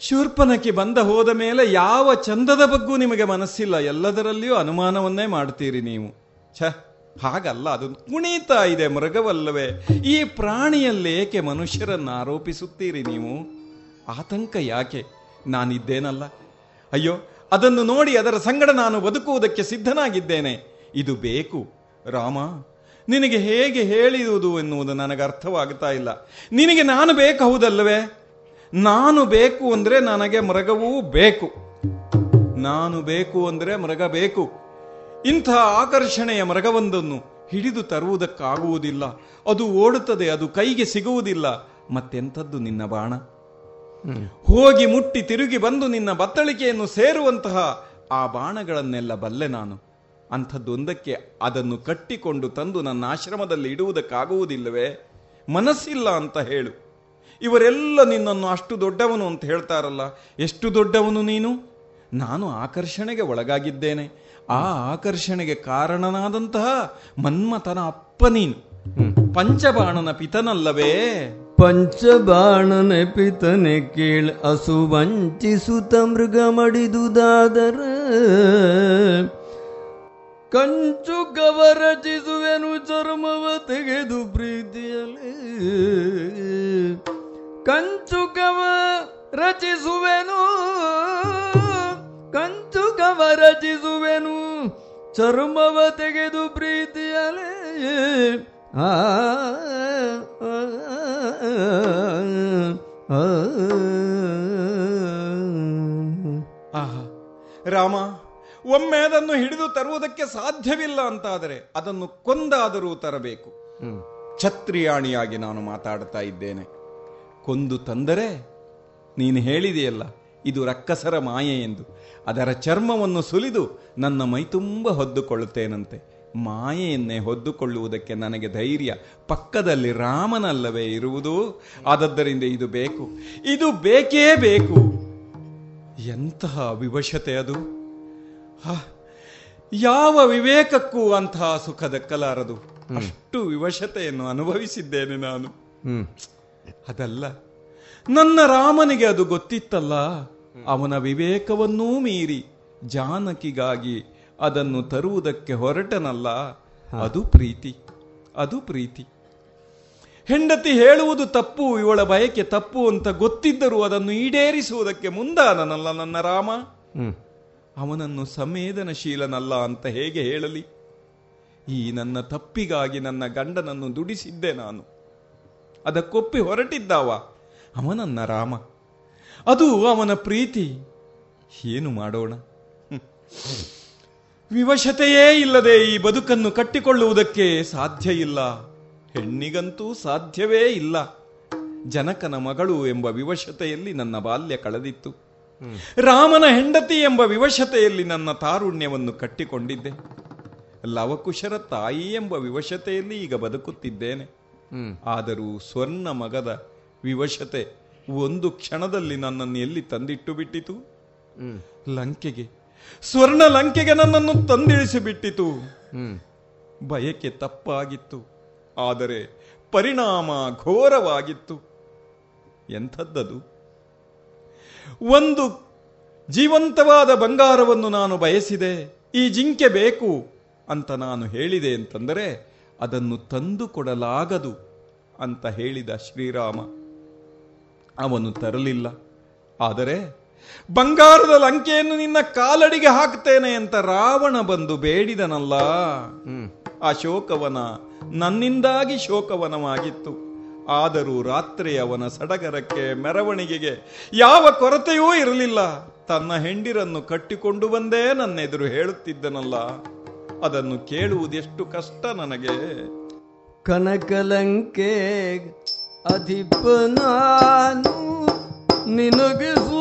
ಶೂರ್ಪನಕ್ಕೆ ಬಂದ ಹೋದ ಮೇಲೆ ಯಾವ ಚಂದದ ಬಗ್ಗೂ ನಿಮಗೆ ಮನಸ್ಸಿಲ್ಲ? ಎಲ್ಲದರಲ್ಲಿಯೂ ಅನುಮಾನವನ್ನೇ ಮಾಡ್ತೀರಿ ನೀವು. ಛ! ಹಾಗಲ್ಲ, ಅದು ಕುಣಿತಾ ಇದೆ ಮೃಗವಲ್ಲವೇ. ಈ ಪ್ರಾಣಿಯಲ್ಲಿ ಏಕೆ ಮನುಷ್ಯರನ್ನು ಆರೋಪಿಸುತ್ತೀರಿ ನೀವು? ಆತಂಕ ಯಾಕೆ? ನಾನಿದ್ದೇನಲ್ಲ. ಅಯ್ಯೋ, ಅದನ್ನು ನೋಡಿ ಅದರ ಸಂಗಡ ನಾನು ಬದುಕುವುದಕ್ಕೆ ಸಿದ್ಧನಾಗಿದ್ದೇನೆ. ಇದು ಬೇಕು. ರಾಮ, ನಿನಗೆ ಹೇಗೆ ಹೇಳಿರುವುದು ಎನ್ನುವುದು ನನಗೆ ಅರ್ಥವಾಗ್ತಾ ಇಲ್ಲ. ನಿನಗೆ ನಾನು ಬೇಕು ನಾನು ಬೇಕು ಅಂದ್ರೆ ನನಗೆ ಮೃಗವೂ ಬೇಕು. ನಾನು ಬೇಕು ಅಂದ್ರೆ ಮೃಗ ಬೇಕು. ಇಂಥ ಆಕರ್ಷಣೆಯ ಮೃಗವೊಂದನ್ನು ಹಿಡಿದು ತರುವುದಕ್ಕಾಗುವುದಿಲ್ಲ. ಅದು ಓಡುತ್ತದೆ, ಅದು ಕೈಗೆ ಸಿಗುವುದಿಲ್ಲ. ಮತ್ತೆಂಥದ್ದು ನಿನ್ನ ಬಾಣ? ಹೋಗಿ ಮುಟ್ಟಿ ತಿರುಗಿ ಬಂದು ನಿನ್ನ ಬತ್ತಳಿಕೆಯನ್ನು ಸೇರುವಂತಹ ಆ ಬಾಣಗಳನ್ನೆಲ್ಲ ಬಲ್ಲೆ ನಾನು. ಅಂಥದ್ದೊಂದಕ್ಕೆ ಅದನ್ನು ಕಟ್ಟಿಕೊಂಡು ತಂದು ನನ್ನ ಆಶ್ರಮದಲ್ಲಿ ಇಡುವುದಕ್ಕಾಗುವುದಿಲ್ಲವೇ? ಮನಸ್ಸಿಲ್ಲ ಅಂತ ಹೇಳು. ಇವರೆಲ್ಲ ನಿನ್ನನ್ನು ಅಷ್ಟು ದೊಡ್ಡವನು ಅಂತ ಹೇಳ್ತಾರಲ್ಲ ಎಷ್ಟು ದೊಡ್ಡವನು ನೀನು? ನಾನು ಆಕರ್ಷಣೆಗೆ ಒಳಗಾಗಿದ್ದೇನೆ. ಆ ಆಕರ್ಷಣೆಗೆ ಕಾರಣನಾದಂತಹ ಮನ್ಮಥನ ಅಪ್ಪ ನೀನು. ಪಂಚಬಾಣನ ಪಿತನಲ್ಲವೇ? ಪಂಚಬಾಣನೆ ಪಿತನೆ ಕೇಳ ಅಸು ವಂಚಿಸುತ್ತ ಮೃಗ ಮಡಿದುದಾದರ ಕಂಚು ಕವರಚಿಸುವೆನು ಚರ್ಮವ ತೆಗೆದು ಪ್ರೀತಿಯಲ್ಲಿ ಕಂಚು ಕವ ರಚಿಸುವೆನು ಕಂಚು ಕವ ರಚಿಸುವೆನು ಚರ್ಮವ ತೆಗೆದು ಪ್ರೀತಿಯಲೇ. ರಾಮ ಒಮ್ಮೆ ಅದನ್ನು ಹಿಡಿದು ತರುವುದಕ್ಕೆ ಸಾಧ್ಯವಿಲ್ಲ ಅಂತಾದರೆ ಅದನ್ನು ಕೊಂದಾದರೂ ತರಬೇಕು. ಛತ್ರಿಯಾಣಿಯಾಗಿ ನಾನು ಮಾತಾಡ್ತಾ ಇದ್ದೇನೆ. ಕೊಂದು ತಂದರೆ ನೀನು ಹೇಳಿದೆಯಲ್ಲ ಇದು ರಕ್ಕಸರ ಮಾಯೆ ಎಂದು ಅದರ ಚರ್ಮವನ್ನು ಸುಲಿದು ನನ್ನ ಮೈತುಂಬ ಹೊದ್ದುಕೊಳ್ಳುತ್ತೇನಂತೆ. ಮಾಯೆಯನ್ನೇ ಹೊದ್ದುಕೊಳ್ಳುವುದಕ್ಕೆ ನನಗೆ ಧೈರ್ಯ. ಪಕ್ಕದಲ್ಲಿ ರಾಮನಲ್ಲವೇ ಇರುವುದು. ಆದದ್ದರಿಂದ ಇದು ಬೇಕು. ಇದು ಬೇಕೇ ಬೇಕು. ಎಂತಹ ವಿವಶತೆ ಅದು. ಯಾವ ವಿವೇಕಕ್ಕೂ ಅಂತಹ ಸುಖ ದಕ್ಕಲಾರದು. ಅಷ್ಟು ವಿವಶತೆಯನ್ನು ಅನುಭವಿಸಿದ್ದೇನೆ ನಾನು. ಅದಲ್ಲ ನನ್ನ ರಾಮನಿಗೆ ಅದು ಗೊತ್ತಿತ್ತಲ್ಲ. ಅವನ ವಿವೇಕವನ್ನೂ ಮೀರಿ ಜಾನಕಿಗಾಗಿ ಅದನ್ನು ತರುವುದಕ್ಕೆ ಹೊರಟನಲ್ಲ ಅದು ಪ್ರೀತಿ ಅದು ಪ್ರೀತಿ. ಹೆಂಡತಿ ಹೇಳುವುದು ತಪ್ಪು ಇವಳ ಬಯಕೆ ತಪ್ಪು ಅಂತ ಗೊತ್ತಿದ್ದರೂ ಅದನ್ನು ಈಡೇರಿಸುವುದಕ್ಕೆ ಮುಂದಾದನಲ್ಲ ನನ್ನ ರಾಮ. ಅವನನ್ನು ಸಂವೇದನಶೀಲನಲ್ಲ ಅಂತ ಹೇಗೆ ಹೇಳಲಿ? ಈ ನನ್ನ ತಪ್ಪಿಗಾಗಿ ನನ್ನ ಗಂಡನನ್ನು ದುಡಿಸಿದ್ದೆ ನಾನು. ಅದಕ್ಕೊಪ್ಪಿ ಹೊರಟಿದ್ದಾವ ಅವನನ್ನ ರಾಮ. ಅದು ಅವನ ಪ್ರೀತಿ. ಏನು ಮಾಡೋಣ. ವಿವಶತೆಯೇ ಇಲ್ಲದೆ ಈ ಬದುಕನ್ನು ಕಟ್ಟಿಕೊಳ್ಳುವುದಕ್ಕೆ ಸಾಧ್ಯ ಇಲ್ಲ. ಹೆಣ್ಣಿಗಂತೂ ಸಾಧ್ಯವೇ ಇಲ್ಲ. ಜನಕನ ಮಗಳು ಎಂಬ ವಿವಶತೆಯಲ್ಲಿ ನನ್ನ ಬಾಲ್ಯ ಕಳೆದಿತ್ತು. ರಾಮನ ಹೆಂಡತಿ ಎಂಬ ವಿವಶತೆಯಲ್ಲಿ ನನ್ನ ತಾರುಣ್ಯವನ್ನು ಕಟ್ಟಿಕೊಂಡಿದ್ದೆ. ಲವಕುಶರ ತಾಯಿ ಎಂಬ ವಿವಶತೆಯಲ್ಲಿ ಈಗ ಬದುಕುತ್ತಿದ್ದೇನೆ. ಆದರೂ ಸ್ವರ್ಣ ಮಗದ ವಿವಶತೆ ಒಂದು ಕ್ಷಣದಲ್ಲಿ ನನ್ನನ್ನು ಎಲ್ಲಿ ತಂದಿಟ್ಟು ಬಿಟ್ಟಿತು? ಲಂಕೆಗೆ ಸ್ವರ್ಣ ಲಂಕೆಗೆ ನನ್ನನ್ನು ತಂದಿಳಿಸಿಬಿಟ್ಟಿತು. ಬಯಕೆ ತಪ್ಪಾಗಿತ್ತು. ಆದರೆ ಪರಿಣಾಮ ಘೋರವಾಗಿತ್ತು. ಎಂಥದ್ದದು? ಒಂದು ಜೀವಂತವಾದ ಬಂಗಾರವನ್ನು ನಾನು ಬಯಸಿದೆ. ಈ ಜಿಂಕೆ ಬೇಕು ಅಂತ ನಾನು ಹೇಳಿದೆ ಅಂತಂದರೆ ಅದನ್ನು ತಂದು ಕೊಡಲಾಗದು ಅಂತ ಹೇಳಿದ ಶ್ರೀರಾಮ. ಅವನು ತರಲಿಲ್ಲ. ಆದರೆ ಬಂಗಾರದ ಲಂಕೆಯನ್ನು ನಿನ್ನ ಕಾಲಡಿಗೆ ಹಾಕ್ತೇನೆ ಅಂತ ರಾವಣ ಬಂದು ಬೇಡಿದನಲ್ಲ. ಆ ಶೋಕವನ ನನ್ನಿಂದಾಗಿ ಶೋಕವನವಾಗಿತ್ತು. ಆದರೂ ರಾತ್ರಿ ಅವನ ಸಡಗರಕ್ಕೆ ಮೆರವಣಿಗೆಗೆ ಯಾವ ಕೊರತೆಯೂ ಇರಲಿಲ್ಲ. ತನ್ನ ಹೆಂಡಿರನ್ನು ಕಟ್ಟಿಕೊಂಡು ಬಂದೇ ನನ್ನ ಎದುರು ಹೇಳುತ್ತಿದ್ದನಲ್ಲ. ಅದನ್ನು ಕೇಳುವುದೆಷ್ಟು ಕಷ್ಟ ನನಗೆ. ಕನಕಲಂಕೆ ಅಧಿಪ ನಾನು ನಿನಗೆ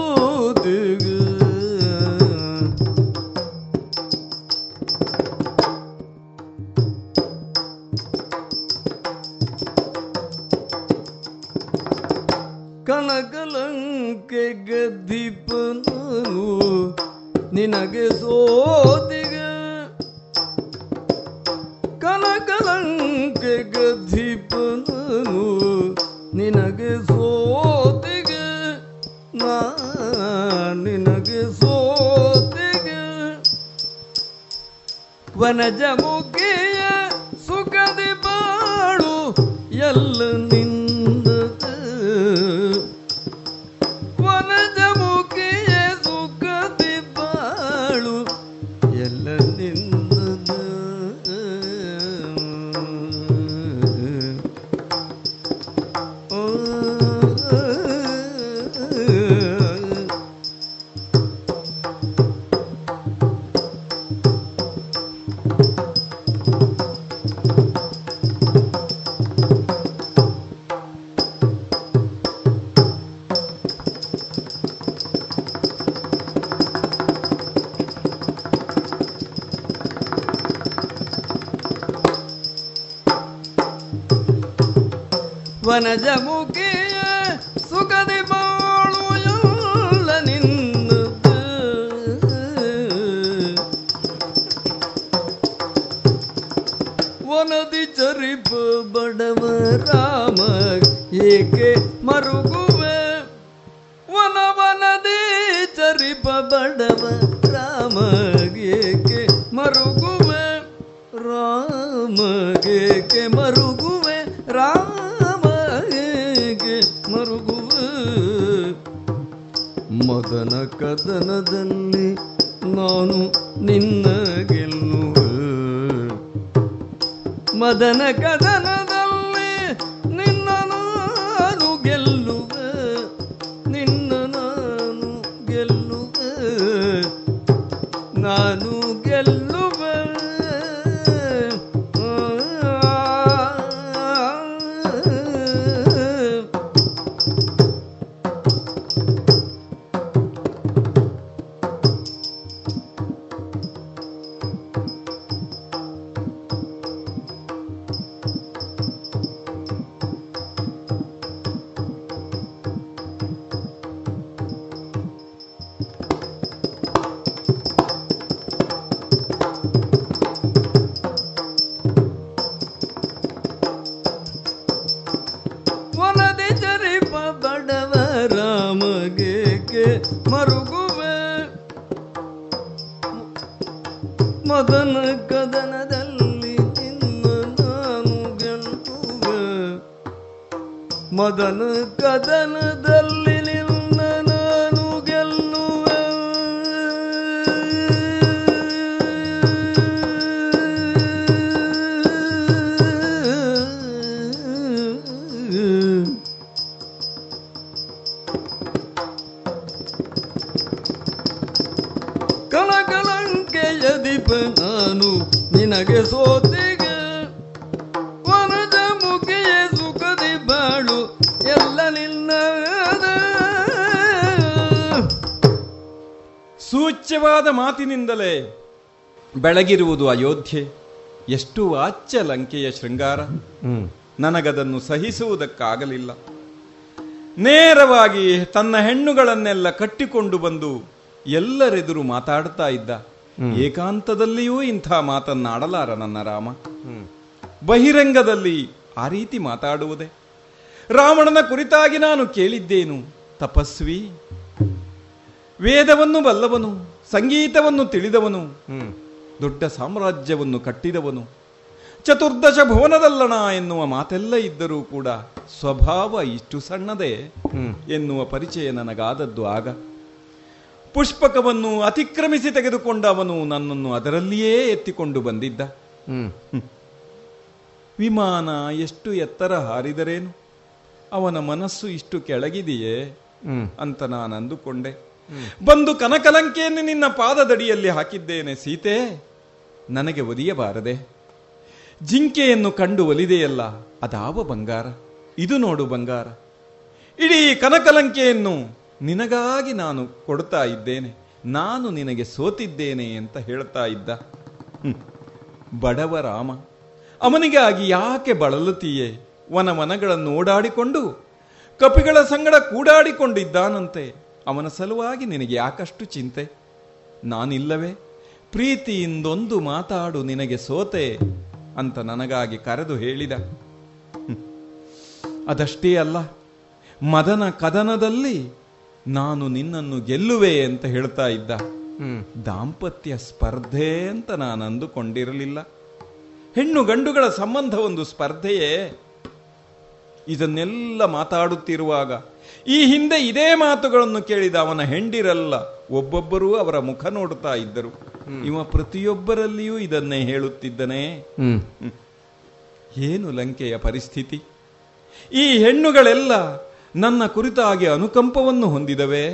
ನಾನು ನಿನಗೆ ಸೋತಿಗೆ. ವನಜ ಮುಖಿಯ ಸುಖದಿ ಬಾಳು ಎಲ್ಲ ನಿನ್ನ ಸೂಚ್ಯವಾದ ಮಾತಿನಿಂದಲೇ ಬೆಳಗಿರುವುದು ಅಯೋಧ್ಯೆ. ಎಷ್ಟು ವಾಚ್ಯ ಲಂಕೆಯ ಶೃಂಗಾರ. ನನಗದನ್ನು ಸಹಿಸುವುದಕ್ಕಾಗಲಿಲ್ಲ. ನೇರವಾಗಿ ತನ್ನ ಹೆಣ್ಣುಗಳನ್ನೆಲ್ಲ ಕಟ್ಟಿಕೊಂಡು ಬಂದು ಎಲ್ಲರೆದುರು ಮಾತಾಡ್ತಾ ಇದ್ದ. ಏಕಾಂತದಲ್ಲಿಯೂ ಇಂಥ ಮಾತನ್ನಾಡಲಾರ ನನ್ನ ರಾಮ. ಬಹಿರಂಗದಲ್ಲಿ ಆ ರೀತಿ ಮಾತಾಡುವುದೇ? ರಾವಣನ ಕುರಿತಾಗಿ ನಾನು ಕೇಳಿದ್ದೇನು? ತಪಸ್ವಿ. ವೇದವನ್ನು ಬಲ್ಲವನು ಸಂಗೀತವನ್ನು ತಿಳಿದವನು ದೊಡ್ಡ ಸಾಮ್ರಾಜ್ಯವನ್ನು ಕಟ್ಟಿದವನು. ಚತುರ್ದಶ ಭುವನದಲ್ಲಣ ಎನ್ನುವ ಮಾತೆಲ್ಲ ಇದ್ದರೂ ಕೂಡ ಸ್ವಭಾವ ಇಷ್ಟು ಸಣ್ಣದೇ ಎನ್ನುವ ಪರಿಚಯ ನನಗಾದದ್ದು ಆಗ. ಪುಷ್ಪಕವನ್ನು ಅತಿಕ್ರಮಿಸಿ ತೆಗೆದುಕೊಂಡ ಅವನು ನನ್ನನ್ನು ಅದರಲ್ಲಿಯೇ ಎತ್ತಿಕೊಂಡು ಬಂದಿದ್ದ. ವಿಮಾನ ಎಷ್ಟು ಎತ್ತರ ಹಾರಿದರೇನು? ಅವನ ಮನಸ್ಸು ಇಷ್ಟು ಕೆಳಗಿದೆಯೇ? ಅಂತ ನಾನು ಅಂದುಕೊಂಡೆ. ಬಂದು ಕನಕಲಂಕೆಯನ್ನು ನಿನ್ನ ಪಾದದಡಿಯಲ್ಲಿ ಹಾಕಿದ್ದೇನೆ ಸೀತೆ. ನನಗೆ ಒದಿಯಬಾರದೆ. ಜಿಂಕೆಯನ್ನು ಕಂಡು ಒಲಿದೆಯಲ್ಲ ಅದಾವ ಬಂಗಾರ? ಇದು ನೋಡು ಬಂಗಾರ. ಇಡೀ ಕನಕಲಂಕೆಯನ್ನು ನಿನಗಾಗಿ ನಾನು ಕೊಡ್ತಾ ಇದ್ದೇನೆ, ನಾನು ನಿನಗೆ ಸೋತಿದ್ದೇನೆ ಅಂತ ಹೇಳ್ತಾ ಇದ್ದ. ಬಡವ ರಾಮ, ಅವನಿಗಾಗಿ ಯಾಕೆ ಬಳಲುತ್ತೀಯೇ? ವನವನಗಳನ್ನು ಓಡಾಡಿಕೊಂಡು, ಕಪಿಗಳ ಸಂಗಡ ಕೂಡಾಡಿಕೊಂಡಿದ್ದಾನಂತೆ. ಅವನ ಸಲುವಾಗಿ ನಿನಗೆ ಯಾಕಷ್ಟು ಚಿಂತೆ? ನಾನಿಲ್ಲವೇ? ಪ್ರೀತಿಯಿಂದೊಂದು ಮಾತಾಡು, ನಿನಗೆ ಸೋತೆ ಅಂತ ನನಗಾಗಿ ಕರೆದು ಹೇಳಿದ. ಅದಷ್ಟೇ ಅಲ್ಲ, ಮದನ ಕದನದಲ್ಲಿ ನಾನು ನಿನ್ನನ್ನು ಗೆಲ್ಲುವೆ ಅಂತ ಹೇಳ್ತಾ ಇದ್ದ. ದಾಂಪತ್ಯ ಸ್ಪರ್ಧೆ ಅಂತ ನಾನು ಅಂದುಕೊಂಡಿರಲಿಲ್ಲ. ಹೆಣ್ಣು ಗಂಡುಗಳ ಸಂಬಂಧ ಒಂದು ಸ್ಪರ್ಧೆಯೇ. ಇದನ್ನೆಲ್ಲ ಮಾತಾಡುತ್ತಿರುವಾಗ ಈ ಹಿಂದೆ ಇದೇ ಮಾತುಗಳನ್ನು ಕೇಳಿದ ಅವನ ಹೆಂಡಿರಲ್ಲ ಒಬ್ಬೊಬ್ಬರೂ ಅವರ ಮುಖ ನೋಡುತ್ತಾ ಇದ್ದರು. ಇವ ಪ್ರತಿಯೊಬ್ಬರಲ್ಲಿಯೂ ಇದನ್ನೇ ಹೇಳುತ್ತಿದ್ದನೇ. ಏನು ಲಂಕೆಯ ಪರಿಸ್ಥಿತಿ? ಈ ಹೆಣ್ಣುಗಳೆಲ್ಲ ನನ್ನ ಕುರಿತಾಗಿ ಅನುಕಂಪವನ್ನು ಹೊಂದಿದವೆ?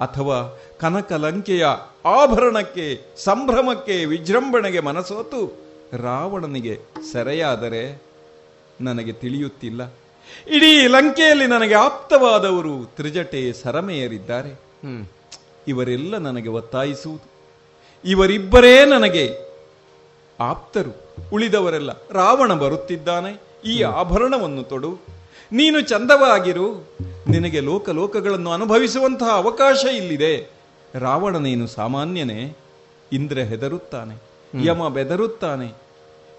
ಅಥವಾ ಕನಕ ಲಂಕೆಯ ಆಭರಣಕ್ಕೆ ಸಂಭ್ರಮಕ್ಕೆ ವಿಜೃಂಭಣೆಗೆ ಮನಸೋತು? ರಾವಣನಿಗೆ ಸೆರೆಯಾದರೆ ನನಗೆ ತಿಳಿಯುತ್ತಿಲ್ಲ. ಇಡೀ ಲಂಕೆಯಲ್ಲಿ ನನಗೆ ಆಪ್ತವಾದವರು ತ್ರಿಜಟೆ ಸರಮೆಯರಿದ್ದಾರೆ. ಇವರೆಲ್ಲ ನನಗೆ ಒತ್ತಾಯಿಸುವುದು. ಇವರಿಬ್ಬರೇ ನನಗೆ ಆಪ್ತರು. ಉಳಿದವರೆಲ್ಲ ರಾವಣ ಬರುತ್ತಿದ್ದಾನೆ. ಈ ಆಭರಣವನ್ನು ತೊಡು. ನೀನು ಚಂದವಾಗಿರು. ನಿನಗೆ ಲೋಕ ಲೋಕಗಳನ್ನು ಅನುಭವಿಸುವಂತಹ ಅವಕಾಶ ಇಲ್ಲಿದೆ. ರಾವಣನೇನು ಸಾಮಾನ್ಯನೇ? ಇಂದ್ರ ಹೆದರುತ್ತಾನೆ ಯಮ ಬೆದರುತ್ತಾನೆ.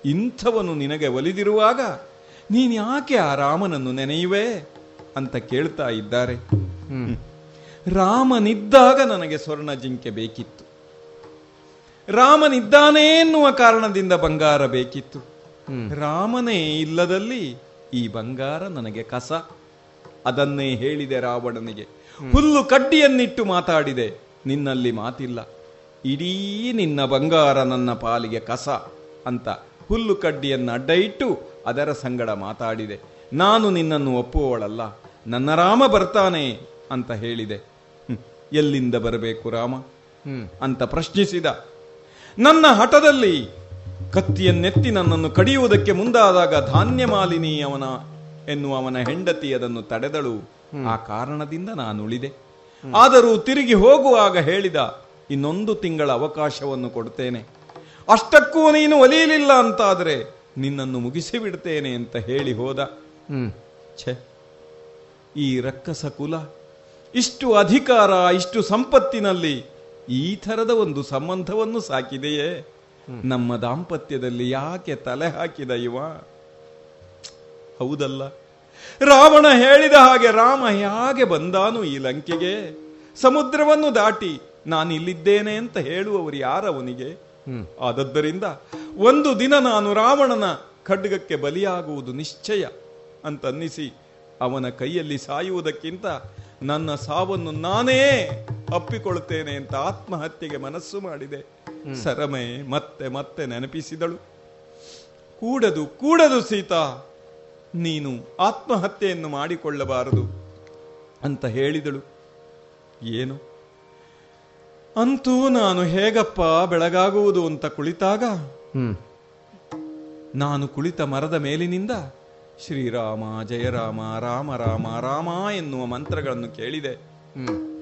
ಇಂಥವನು ನಿನಗೆ ಒಲಿದಿರುವಾಗ ನೀನು ಯಾಕೆ ಆ ರಾಮನನ್ನು ನೆನೆಯುವೆ ಅಂತ ಕೇಳ್ತಾ ಇದ್ದಾರೆ. ರಾಮನಿದ್ದಾಗ ನನಗೆ ಸ್ವರ್ಣ ಜಿಂಕೆ ಬೇಕಿತ್ತು. ರಾಮನಿದ್ದಾನೆ ಎನ್ನುವ ಕಾರಣದಿಂದ ಬಂಗಾರ ಬೇಕಿತ್ತು. ರಾಮನೇ ಇಲ್ಲದಲ್ಲಿ ಈ ಬಂಗಾರ ನನಗೆ ಕಸ. ಅದನ್ನೇ ಹೇಳಿದೆ ರಾವಣನಿಗೆ. ಹುಲ್ಲು ಕಡ್ಡಿಯನ್ನಿಟ್ಟು ಮಾತಾಡಿದೆ. ನಿನ್ನಲ್ಲಿ ಮಾತಿಲ್ಲ. ಇಡೀ ನಿನ್ನ ಬಂಗಾರ ನನ್ನ ಪಾಲಿಗೆ ಕಸ ಅಂತ ಹುಲ್ಲು ಕಡ್ಡಿಯನ್ನು ಅಡ್ಡ ಇಟ್ಟು ಅದರ ಸಂಗಡ ಮಾತಾಡಿದೆ. ನಾನು ನಿನ್ನನ್ನು ಒಪ್ಪುವವಳಲ್ಲ. ನನ್ನ ರಾಮ ಬರ್ತಾನೆ ಅಂತ ಹೇಳಿದೆ. ಎಲ್ಲಿಂದ ಬರಬೇಕು ರಾಮ? ಅಂತ ಪ್ರಶ್ನಿಸಿದ. ನನ್ನ ಹಠದಲ್ಲಿ ಕತ್ತಿಯನ್ನೆತ್ತಿ ನನ್ನನ್ನು ಕಡಿಯುವುದಕ್ಕೆ ಮುಂದಾದಾಗ ಧಾನ್ಯ ಮಾಲಿನಿ ಅವನ ಎನ್ನುವ ಅವನ ಹೆಂಡತಿ ಅದನ್ನು ತಡೆದಳು. ಆ ಕಾರಣದಿಂದ ನಾನು ಉಳಿದೆ ಆದರೂ ತಿರುಗಿ ಹೋಗುವಾಗ ಹೇಳಿದ ಇನ್ನೊಂದು ತಿಂಗಳ ಅವಕಾಶವನ್ನು ಕೊಡ್ತೇನೆ. ಅಷ್ಟಕ್ಕೂ ನೀನು ಒಲಿಯಲಿಲ್ಲ ಅಂತಾದರೆ ನಿನ್ನನ್ನು ಮುಗಿಸಿ ಬಿಡ್ತೇನೆ ಅಂತ ಹೇಳಿ ಹೋದ. ಛೆ ಈ ರಕ್ಕಸ ಕುಲ ಇಷ್ಟು ಅಧಿಕಾರ ಇಷ್ಟು ಸಂಪತ್ತಿನಲ್ಲಿ ಈ ಥರದ ಒಂದು ಸಂಬಂಧವನ್ನು ಸಾಕಿದೆಯೇ? ನಮ್ಮ ದಾಂಪತ್ಯದಲ್ಲಿ ಯಾಕೆ ತಲೆ ಹಾಕಿದ ಇವ? ಹೌದಲ್ಲ. ರಾವಣ ಹೇಳಿದ ಹಾಗೆ ರಾಮ ಹೇಗೆ ಬಂದಾನು ಈ ಲಂಕೆಗೆ? ಸಮುದ್ರವನ್ನು ದಾಟಿ ನಾನು ಇಲ್ಲಿದ್ದೇನೆ ಅಂತ ಹೇಳುವವರು ಯಾರವನಿಗೆ ಆದದ್ದರಿಂದ ಒಂದು ದಿನ ನಾನು ರಾವಣನ ಖಡ್ಗಕ್ಕೆ ಬಲಿಯಾಗುವುದು ನಿಶ್ಚಯ ಅಂತ ಅನ್ನಿಸಿ ಅವನ ಕೈಯಲ್ಲಿ ಸಾಯುವುದಕ್ಕಿಂತ ನನ್ನ ಸಾವನ್ನು ನಾನೇ ಅಪ್ಪಿಕೊಳ್ತೇನೆ ಅಂತ ಆತ್ಮಹತ್ಯೆಗೆ ಮನಸ್ಸು ಮಾಡಿದೆ. ಸರಮೆ ಮತ್ತೆ ಮತ್ತೆ ನೆನಪಿಸಿದಳು. ಕೂಡದು ಕೂಡದು ಸೀತಾ ನೀನು ಆತ್ಮಹತ್ಯೆಯನ್ನು ಮಾಡಿಕೊಳ್ಳಬಾರದು ಅಂತ ಹೇಳಿದಳು. ಏನು? ಅಂತೂ ನಾನು ಹೇಗಪ್ಪ ಬೆಳಗಾಗುವುದು ಅಂತ ಕುಳಿತಾಗ? ನಾನು ಕುಳಿತ ಮರದ ಮೇಲಿನಿಂದ ಶ್ರೀರಾಮ ಜಯರಾಮ ರಾಮ ರಾಮ ರಾಮ ಎನ್ನುವ ಮಂತ್ರಗಳನ್ನು ಕೇಳಿದೆ.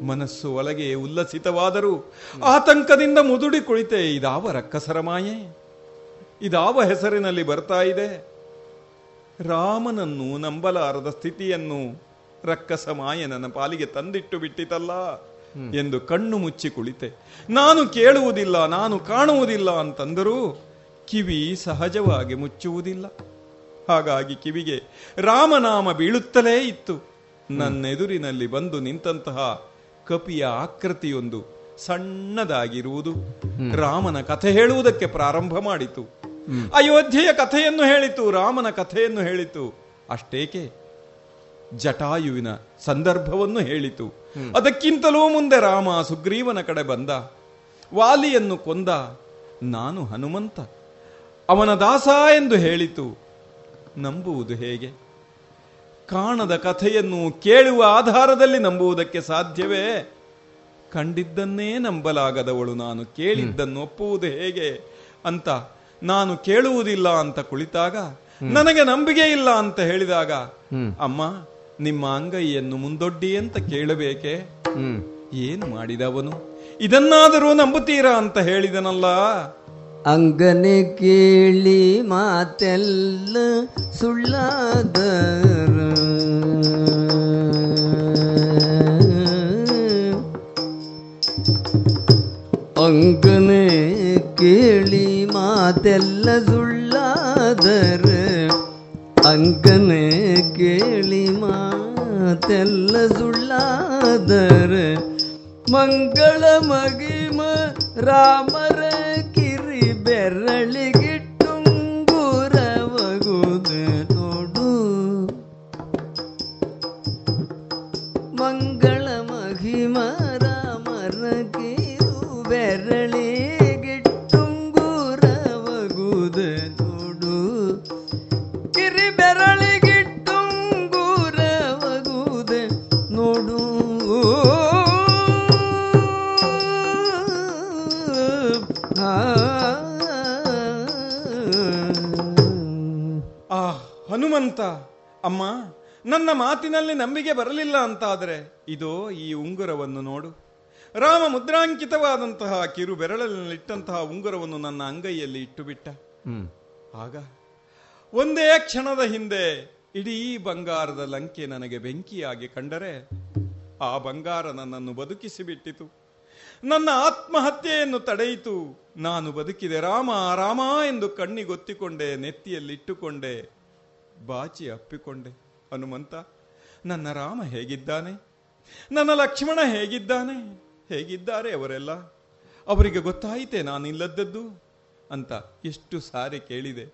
ಮನಸ್ಸು ಒಳಗೆ ಉಲ್ಲಸಿತವಾದರೂ ಆತಂಕದಿಂದ ಮುದುಡಿ ಕುಳಿತೆ, ಇದಾವ ರಕ್ಕಸರ ಮಾಯೆ, ಇದಾವ ಹೆಸರಿನಲ್ಲಿ ಬರ್ತಾ ಇದೆ. ರಾಮನನ್ನು ನಂಬಲಾರದ ಸ್ಥಿತಿಯನ್ನು ರಕ್ಕಸ ಮಾಯೆ ನನ್ನ ಪಾಲಿಗೆ ತಂದಿಟ್ಟು ಬಿಟ್ಟಿತಲ್ಲ ಎಂದು ಕಣ್ಣು ಮುಚ್ಚಿ ಕುಳಿತೆ. ನಾನು ಕೇಳುವುದಿಲ್ಲ, ನಾನು ಕಾಣುವುದಿಲ್ಲ ಅಂತಂದರೂ ಕಿವಿ ಸಹಜವಾಗಿ ಮುಚ್ಚುವುದಿಲ್ಲ. ಹಾಗಾಗಿ ಕಿವಿಗೆ ರಾಮನಾಮ ಬೀಳುತ್ತಲೇ ಇತ್ತು. ನನ್ನೆದುರಿನಲ್ಲಿ ಬಂದು ನಿಂತಹ ಕಪಿಯ ಆಕೃತಿಯೊಂದು ಸಣ್ಣದಾಗಿರುವುದು. ರಾಮನ ಕಥೆ ಹೇಳುವುದಕ್ಕೆ ಪ್ರಾರಂಭ ಮಾಡಿತು. ಅಯೋಧ್ಯೆಯ ಕಥೆಯನ್ನು ಹೇಳಿತು ರಾಮನ ಕಥೆಯನ್ನು ಹೇಳಿತು. ಅಷ್ಟೇಕೆ? ಜಟಾಯುವಿನ ಸಂದರ್ಭವನ್ನು ಹೇಳಿತು. ಅದಕ್ಕಿಂತಲೂ ಮುಂದೆ ರಾಮ ಸುಗ್ರೀವನ ಕಡೆ ಬಂದ. ವಾಲಿಯನ್ನು ಕೊಂದ. ನಾನು ಹನುಮಂತ. ಅವನ ದಾಸ ಎಂದು ಹೇಳಿತು. ನಂಬುವುದು ಹೇಗೆ? ಕಾಣದ ಕಥೆಯನ್ನು ಕೇಳುವ ಆಧಾರದಲ್ಲಿ ನಂಬುವುದಕ್ಕೆ ಸಾಧ್ಯವೇ? ಕಂಡಿದ್ದನ್ನೇ ನಂಬಲಾಗದವಳು ನಾನು ಕೇಳಿದ್ದನ್ನು ಒಪ್ಪುವುದು ಹೇಗೆ ಅಂತ ನಾನು ಕೇಳುವುದಿಲ್ಲ ಅಂತ ಕುಳಿತಾಗ ನನಗೆ ನಂಬಿಕೆ ಇಲ್ಲ ಅಂತ ಹೇಳಿದಾಗ ಅಮ್ಮ ನಿಮ್ಮ ಅಂಗೈಯನ್ನು ಮುಂದೊಡ್ಡಿ ಅಂತ ಕೇಳಬೇಕೆ? ಏನು ಮಾಡಿದವನು? ಇದನ್ನಾದರೂ ನಂಬುತ್ತೀರಾ ಅಂತ ಹೇಳಿದನಲ್ಲ? ಅಂಗನೆ ಕೇಳಿ ಮಾತೆಲ್ಲ ಸುಳ್ಳಾದರು. ಅಂಗನೆ ಕೇಳಿ ಮಾತೆಲ್ಲ ಸುಳ್ಳಾದರೆ. ಅಂಗನೆ ಕೇಳಿ ಮಾತೆಲ್ಲ ಸುಳ್ಳಾದರೆ. ಮಂಗಳ ಮಗಿಮ ರಾಮರ ಕಿರಿ ಹನುಮಂತ ಅಮ್ಮ ನನ್ನ ಮಾತಿನಲ್ಲಿ ನಂಬಿಕೆ ಬರಲಿಲ್ಲ ಅಂತಾದರೆ ಇದೋ ಈ ಉಂಗುರವನ್ನು ನೋಡು. ರಾಮ ಮುದ್ರಾಂಕಿತವಾದಂತಹ ಕಿರು ಬೆರಳಲ್ಲಿಟ್ಟಂತಹ ಉಂಗುರವನ್ನು ನನ್ನ ಅಂಗೈಯಲ್ಲಿ ಇಟ್ಟು ಬಿಟ್ಟ ಆಗ ಒಂದೇ ಕ್ಷಣದ ಹಿಂದೆ ಇಡೀ ಬಂಗಾರದ ಲಂಕೆ ನನಗೆ ಬೆಂಕಿಯಾಗಿ ಕಂಡರೆ ಆ ಬಂಗಾರ ನನ್ನನ್ನು ಬದುಕಿಸಿಬಿಟ್ಟಿತು. ನನ್ನ ಆತ್ಮಹತ್ಯೆಯನ್ನು ತಡೆಯಿತು. ನಾನು ಬದುಕಿದೆ ರಾಮ ರಾಮ ಎಂದು ಕಣ್ಣಿಗೊತ್ತಿಕೊಂಡೆ ನೆತ್ತಿಯಲ್ಲಿ ಇಟ್ಟುಕೊಂಡೆ ಬಾಚಿ ಅಪ್ಪಿಕೊಂಡೆ. ಹನುಮಂತ, ನನ್ನ ರಾಮ ಹೇಗಿದ್ದಾನೆ? ನನ್ನ ಲಕ್ಷ್ಮಣ ಹೇಗಿದ್ದಾನೆ? ಹೇಗಿದ್ದಾರೆ ಅವರೆಲ್ಲ? ಅವರಿಗೆ ಗೊತ್ತಾಯಿತೆ ನಾನಿಲ್ಲದದ್ದು ಅಂತ ಎಷ್ಟು ಸಾರಿ ಕೇಳಿದೆ.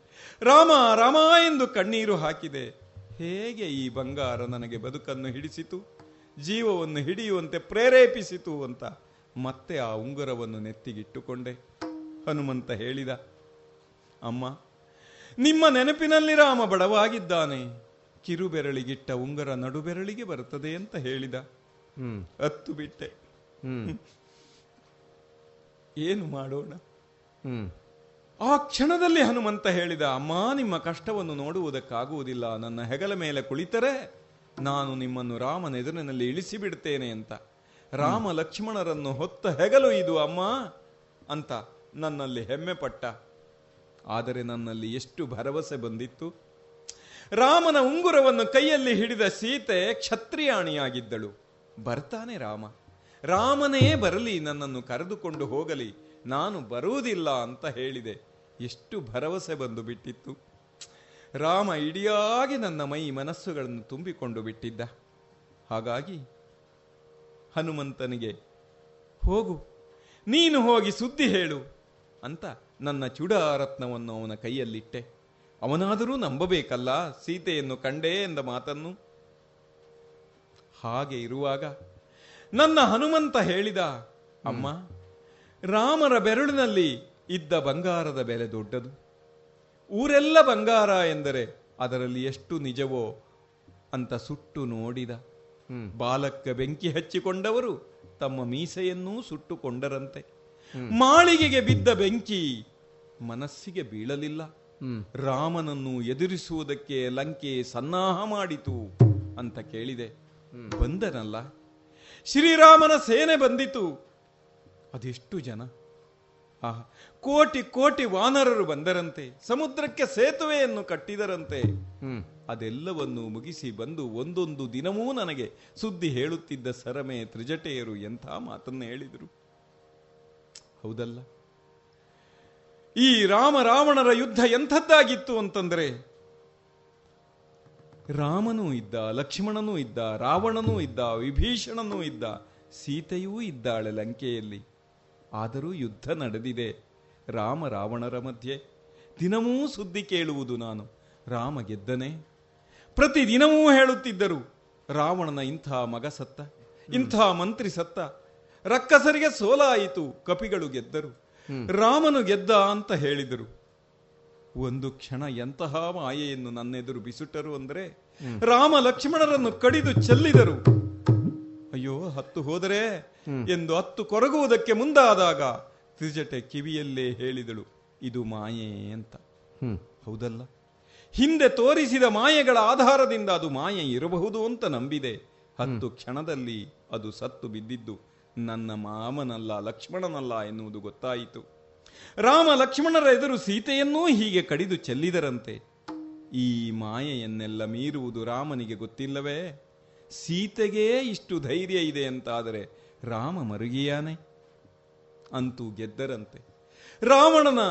ರಾಮ ರಾಮ ಎಂದು ಕಣ್ಣೀರು ಹಾಕಿದೆ. ಹೇಗೆ ಈ ಬಂಗಾರ ನನಗೆ ಬದುಕನ್ನು ಹಿಡಿಸಿತು? ಜೀವವನ್ನು ಹಿಡಿಯುವಂತೆ ಪ್ರೇರೇಪಿಸಿತು ಅಂತ ಮತ್ತೆ ಆ ಉಂಗುರವನ್ನು ನೆತ್ತಿಗಿಟ್ಟುಕೊಂಡೆ. ಹನುಮಂತ ಹೇಳಿದ, ಅಮ್ಮ ನಿಮ್ಮ ನೆನಪಿನಲ್ಲಿ ರಾಮ ಬಡವಾಗಿದ್ದಾನೆ. ಕಿರುಬೆರಳಿಗಿಟ್ಟ ಉಂಗರ ನಡುಬೆರಳಿಗೆ ಬರುತ್ತದೆ ಅಂತ ಹೇಳಿದ. ಹತ್ತು ಬಿಟ್ಟೆ. ಏನು ಮಾಡೋಣ? ಆ ಕ್ಷಣದಲ್ಲಿ ಹನುಮಂತ ಹೇಳಿದ ಅಮ್ಮ ನಿಮ್ಮ ಕಷ್ಟವನ್ನು ನೋಡುವುದಕ್ಕಾಗುವುದಿಲ್ಲ. ನನ್ನ ಹೆಗಲ ಮೇಲೆ ಕುಳಿತರೆ ನಾನು ನಿಮ್ಮನ್ನು ರಾಮನ ಎದುರಿನಲ್ಲಿ ಇಳಿಸಿ ಬಿಡ್ತೇನೆ ಅಂತ. ರಾಮ ಲಕ್ಷ್ಮಣರನ್ನು ಹೊತ್ತ ಹೆಗಲು ಇದು ಅಮ್ಮ ಅಂತ ನನ್ನಲ್ಲಿ ಹೆಮ್ಮೆ ಪಟ್ಟ. ಆದರೆ ನನ್ನಲ್ಲಿ ಎಷ್ಟು ಭರವಸೆ ಬಂದಿತ್ತು. ರಾಮನ ಉಂಗುರವನ್ನು ಕೈಯಲ್ಲಿ ಹಿಡಿದ ಸೀತೆ ಕ್ಷತ್ರಿಯಾಣಿಯಾಗಿದ್ದಳು. ಬರ್ತಾನೆ ರಾಮ. ರಾಮನೇ ಬರಲಿ, ನನ್ನನ್ನು ಕರೆದುಕೊಂಡು ಹೋಗಲಿ, ನಾನು ಬರುವುದಿಲ್ಲ ಅಂತ ಹೇಳಿದೆ. ಎಷ್ಟು ಭರವಸೆ ಬಂದು ಬಿಟ್ಟಿತ್ತು. ರಾಮ ಇಡಿಯಾಗಿ ನನ್ನ ಮೈ ಮನಸ್ಸುಗಳನ್ನು ತುಂಬಿಕೊಂಡು ಬಿಟ್ಟಿದ್ದ. ಹಾಗಾಗಿ ಹನುಮಂತನಿಗೆ, ಹೋಗು, ನೀನು ಹೋಗಿ ಸುದ್ದಿ ಹೇಳು. ಅಂತ ನನ್ನ ಚೂಡಾರತ್ನವನ್ನು ಅವನ ಕೈಯಲ್ಲಿಟ್ಟೆ. ಅವನಾದರೂ ನಂಬಬೇಕಲ್ಲ ಸೀತೆಯನ್ನು ಕಂಡೇ ಎಂದ ಮಾತನ್ನು. ಹಾಗೆ ಇರುವಾಗ ನನ್ನ ಹನುಮಂತ ಹೇಳಿದ ಅಮ್ಮ ರಾಮರ ಬೆರಳಿನಲ್ಲಿ ಇದ್ದ ಬಂಗಾರದ ಬೆಲೆ ದೊಡ್ಡದು. ಊರೆಲ್ಲ ಬಂಗಾರ ಎಂದರೆ ಅದರಲ್ಲಿ ಎಷ್ಟು ನಿಜವೋ ಅಂತ ಸುಟ್ಟು ನೋಡಿದ. ಬಾಲಕ್ಕ ಬೆಂಕಿ ಹಚ್ಚಿಕೊಂಡವರು ತಮ್ಮ ಮೀಸೆಯನ್ನೂ ಸುಟ್ಟುಕೊಂಡರಂತೆ. ಮಾಳಿಗೆಗೆ ಬಿದ್ದ ಬೆಂಕಿ ಮನಸ್ಸಿಗೆ ಬೀಳಲಿಲ್ಲ. ರಾಮನನ್ನು ಎದುರಿಸುವುದಕ್ಕೆ ಲಂಕೆ ಸನ್ನಾಹ ಮಾಡಿತು ಅಂತ ಕೇಳಿದೆ. ಬಂದನಲ್ಲ. ಶ್ರೀರಾಮನ ಸೇನೆ ಬಂದಿತು. ಅದೆಷ್ಟು ಜನ? ಆ ಕೋಟಿ ಕೋಟಿ ವಾನರರು ಬಂದರಂತೆ. ಸಮುದ್ರಕ್ಕೆ ಸೇತುವೆಯನ್ನು ಕಟ್ಟಿದರಂತೆ. ಅದೆಲ್ಲವನ್ನು ಮುಗಿಸಿ ಬಂದು ಒಂದೊಂದು ದಿನವೂ ನನಗೆ ಸುದ್ದಿ ಹೇಳುತ್ತಿದ್ದ ಸರಮೆ ತ್ರಿಜಟೆಯರು ಎಂಥ ಮಾತನ್ನು ಹೇಳಿದರು. ಹೌದಲ್ಲ? ಈ ರಾಮ ರಾವಣರ ಯುದ್ಧ ಎಂಥದ್ದಾಗಿತ್ತು ಅಂತಂದ್ರೆ, ರಾಮನೂ ಇದ್ದ, ಲಕ್ಷ್ಮಣನೂ ಇದ್ದ, ರಾವಣನೂ ಇದ್ದ, ವಿಭೀಷಣನೂ ಇದ್ದ, ಸೀತೆಯೂ ಇದ್ದಾಳೆ ಲಂಕೆಯಲ್ಲಿ. ಆದರೂ ಯುದ್ಧ ನಡೆದಿದೆ ರಾಮ ರಾವಣರ ಮಧ್ಯೆ. ದಿನವೂ ಸುದ್ದಿ ಕೇಳುವುದು ನಾನು, ರಾಮ ಗೆದ್ದನೆ. ಪ್ರತಿದಿನವೂ ಹೇಳುತ್ತಿದ್ದರು, ರಾವಣನ ಇಂಥ ಮಗ ಸತ್ತ, ಇಂಥ ಮಂತ್ರಿ ಸತ್ತ ರಕ್ಕಸರಿಗೆ ಸೋಲಾಯಿತು ಕಪಿಗಳು ಗೆದ್ದರು. ರಾಮನು ಗೆದ್ದ ಅಂತ ಹೇಳಿದರು. ಒಂದು ಕ್ಷಣ ಎಂತಹ ಮಾಯೆಯನ್ನು ನನ್ನೆದುರು ಬಿಸುಟರು ಅಂದರೆ ರಾಮ ಲಕ್ಷ್ಮಣರನ್ನು ಕಡಿದು ಚೆಲ್ಲಿದರು. ಅಯ್ಯೋ ಹತ್ತು ಹೋದರೆ ಎಂದು ಹತ್ತು ಕೊರಗುವುದಕ್ಕೆ ಮುಂದಾದಾಗ ತ್ರಿಜಟೆ ಕಿವಿಯಲ್ಲೇ ಹೇಳಿದಳು ಇದು ಮಾಯೆ ಅಂತ. ಹೌದಲ್ಲ? ಹಿಂದೆ ತೋರಿಸಿದ ಮಾಯೆಗಳ ಆಧಾರದಿಂದ ಅದು ಮಾಯೆ ಇರಬಹುದು ಅಂತ ನಂಬಿದೆ. ಹತ್ತು ಕ್ಷಣದಲ್ಲಿ ಅದು ಸತ್ತು ಬಿದ್ದಿದ್ದು ನನ್ನ ಮಾಮನಲ್ಲ, ಲಕ್ಷ್ಮಣನಲ್ಲ ಎನ್ನುವುದು ಗೊತ್ತಾಯಿತು. ರಾಮ ಲಕ್ಷ್ಮಣರ ಎದುರು ಸೀತೆಯನ್ನೂ ಹೀಗೆ ಕಡಿದು ಚೆಲ್ಲಿದರಂತೆ. ಈ ಮಾಯೆಯನ್ನೆಲ್ಲ ಮೀರುವುದು ರಾಮನಿಗೆ ಗೊತ್ತಿಲ್ಲವೇ? ಸೀತೆಗೇ ಇಷ್ಟು ಧೈರ್ಯ ಇದೆ ಅಂತಾದರೆ ರಾಮ ಮರುಗಿಯಾನೆ. ಅಂತೂ ಗೆದ್ದರಂತೆ. ರಾವಣನ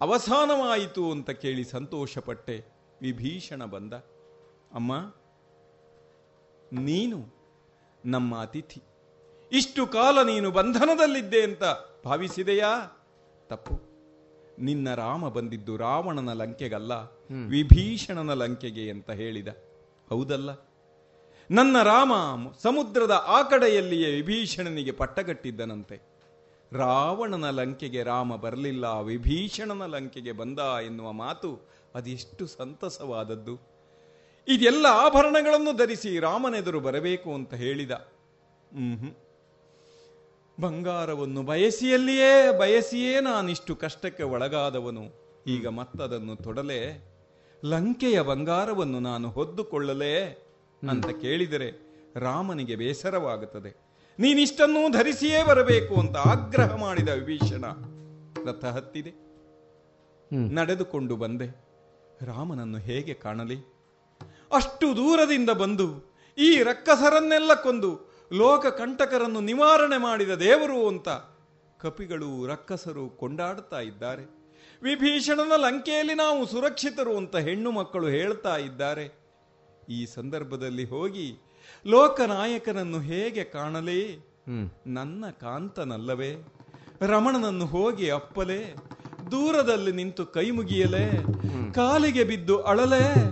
ಅವಸಾನವಾಯಿತು ಅಂತ ಕೇಳಿ ಸಂತೋಷಪಟ್ಟೆ. ವಿಭೀಷಣ ಬಂದ. ಅಮ್ಮ, ನೀನು ನಮ್ಮ ಅತಿಥಿ. ಇಷ್ಟು ಕಾಲ ನೀನು ಬಂಧನದಲ್ಲಿದ್ದೆ ಅಂತ ಭಾವಿಸಿದೆಯಾ? ತಪ್ಪು. ನಿನ್ನ ರಾಮ ಬಂದಿದ್ದು ರಾವಣನ ಲಂಕೆಗಲ್ಲ ವಿಭೀಷಣನ ಲಂಕೆಗೆ ಅಂತ ಹೇಳಿದ. ಹೌದಲ್ಲ? ನನ್ನ ರಾಮ ಸಮುದ್ರದ ಆ ಕಡೆಯಲ್ಲಿಯೇ ವಿಭೀಷಣನಿಗೆ ಪಟ್ಟಗಟ್ಟಿದ್ದನಂತೆ. ರಾವಣನ ಲಂಕೆಗೆ ರಾಮ ಬರಲಿಲ್ಲ ವಿಭೀಷಣನ ಲಂಕೆಗೆ ಬಂದ ಎನ್ನುವ ಮಾತು ಅದೆಷ್ಟು ಸಂತಸವಾದದ್ದು. ಇದೆಲ್ಲ ಆಭರಣಗಳನ್ನು ಧರಿಸಿ ರಾಮನೆದುರು ಬರಬೇಕು ಅಂತ ಹೇಳಿದ. ಹ್ಮ್. ಬಂಗಾರವನ್ನು ಬಯಸಿಯಲ್ಲಿಯೇ ಬಯಸಿಯೇ ನಾನಿಷ್ಟು ಕಷ್ಟಕ್ಕೆ ಒಳಗಾದವನು. ಈಗ ಮತ್ತದನ್ನು ತೊಡಲೆ ಲಂಕೆಯ ಬಂಗಾರವನ್ನು ನಾನು ಹೊದ್ದುಕೊಳ್ಳಲೇ ಅಂತ ಕೇಳಿದರೆ ರಾಮನಿಗೆ ಬೇಸರವಾಗುತ್ತದೆ. ನೀನಿಷ್ಟನ್ನೂ ಧರಿಸಿಯೇ ಬರಬೇಕು ಅಂತ ಆಗ್ರಹ ಮಾಡಿದ ವಿಭೀಷಣ ರಥ ಹತ್ತಿದೆ. ನಡೆದುಕೊಂಡು ಬಂದೆ. ರಾಮನನ್ನು ಹೇಗೆ ಕಾಣಲಿ? ಅಷ್ಟು ದೂರದಿಂದ ಬಂದು ಈ ರಕ್ಕಸರನ್ನೆಲ್ಲ ಕೊಂದು ಲೋಕ ಕಂಟಕರನ್ನು ನಿವಾರಣೆ ಮಾಡಿದ ದೇವರು ಅಂತ ಕಪಿಗಳು ರಕ್ಕಸರು ಕೊಂಡಾಡ್ತಾ ಇದ್ದಾರೆ. ವಿಭೀಷಣನ ಲಂಕೆಯಲ್ಲಿ ನಾವು ಸುರಕ್ಷಿತರು ಅಂತ ಹೆಣ್ಣು ಮಕ್ಕಳು ಹೇಳ್ತಾ ಇದ್ದಾರೆ. ಈ ಸಂದರ್ಭದಲ್ಲಿ ಹೋಗಿ ಲೋಕನಾಯಕನನ್ನು ಹೇಗೆ ಕಾಣಲೇ? ನನ್ನ ಕಾಂತನಲ್ಲವೇ? ರಮಣನನ್ನು ಹೋಗಿ ಅಪ್ಪಲೆ? ದೂರದಲ್ಲಿ ನಿಂತು ಕೈ ಮುಗಿಯಲೆ? ಕಾಲಿಗೆ ಬಿದ್ದು ಅಳಲೆ?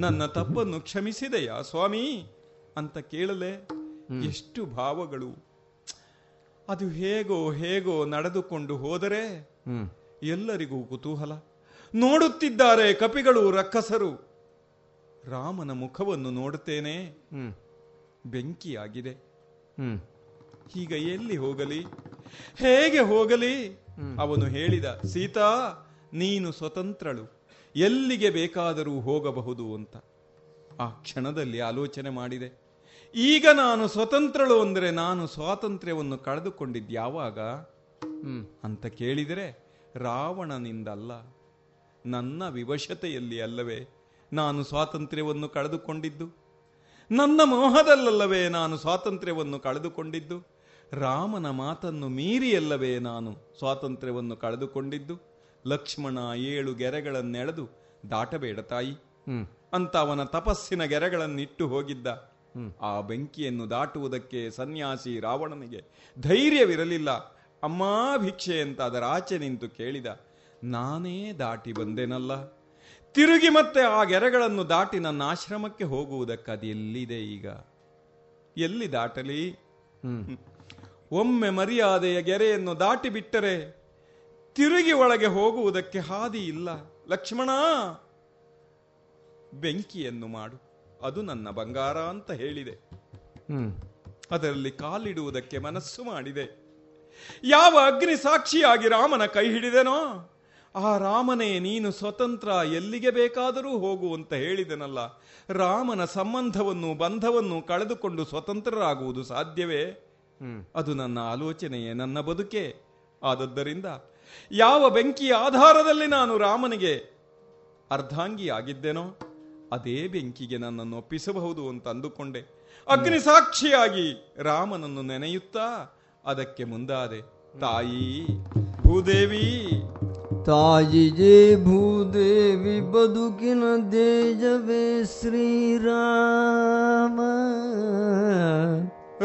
ನನ್ನ ತಪ್ಪನ್ನು ಕ್ಷಮಿಸಿದೆಯಾ ಸ್ವಾಮಿ? ಅಂತ ಕೇಳಲೆ? ಎಷ್ಟು ಭಾವಗಳು. ಅದು ಹೇಗೋ ಹೇಗೋ ನಡೆದುಕೊಂಡು ಹೋದರೆ ಎಲ್ಲರಿಗೂ ಕುತೂಹಲ. ನೋಡುತ್ತಿದ್ದಾರೆ ಕಪಿಗಳು ರಕ್ಕಸರು. ರಾಮನ ಮುಖವನ್ನು ನೋಡುತ್ತೇನೆ. ಬೆಂಕಿಯಾಗಿದೆ. ಈಗ ಎಲ್ಲಿ ಹೋಗಲಿ? ಹೇಗೆ ಹೋಗಲಿ? ಅವನು ಹೇಳಿದ ಸೀತಾ ನೀನು ಸ್ವತಂತ್ರಳು. ಎಲ್ಲಿಗೆ ಬೇಕಾದರೂ ಹೋಗಬಹುದು ಅಂತ. ಆ ಕ್ಷಣದಲ್ಲಿ ಆಲೋಚನೆ ಮಾಡಿದೆ. ಈಗ ನಾನು ಸ್ವತಂತ್ರಳು ಅಂದರೆ ನಾನು ಸ್ವಾತಂತ್ರ್ಯವನ್ನು ಕಳೆದುಕೊಂಡಿದ್ದು ಯಾವಾಗ? ಅಂತ ಕೇಳಿದರೆ ರಾವಣನಿಂದಲ್ಲ. ನನ್ನ ವಿವಶತೆಯಲ್ಲಿ ಅಲ್ಲವೇ ನಾನು ಸ್ವಾತಂತ್ರ್ಯವನ್ನು ಕಳೆದುಕೊಂಡಿದ್ದು. ನನ್ನ ಮೋಹದಲ್ಲಲ್ಲವೇ ನಾನು ಸ್ವಾತಂತ್ರ್ಯವನ್ನು ಕಳೆದುಕೊಂಡಿದ್ದು. ರಾಮನ ಮಾತನ್ನು ಮೀರಿಯಲ್ಲವೇ ನಾನು ಸ್ವಾತಂತ್ರ್ಯವನ್ನು ಕಳೆದುಕೊಂಡಿದ್ದು. ಲಕ್ಷ್ಮಣ ಏಳು ಗೆರೆಗಳನ್ನೆಳೆದು ದಾಟಬೇಡ ತಾಯಿ. ಅಂತ ಅವನ ತಪಸ್ಸಿನ ಗೆರೆಗಳನ್ನಿಟ್ಟು ಹೋಗಿದ್ದ. ಆ ಬೆಂಕಿಯನ್ನು ದಾಟುವುದಕ್ಕೆ ಸನ್ಯಾಸಿ ರಾವಣನಿಗೆ ಧೈರ್ಯವಿರಲಿಲ್ಲ. ಅಮ್ಮ ಭಿಕ್ಷೆ ಅಂತ ಅದರ ಆಚೆ ನಿಂತು ಕೇಳಿದ. ನಾನೇ ದಾಟಿ ಬಂದೆನಲ್ಲ. ತಿರುಗಿ ಮತ್ತೆ ಆ ಗೆರೆಗಳನ್ನು ದಾಟಿ ನನ್ನ ಆಶ್ರಮಕ್ಕೆ ಹೋಗುವುದಕ್ಕೆ ಅದು ಎಲ್ಲಿದೆ ಈಗ? ಎಲ್ಲಿ ದಾಟಲಿ? ಒಮ್ಮೆ ಮರ್ಯಾದೆಯ ಗೆರೆಯನ್ನು ದಾಟಿ ಬಿಟ್ಟರೆ ತಿರುಗಿ ಒಳಗೆ ಹೋಗುವುದಕ್ಕೆ ಹಾದಿ ಇಲ್ಲ. ಲಕ್ಷ್ಮಣ ಬೆಂಕಿಯನ್ನು ಮಾಡು. ಅದು ನನ್ನ ಬಂಗಾರ ಅಂತ ಹೇಳಿದೆ. ಅದರಲ್ಲಿ ಕಾಲಿಡುವುದಕ್ಕೆ ಮನಸ್ಸು ಮಾಡಿದೆ. ಯಾವ ಅಗ್ನಿ ಸಾಕ್ಷಿಯಾಗಿ ರಾಮನ ಕೈ ಹಿಡಿದೆನೋ ಆ ರಾಮನೇ ನೀನು ಸ್ವತಂತ್ರ ಎಲ್ಲಿಗೆ ಬೇಕಾದರೂ ಹೋಗು ಅಂತ ಹೇಳಿದನಲ್ಲ. ರಾಮನ ಸಂಬಂಧವನ್ನು ಬಂಧವನ್ನು ಕಳೆದುಕೊಂಡು ಸ್ವತಂತ್ರರಾಗುವುದು ಸಾಧ್ಯವೇ? ಅದು ನನ್ನ ಆಲೋಚನೆಯೇ ನನ್ನ ಬದುಕೆ. ಆದದ್ದರಿಂದ ಯಾವ ಬೆಂಕಿಯ ಆಧಾರದಲ್ಲಿ ನಾನು ರಾಮನಿಗೆ ಅರ್ಧಾಂಗಿ ಆಗಿದ್ದೇನೋ ಅದೇ ಬೆಂಕಿಗೆ ನನ್ನನ್ನು ಒಪ್ಪಿಸಬಹುದು ಅಂತ ಅಂದುಕೊಂಡೆ. ಅಗ್ನಿ ಸಾಕ್ಷಿಯಾಗಿ ರಾಮನನ್ನು ನೆನೆಯುತ್ತಾ ಅದಕ್ಕೆ ಮುಂದಾದೆ ತಾಯಿ ಭೂದೇವಿ! ತಾಯಿ ಜೇ ಭೂದೇವಿ ಬದುಕಿನ ದೇಜವೇ ಶ್ರೀರಾಮ!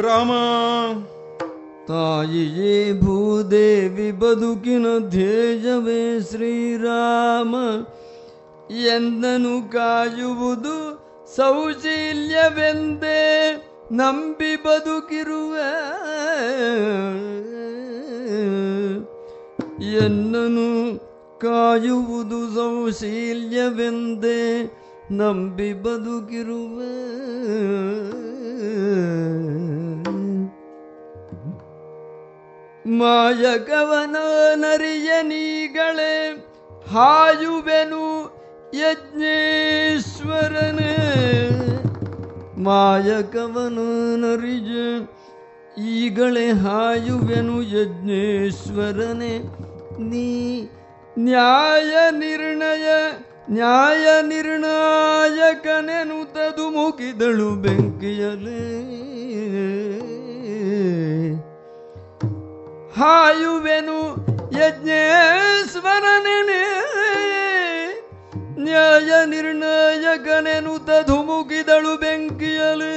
ರಾಮ! ತಾಯಿಯೇ ಭೂದೇವಿ ಬದುಕಿನ ಧ್ಯೇಯವೇ ಶ್ರೀರಾಮ! ಎಂದನು ಕಾಯುವುದು ಸೌಶೀಲ್ಯವೆಂದೇ ನಂಬಿ ಬದುಕಿರುವ. ಎನ್ನನು ಕಾಯುವುದು ಸೌಶೀಲ್ಯವೆಂದೇ ನಂಬಿ ಬದುಕಿರುವ. ಮಾಯಕವನ ನರಿಯ ನೀಗಳೇ ಹಾಯುವೆನು ಯಜ್ಞೇಶ್ವರನೇ ಮಾಯಕವನು ನರಿಜ ಈಗಳೇ ಹಾಯುವೆನು ಯಜ್ಞೇಶ್ವರನೇ. ನೀ ನ್ಯಾಯ ನಿರ್ಣಯ, ನ್ಯಾಯ ನಿರ್ಣಾಯಕನೆನುತದು ಮುಗಿದಳು ಬೆಂಕಿಯಲೇ. ಹಾಯುವೆನು ಯಜ್ಞೇಶ್ವರನೇ ನ್ಯಾಯ ನಿರ್ಣಾಯಕನೆನುತ ಧುಮುಕಿದಳು ಬೆಂಕಿಯಲು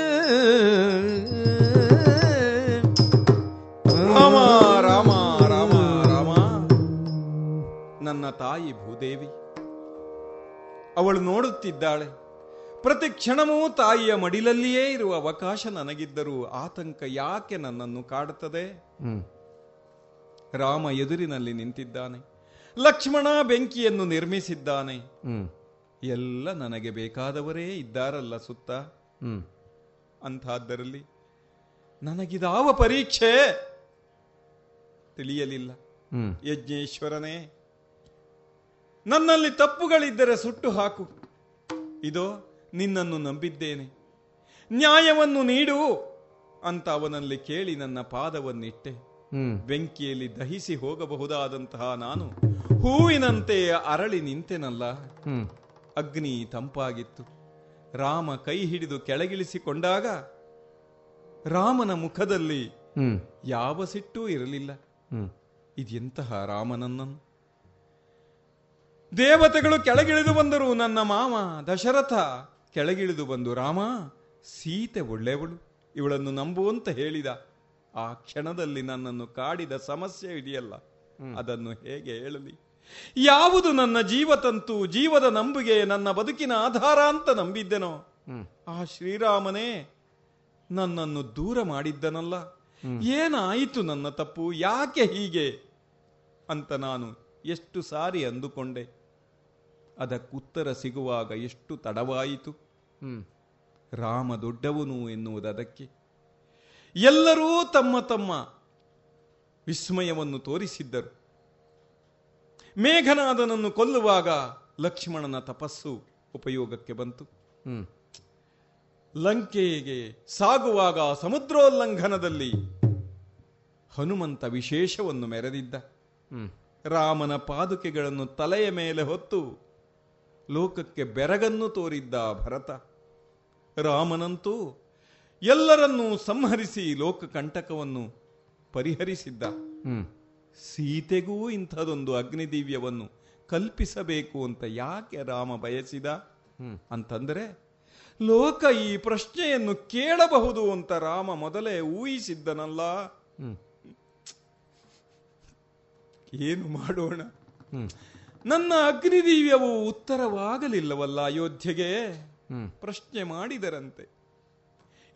ರಾಮ ರಾಮ ರಾಮ ರಾಮ. ನನ್ನ ತಾಯಿ ಭೂದೇವಿ ಅವಳು ನೋಡುತ್ತಿದ್ದಾಳೆ. ಪ್ರತಿ ಕ್ಷಣವೂ ತಾಯಿಯ ಮಡಿಲಲ್ಲಿಯೇ ಇರುವ ಅವಕಾಶ ನನಗಿದ್ದರೂ ಆತಂಕ ಯಾಕೆ ನನ್ನನ್ನು ಕಾಡುತ್ತದೆ? ರಾಮ ಎದುರಿನಲ್ಲಿ ನಿಂತಿದ್ದಾನೆ. ಲಕ್ಷ್ಮಣ ಬೆಂಕಿಯನ್ನು ನಿರ್ಮಿಸಿದ್ದಾನೆ. ಎಲ್ಲ ನನಗೆ ಬೇಕಾದವರೇ ಇದ್ದಾರಲ್ಲ ಸುತ್ತ. ಅಂಥದ್ದರಲ್ಲಿ ನನಗಿದಾವ ಪರೀಕ್ಷೆ? ತಿಳಿಯಲಿಲ್ಲ. ಯಜ್ಞೇಶ್ವರನೇ ನನ್ನಲ್ಲಿ ತಪ್ಪುಗಳಿದ್ದರೆ ಸುಟ್ಟು ಹಾಕು. ಇದು ನಿನ್ನನ್ನು ನಂಬಿದ್ದೇನೆ. ನ್ಯಾಯವನ್ನು ನೀಡು ಅಂತ ಅವನಲ್ಲಿ ಕೇಳಿ ನನ್ನ ಪಾದವನ್ನಿಟ್ಟೆ. ಬೆಂಕಿಯಲ್ಲಿ ದಹಿಸಿ ಹೋಗಬಹುದಾದಂತಹ ನಾನು ಹೂವಿನಂತೆ ಅರಳಿ ನಿಂತೆನಲ್ಲ. ಅಗ್ನಿ ತಂಪಾಗಿತ್ತು. ರಾಮ ಕೈ ಹಿಡಿದು ಕೆಳಗಿಳಿಸಿಕೊಂಡಾಗ ರಾಮನ ಮುಖದಲ್ಲಿ ಯಾವ ಸಿಟ್ಟೂ ಇರಲಿಲ್ಲ. ಇದೆಂತಹ ರಾಮನನ್ನನ್ನು ದೇವತೆಗಳು ಕೆಳಗಿಳಿದು ಬಂದರು ನನ್ನ ಮಾಮ ದಶರಥ. ಕೆಳಗಿಳಿದು ಬಂದು ರಾಮ ಸೀತೆ ಒಳ್ಳೆಯವಳು. ಇವಳನ್ನು ನಂಬುವಂತ ಹೇಳಿದ. ಆ ಕ್ಷಣದಲ್ಲಿ ನನ್ನನ್ನು ಕಾಡಿದ ಸಮಸ್ಯೆ ಇದೆಯಲ್ಲ ಅದನ್ನು ಹೇಗೆ ಹೇಳಲಿ? ಯಾವುದು ನನ್ನ ಜೀವತಂತು ಜೀವದ ನಂಬಿಗೆ ನನ್ನ ಬದುಕಿನ ಆಧಾರ ಅಂತ ನಂಬಿದ್ದೆನೋ? ಆ ಶ್ರೀರಾಮನೇ ನನ್ನನ್ನು ದೂರ ಮಾಡಿದ್ದನಲ್ಲ. ಏನಾಯಿತು ನನ್ನ ತಪ್ಪು? ಯಾಕೆ ಹೀಗೆ? ಅಂತ ನಾನು ಎಷ್ಟು ಸಾರಿ ಅಂದುಕೊಂಡೆ. ಅದಕ್ಕುತ್ತರ ಸಿಗುವಾಗ ಎಷ್ಟು ತಡವಾಯಿತು? ರಾಮ ದೊಡ್ಡವನು ಎನ್ನುವುದದಕ್ಕೆ ಎಲ್ಲರೂ ತಮ್ಮ ತಮ್ಮ ವಿಸ್ಮಯವನ್ನು ತೋರಿಸಿದ್ದರು. ಮೇಘನಾದನನ್ನು ಕೊಲ್ಲುವಾಗ ಲಕ್ಷ್ಮಣನ ತಪಸ್ಸು ಉಪಯೋಗಕ್ಕೆ ಬಂತು. ಲಂಕೆಗೆ ಸಾಗುವಾಗ ಸಮುದ್ರೋಲ್ಲಂಘನದಲ್ಲಿ ಹನುಮಂತ ವಿಶೇಷವನ್ನು ಮೆರೆದಿದ್ದ. ರಾಮನ ಪಾದುಕೆಗಳನ್ನು ತಲೆಯ ಮೇಲೆ ಹೊತ್ತು ಲೋಕಕ್ಕೆ ಬೆರಗನ್ನು ತೋರಿದ್ದ ಭರತ. ರಾಮನಂತೂ ಎಲ್ಲರನ್ನೂ ಸಂಹರಿಸಿ ಲೋಕ ಕಂಟಕವನ್ನು ಪರಿಹರಿಸಿದ್ದ. ಸೀತೆಗೂ ಇಂಥದೊಂದು ಅಗ್ನಿದಿವ್ಯವನ್ನು ಕಲ್ಪಿಸಬೇಕು ಅಂತ ಯಾಕೆ ರಾಮ ಬಯಸಿದ? ಅಂತಂದರೆ ಲೋಕ ಈ ಪ್ರಶ್ನೆಯನ್ನು ಕೇಳಬಹುದು ಅಂತ ರಾಮ ಮೊದಲೇ ಊಹಿಸಿದ್ದನಲ್ಲ. ಏನು ಮಾಡೋಣ? ನನ್ನ ಅಗ್ನಿದಿವ್ಯವು ಉತ್ತರವಾಗಲಿಲ್ಲವಲ್ಲ ಅಯೋಧ್ಯೆಗೆ? ಪ್ರಶ್ನೆ ಮಾಡಿದರಂತೆ.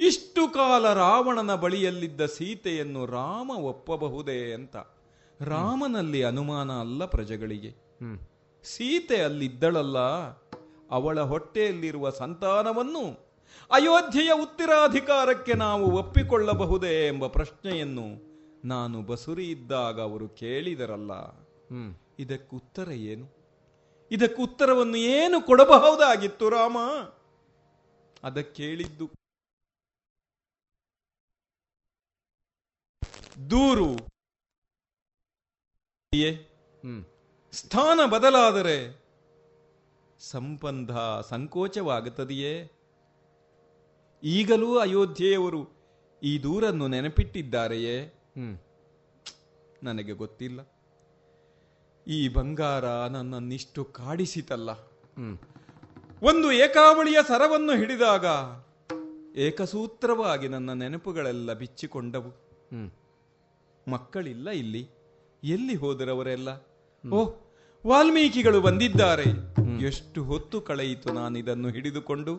ಇಷ್ಟು ಕಾಲ ರಾವಣನ ಬಳಿಯಲ್ಲಿದ್ದ ಸೀತೆಯನ್ನು ರಾಮ ಒಪ್ಪಬಹುದೇ ಅಂತ. ರಾಮನಲ್ಲಿ ಅನುಮಾನ ಅಲ್ಲ ಪ್ರಜೆಗಳಿಗೆ. ಸೀತೆ ಅಲ್ಲಿದ್ದಳಲ್ಲ ಅವಳ ಹೊಟ್ಟೆಯಲ್ಲಿರುವ ಸಂತಾನವನ್ನು ಅಯೋಧ್ಯೆಯ ಉತ್ತರಾಧಿಕಾರಕ್ಕೆ ನಾವು ಒಪ್ಪಿಕೊಳ್ಳಬಹುದೇ ಎಂಬ ಪ್ರಶ್ನೆಯನ್ನು ನಾನು ಬಸುರಿ ಇದ್ದಾಗ ಅವರು ಕೇಳಿದರಲ್ಲ. ಇದಕ್ಕುತ್ತರ ಏನು? ಇದಕ್ಕುತ್ತರವನ್ನು ಏನು ಕೊಡಬಹುದಾಗಿತ್ತು ರಾಮ? ಅದಕ್ಕೇಳಿದ್ದು ದೂರು. ಸ್ಥಾನ ಬದಲಾದರೆ ಸಂಬಂಧ ಸಂಕೋಚವಾಗುತ್ತದೆಯೇ? ಈಗಲೂ ಅಯೋಧ್ಯೆಯವರು ಈ ದೂರನ್ನು ನೆನಪಿಟ್ಟಿದ್ದಾರೆಯೇ? ನನಗೆ ಗೊತ್ತಿಲ್ಲ. ಈ ಬಂಗಾರ ನನ್ನನ್ನಿಷ್ಟು ಕಾಡಿಸಿತಲ್ಲ. ಒಂದು ಏಕಾವಳಿಯ ಸರವನ್ನು ಹಿಡಿದಾಗ ಏಕಸೂತ್ರವಾಗಿ ನನ್ನ ನೆನಪುಗಳೆಲ್ಲ ಬಿಚ್ಚಿಕೊಂಡವು. ಮಕ್ಕಳಿಲ್ಲ ಇಲ್ಲಿ. ಎಲ್ಲಿ ಹೋದರವರೆಲ್ಲ? ಓಹ್ ವಾಲ್ಮೀಕಿಗಳು ಬಂದಿದ್ದಾರೆ. ಎಷ್ಟು ಹೊತ್ತು ಕಳೆಯಿತು ನಾನಿದನ್ನು ಹಿಡಿದುಕೊಂಡು?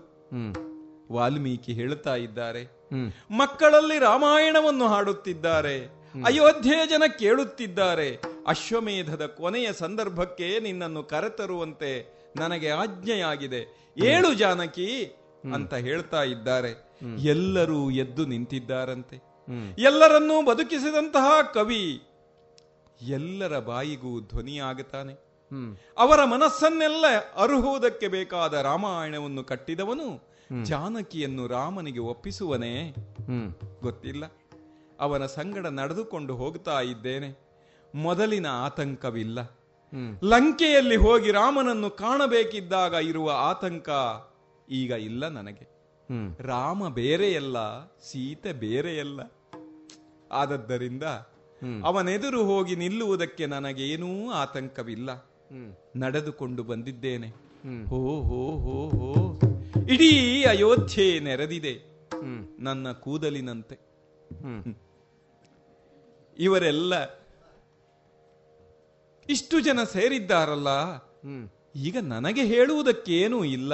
ವಾಲ್ಮೀಕಿ ಹೇಳುತ್ತಾ ಇದ್ದಾರೆ. ಮಕ್ಕಳಲ್ಲಿ ರಾಮಾಯಣವನ್ನು ಹಾಡುತ್ತಿದ್ದಾರೆ. ಅಯೋಧ್ಯೆಯ ಜನ ಕೇಳುತ್ತಿದ್ದಾರೆ. ಅಶ್ವಮೇಧದ ಕೊನೆಯ ಸಂದರ್ಭಕ್ಕೆ ನಿನ್ನನ್ನು ಕರೆತರುವಂತೆ ನನಗೆ ಆಜ್ಞೆಯಾಗಿದೆ. ಏಳು ಜಾನಕಿ ಅಂತ ಹೇಳ್ತಾ ಇದ್ದಾರೆ. ಎಲ್ಲರೂ ಎದ್ದು ನಿಂತಿದ್ದಾರಂತೆ. ಎಲ್ಲರನ್ನೂ ಬದುಕಿಸಿದಂತಹ ಕವಿ ಎಲ್ಲರ ಬಾಯಿಗೂ ಧ್ವನಿಯಾಗುತ್ತಾನೆ. ಅವರ ಮನಸ್ಸನ್ನೆಲ್ಲ ಅರುಹುವುದಕ್ಕೆ ಬೇಕಾದ ರಾಮಾಯಣವನ್ನು ಕಟ್ಟಿದವನು ಜಾನಕಿಯನ್ನು ರಾಮನಿಗೆ ಒಪ್ಪಿಸುವನೇ. ಗೊತ್ತಿಲ್ಲ. ಅವನ ಸಂಗಡ ನಡೆದುಕೊಂಡು ಹೋಗ್ತಾ ಇದ್ದೇನೆ. ಮೊದಲಿನ ಆತಂಕವಿಲ್ಲ. ಲಂಕೆಯಲ್ಲಿ ಹೋಗಿ ರಾಮನನ್ನು ಕಾಣಬೇಕಿದ್ದಾಗ ಇರುವ ಆತಂಕ ಈಗ ಇಲ್ಲ ನನಗೆ. ರಾಮ ಬೇರೆಯಲ್ಲ ಸೀತೆ ಬೇರೆಯಲ್ಲ. ಆದದ್ದರಿಂದ ಅವನೆದುರು ಹೋಗಿ ನಿಲ್ಲುವುದಕ್ಕೆ ನನಗೇನೂ ಆತಂಕವಿಲ್ಲ. ನಡೆದುಕೊಂಡು ಬಂದಿದ್ದೇನೆ. ಹೋ ಹೋ ಹೋ ಹೋ. ಇಡೀ ಅಯೋಧ್ಯೆ ನೆರೆದಿದೆ. ನನ್ನ ಕೂದಲಿನಂತೆ. ಇವರೆಲ್ಲ ಇಷ್ಟು ಜನ ಸೇರಿದ್ದಾರಲ್ಲ. ಈಗ ನನಗೆ ಹೇಳುವುದಕ್ಕೇನೂ ಇಲ್ಲ.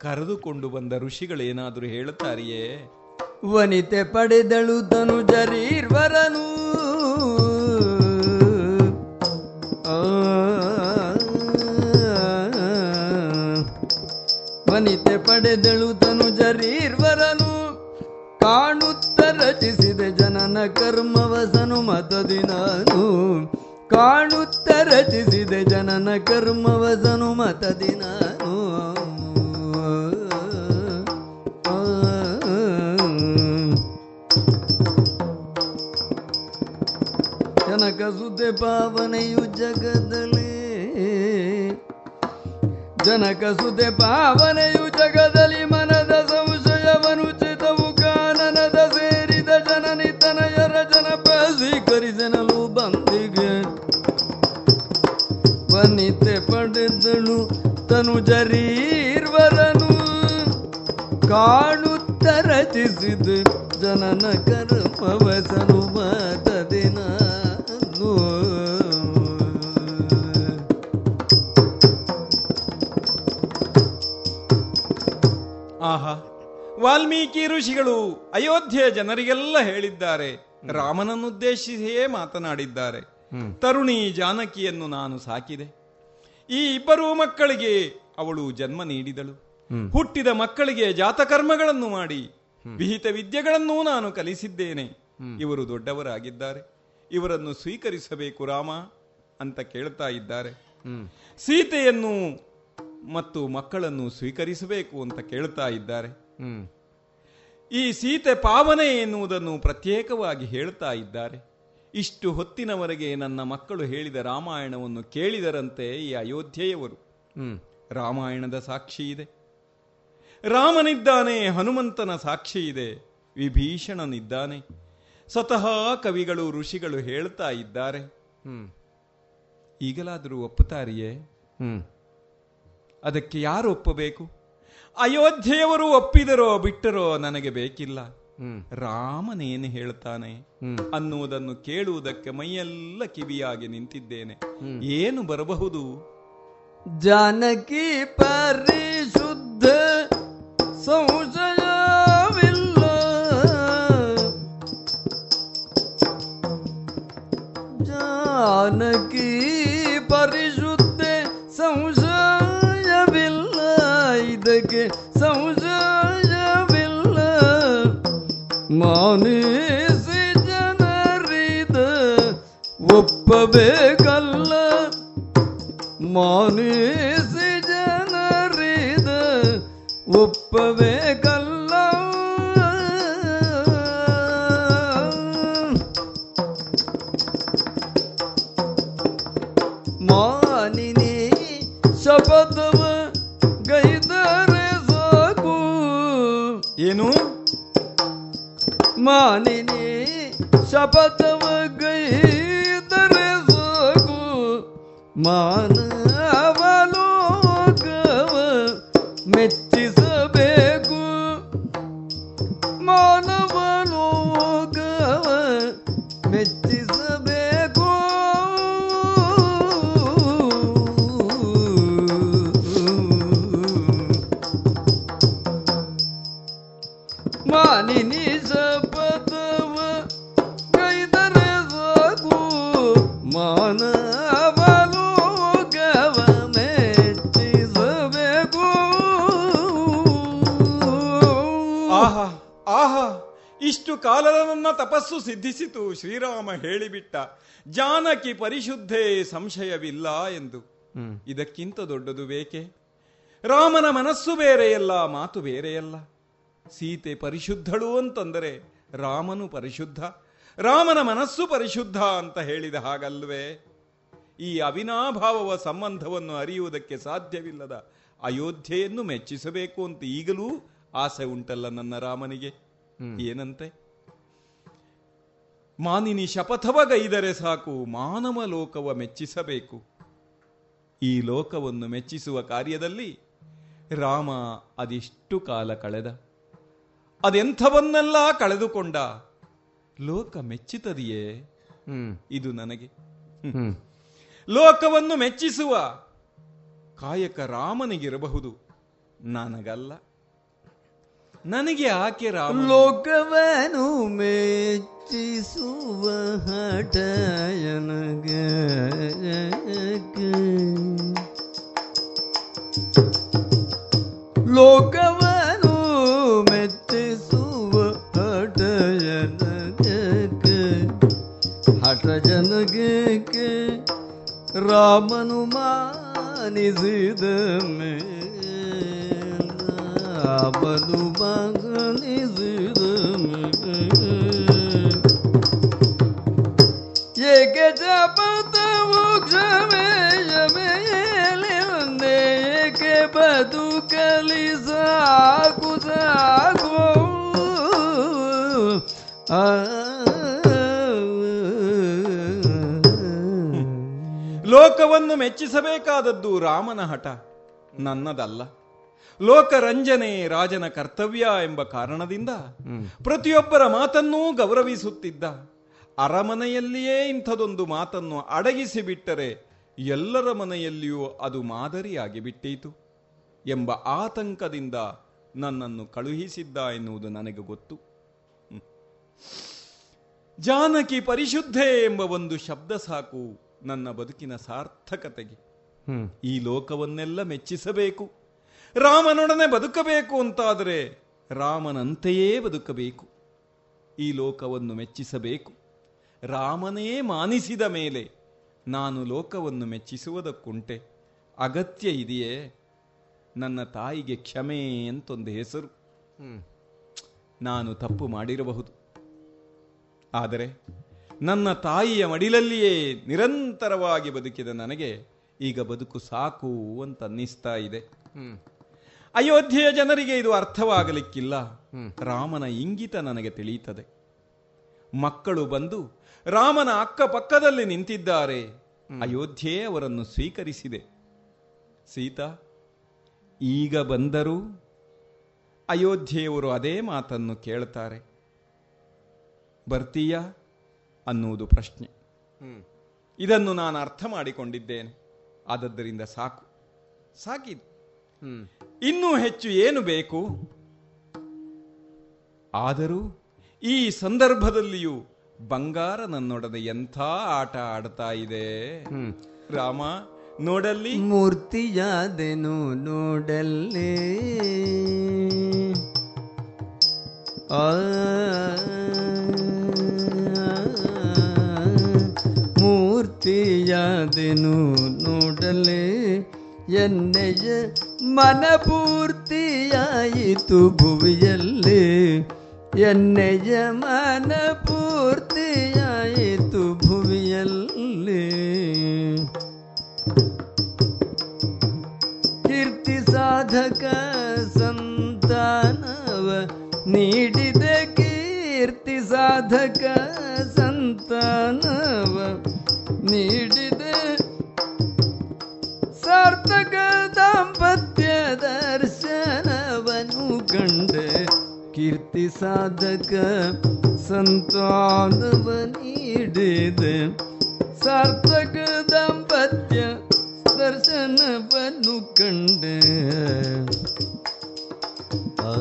ಕರೆದುಕೊಂಡು ಬಂದ ಋಷಿಗಳೇನಾದರೂ ಹೇಳುತ್ತಾರಿಯೇ? ವನಿತೆ ಪಡೆದಳು ತನು ಜರೀರ್ವರನು ವನಿತೆ ಪಡೆದಳು ತನು ಜರೀರ್ವರನು ಕಾಣುತ್ತ ರಚಿಸಿದೆ ಜನನ ಕರ್ಮವಸನು ಮತದಿ ನಾನು ಕಾಣುತ್ತ ರಚಿಸಿದೆ ಜನನ ಕರ್ಮವಸನು ಮತದಿ ನಾನು ಸುದ್ದೆ ಪಾವನೆಯು ಜಗದಲ್ಲಿ. ಜನಕ ಸುದ್ದೆ ಪಾವನೆಯು ಜಗದಲ್ಲಿ, ಮನದ ಸಂಶಯವನು ಚಿತವು ಕಾನನದ ಸೇರಿದ ಜನನಿ ತನಯರ ಜನಪ ಸ್ವೀಕರಿಸನಲು ಬಂದಿಗೆ. ವನಿತೆ ಪಡೆದಳು ತನು ಜರೀರ್ವರನು ಕಾಣುತ್ತ ರಚಿಸಿದ ಜನನ ಕರ್ಮವಸನು ಮಾತದಿನ ವಾಲ್ಮೀಕಿ ಋಷಿಗಳು ಅಯೋಧ್ಯೆಯ ಜನರಿಗೆಲ್ಲ ಹೇಳಿದ್ದಾರೆ. ರಾಮನನ್ನುದ್ದೇಶಿಸಿಯೇ ಮಾತನಾಡಿದ್ದಾರೆ. ತರುಣಿ ಜಾನಕಿಯನ್ನು ನಾನು ಸಾಕಿದೆ. ಈ ಇಬ್ಬರೂ ಮಕ್ಕಳಿಗೆ ಅವಳು ಜನ್ಮ ನೀಡಿದಳು. ಹುಟ್ಟಿದ ಮಕ್ಕಳಿಗೆ ಜಾತಕರ್ಮಗಳನ್ನು ಮಾಡಿ ವಿಹಿತ ವಿದ್ಯೆಗಳನ್ನೂ ನಾನು ಕಲಿಸಿದ್ದೇನೆ. ಇವರು ದೊಡ್ಡವರಾಗಿದ್ದಾರೆ. ಇವರನ್ನು ಸ್ವೀಕರಿಸಬೇಕು ರಾಮ ಅಂತ ಕೇಳ್ತಾ ಇದ್ದಾರೆ. ಸೀತೆಯನ್ನು ಮತ್ತು ಮಕ್ಕಳನ್ನು ಸ್ವೀಕರಿಸಬೇಕು ಅಂತ ಕೇಳ್ತಾ ಇದ್ದಾರೆ. ಈ ಸೀತೆ ಪಾವನೆ ಎನ್ನುವುದನ್ನು ಪ್ರತ್ಯೇಕವಾಗಿ ಹೇಳ್ತಾ ಇದ್ದಾರೆ. ಇಷ್ಟು ಹೊತ್ತಿನವರೆಗೆ ನನ್ನ ಮಕ್ಕಳು ಹೇಳಿದ ರಾಮಾಯಣವನ್ನು ಕೇಳಿದರಂತೆ ಈ ಅಯೋಧ್ಯೆಯವರು. ರಾಮಾಯಣದ ಸಾಕ್ಷಿ ಇದೆ. ರಾಮನಿದ್ದಾನೆ ಹನುಮಂತನ ಸಾಕ್ಷಿ ಇದೆ ವಿಭೀಷಣನಿದ್ದಾನೆ. ಸ್ವತಃ ಕವಿಗಳು ಋಷಿಗಳು ಹೇಳ್ತಾ ಇದ್ದಾರೆ. ಈಗಲಾದರೂ ಒಪ್ಪುತ್ತಾರಿಯೇ? ಅದಕ್ಕೆ ಯಾರು ಒಪ್ಪಬೇಕು? ಅಯೋಧ್ಯೆಯವರು ಒಪ್ಪಿದರೋ ಬಿಟ್ಟರೋ ನನಗೆ ಬೇಕಿಲ್ಲ. ರಾಮನೇನು ಹೇಳ್ತಾನೆ ಅನ್ನುವುದನ್ನು ಕೇಳುವುದಕ್ಕೆ ಮೈಯೆಲ್ಲ ಕಿವಿಯಾಗಿ ನಿಂತಿದ್ದೇನೆ. ಏನು ಬರಬಹುದು? ಜಾನಕಿ ಪರಿಶುದ್ಧ ಸಂಶಯವಿಲ್ಲ. ಜಾನಕಿ ಇದಕ್ಕೆ ಸಂಶಯವಿಲ್ಲ ಮಾನಿಸಿ ಜನರಿದ ಒಪ್ಪಬೇಕಲ್ಲ. ಮಾನಿಸಿ ಜನರಿದ ಒಪ್ಪಬೇಕಲ್ಲ. पतव गई दर मान ಇಷ್ಟು ಕಾಲದ ನನ್ನ ತಪಸ್ಸು ಸಿದ್ಧಿಸಿತು. ಶ್ರೀರಾಮ ಹೇಳಿಬಿಟ್ಟ ಜಾನಕಿ ಪರಿಶುದ್ಧೇ ಸಂಶಯವಿಲ್ಲ ಎಂದು. ಇದಕ್ಕಿಂತ ದೊಡ್ಡದು ಬೇಕೆ? ರಾಮನ ಮನಸ್ಸು ಬೇರೆಯಲ್ಲ ಮಾತು ಬೇರೆಯಲ್ಲ. ಸೀತೆ ಪರಿಶುದ್ಧಳು ಅಂತಂದರೆ ರಾಮನು ಪರಿಶುದ್ಧ ರಾಮನ ಮನಸ್ಸು ಪರಿಶುದ್ಧ ಅಂತ ಹೇಳಿದ ಹಾಗಲ್ವೇ? ಈ ಅವಿನಾಭಾವವ ಸಂಬಂಧವನ್ನು ಅರಿಯುವುದಕ್ಕೆ ಸಾಧ್ಯವಿಲ್ಲದ ಅಯೋಧ್ಯೆಯನ್ನು ಮೆಚ್ಚಿಸಬೇಕು ಅಂತ ಈಗಲೂ ಆಸೆ ಉಂಟಲ್ಲ ನನ್ನ ರಾಮನಿಗೆ. ಏನಂತೆ? ಮಾನಿನಿ ಶಪಥವ ಗೈದರೆ ಸಾಕು ಮಾನವ ಲೋಕವ ಮೆಚ್ಚಿಸಬೇಕು. ಈ ಲೋಕವನ್ನು ಮೆಚ್ಚಿಸುವ ಕಾರ್ಯದಲ್ಲಿ ರಾಮ ಅದೆಷ್ಟು ಕಾಲ ಕಳೆದ. ಅದೆಂಥವನ್ನೆಲ್ಲ ಕಳೆದುಕೊಂಡ? ಲೋಕ ಮೆಚ್ಚಿತದೆಯೇ? ಇದು ನನಗೆ. ಲೋಕವನ್ನು ಮೆಚ್ಚಿಸುವ ಕಾಯಕ ರಾಮನಿಗಿರಬಹುದು. ನನಗಲ್ಲ. ನನಗೆ ಆಕೆ ರಾಮ ಲೋಕವನು ಮೆಚ್ಚಿಸುವ ಹಠಯನಗ ಲೋಕವನು ಮೆಚ್ಚಿಸುವ ಹಠಯನಗ ಹಠ ಜನಗಕ್ಕೆ ರಾಮನು ಮಾನಿಸಿದ ರಾಮನು ಮಾನಿಸಿದ ಏಕೆ ಜಪತ ಕ್ಷಮೆಯ ಮೇಲೆ ಒಂದೇ ಏಕೆ ಬದುಕಲಿ ಸಾಕು ಸಾಕು ಆ ಲೋಕವನ್ನು ಮೆಚ್ಚಿಸಬೇಕಾದದ್ದು ರಾಮನ ಹಠ ನನ್ನದಲ್ಲ ಲೋಕರಂಜನೆ ರಾಜನ ಕರ್ತವ್ಯ ಎಂಬ ಕಾರಣದಿಂದ ಪ್ರತಿಯೊಬ್ಬರ ಮಾತನ್ನೂ ಗೌರವಿಸುತ್ತಿದ್ದ. ಅರಮನೆಯಲ್ಲಿಯೇ ಇಂಥದೊಂದು ಮಾತನ್ನು ಅಡಗಿಸಿ ಬಿಟ್ಟರೆ ಎಲ್ಲರ ಮನೆಯಲ್ಲಿಯೂ ಅದು ಮಾದರಿಯಾಗಿ ಬಿಟ್ಟೀತು ಎಂಬ ಆತಂಕದಿಂದ ನನ್ನನ್ನು ಕಳುಹಿಸಿದ್ದ ಎನ್ನುವುದು ನನಗೆ ಗೊತ್ತು. ಜಾನಕಿ ಪರಿಶುದ್ಧೆ ಎಂಬ ಒಂದು ಶಬ್ದ ಸಾಕು ನನ್ನ ಬದುಕಿನ ಸಾರ್ಥಕತೆಗೆ. ಈ ಲೋಕವನ್ನೆಲ್ಲ ಮೆಚ್ಚಿಸಬೇಕು. ರಾಮನೊಡನೆ ಬದುಕಬೇಕು ಅಂತಾದರೆ ರಾಮನಂತೆಯೇ ಬದುಕಬೇಕು. ಈ ಲೋಕವನ್ನು ಮೆಚ್ಚಿಸಬೇಕು. ರಾಮನೇ ಮಾನಿಸಿದ ಮೇಲೆ ನಾನು ಲೋಕವನ್ನು ಮೆಚ್ಚಿಸುವುದಕ್ಕುಂಟೆ. ಅಗತ್ಯ ಇದೆಯೇ? ನನ್ನ ತಾಯಿಗೆ ಕ್ಷಮೆ ಅಂತೊಂದು ಹೆಸರು. ನಾನು ತಪ್ಪು ಮಾಡಿರಬಹುದು. ಆದರೆ ನನ್ನ ತಾಯಿಯ ಮಡಿಲಲ್ಲಿಯೇ ನಿರಂತರವಾಗಿ ಬದುಕಿದ ನನಗೆ ಈಗ ಬದುಕು ಸಾಕು ಅಂತ ಅನ್ನಿಸ್ತಾ ಇದೆ. ಅಯೋಧ್ಯೆಯ ಜನರಿಗೆ ಇದು ಅರ್ಥವಾಗಲಿಕ್ಕಿಲ್ಲ. ರಾಮನ ಇಂಗಿತ ನನಗೆ ತಿಳಿಯುತ್ತದೆ. ಮಕ್ಕಳು ಬಂದು ರಾಮನ ಅಕ್ಕಪಕ್ಕದಲ್ಲಿ ನಿಂತಿದ್ದಾರೆ. ಅಯೋಧ್ಯೆ ಅವರನ್ನು ಸ್ವೀಕರಿಸಿದೆ. ಸೀತಾ, ಈಗ ಬಂದರೂ ಅಯೋಧ್ಯೆಯವರು ಅದೇ ಮಾತನ್ನು ಕೇಳ್ತಾರೆ. ಬರ್ತೀಯಾ ಅನ್ನುವುದು ಪ್ರಶ್ನೆ. ಇದನ್ನು ನಾನು ಅರ್ಥ ಮಾಡಿಕೊಂಡಿದ್ದೇನೆ. ಆದದ್ದರಿಂದ ಸಾಕು. ಸಾಕಿದು ಇನ್ನೂ ಹೆಚ್ಚು ಏನು ಬೇಕು ಆದರೂ ಈ ಸಂದರ್ಭದಲ್ಲಿಯೂ ಬಂಗಾರ ನನ್ನೊಡನೆ ಎಂಥ ಆಟ ಆಡ್ತಾ ಇದೆ ರಾಮ ನೋಡಲ್ಲಿ ಮೂರ್ತಿಯಾದೆನು ನೋಡಲ್ಲಿ ಆ ಮೂರ್ತಿಯಾದೆನು ನೋಡಲೇ ಎನ್ನೆಯ ಮನಪೂರ್ತಿಯಾಯಿತು ಭುವಿಯಲ್ಲಿ. ಎನ್ನೆಯ ಮನಪೂರ್ತಿಯಾಯಿತು ಭುವಿಯಲ್ಲಿ. ಕೀರ್ತಿ ಸಾಧಕ ಸಂತಾನವ ನೀಡಿದೆ ಕೀರ್ತಿ ಸಾಧಕ ಸಂತಾನವ ನೀಡಿದೆ ಸಾರ್ಥಕ ದಾಂಪತ್ಯ ದರ್ಶನವನು ಕಂಡೆ ಕೀರ್ತಿ ಸಾಧಕ ಸಂತಾನವ ನೀಡಿದೆ ಸಾರ್ಥಕ ದಾಂಪತ್ಯ ದರ್ಶನವನ್ನು ಕಂಡೆ ಆ,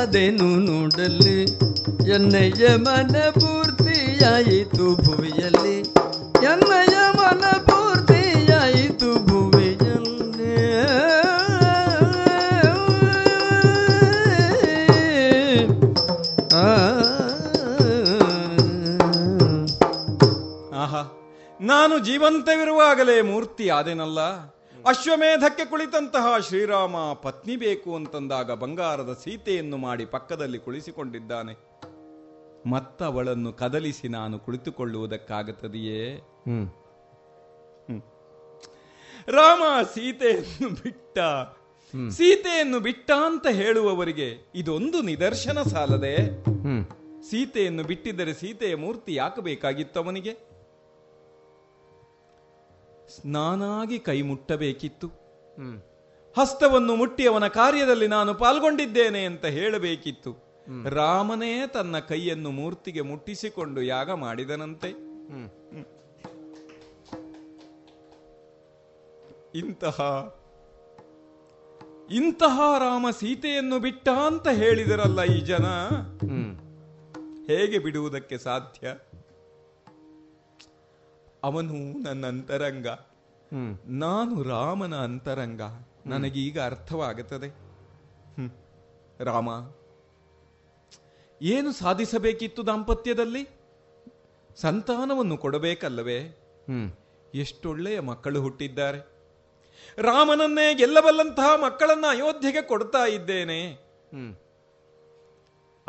ಮೂರ್ತಿಯಾದೆನು ನೋಡಲಿ? ಎನ್ನಯ್ಯ ಮನ ಪೂರ್ತಿಯಾಯಿತು ಭುವಿಯಲ್ಲಿ? ಎನ್ನಯ್ಯ ಮನ ಪೂರ್ತಿಯಾಯಿತು ಭುವಿಯಲ್ಲಿ? ಆಹಾ, ನಾನು ಜೀವಂತವಿರುವಾಗಲೇ ಮೂರ್ತಿ ಆದೆನಲ್ಲ? ಅಶ್ವಮೇಧಕ್ಕೆ ಕುಳಿತಂತಹ ಶ್ರೀರಾಮ ಪತ್ನಿ ಬೇಕು ಅಂತಂದಾಗ ಬಂಗಾರದ ಸೀತೆಯನ್ನು ಮಾಡಿ ಪಕ್ಕದಲ್ಲಿ ಕುಳಿಸಿಕೊಂಡಿದ್ದಾನೆ. ಮತ್ತವಳನ್ನು ಕದಲಿಸಿ ನಾನು ಕುಳಿತುಕೊಳ್ಳುವುದಕ್ಕಾಗುತ್ತದೆಯೇ. ರಾಮ ಸೀತೆಯನ್ನು ಬಿಟ್ಟ. ಸೀತೆಯನ್ನು ಬಿಟ್ಟ ಅಂತ ಹೇಳುವವರಿಗೆ ಇದೊಂದು ನಿದರ್ಶನ ಸಾಲದೆ ಸೀತೆಯನ್ನು ಬಿಟ್ಟಿದ್ದರೆ ಸೀತೆಯ ಮೂರ್ತಿ ಯಾಕೆ ಬೇಕಾಗಿತ್ತು ಅವನಿಗೆ ನಾನಾಗಿ ಕೈ ಮುಟ್ಟಬೇಕಿತ್ತು. ಹಸ್ತವನ್ನು ಮುಟ್ಟಿ ಅವನ ಕಾರ್ಯದಲ್ಲಿ ನಾನು ಪಾಲ್ಗೊಂಡಿದ್ದೇನೆ ಅಂತ ಹೇಳಬೇಕಿತ್ತು. ರಾಮನೇ ತನ್ನ ಕೈಯನ್ನು ಮೂರ್ತಿಗೆ ಮುಟ್ಟಿಸಿಕೊಂಡು ಯಾಗ ಮಾಡಿದನಂತೆ. ಇಂತಹ ಇಂತಹ ರಾಮ ಸೀತೆಯನ್ನು ಬಿಟ್ಟ ಅಂತ ಹೇಳಿದರಲ್ಲ ಈ ಜನ. ಹೇಗೆ ಬಿಡುವುದಕ್ಕೆ ಸಾಧ್ಯ? ಅವನು ನನ್ನ ಅಂತರಂಗ. ನಾನು ರಾಮನ ಅಂತರಂಗ. ನನಗೀಗ ಅರ್ಥವಾಗುತ್ತದೆ. ರಾಮ ಏನು ಸಾಧಿಸಬೇಕಿತ್ತು ದಾಂಪತ್ಯದಲ್ಲಿ? ಸಂತಾನವನ್ನು ಕೊಡಬೇಕಲ್ಲವೇ? ಎಷ್ಟೊಳ್ಳೆಯ ಮಕ್ಕಳು ಹುಟ್ಟಿದ್ದಾರೆ. ರಾಮನನ್ನೇ ಗೆಲ್ಲಬಲ್ಲಂತಹ ಮಕ್ಕಳನ್ನ ಅಯೋಧ್ಯೆಗೆ ಕೊಡ್ತಾ ಇದ್ದೇನೆ.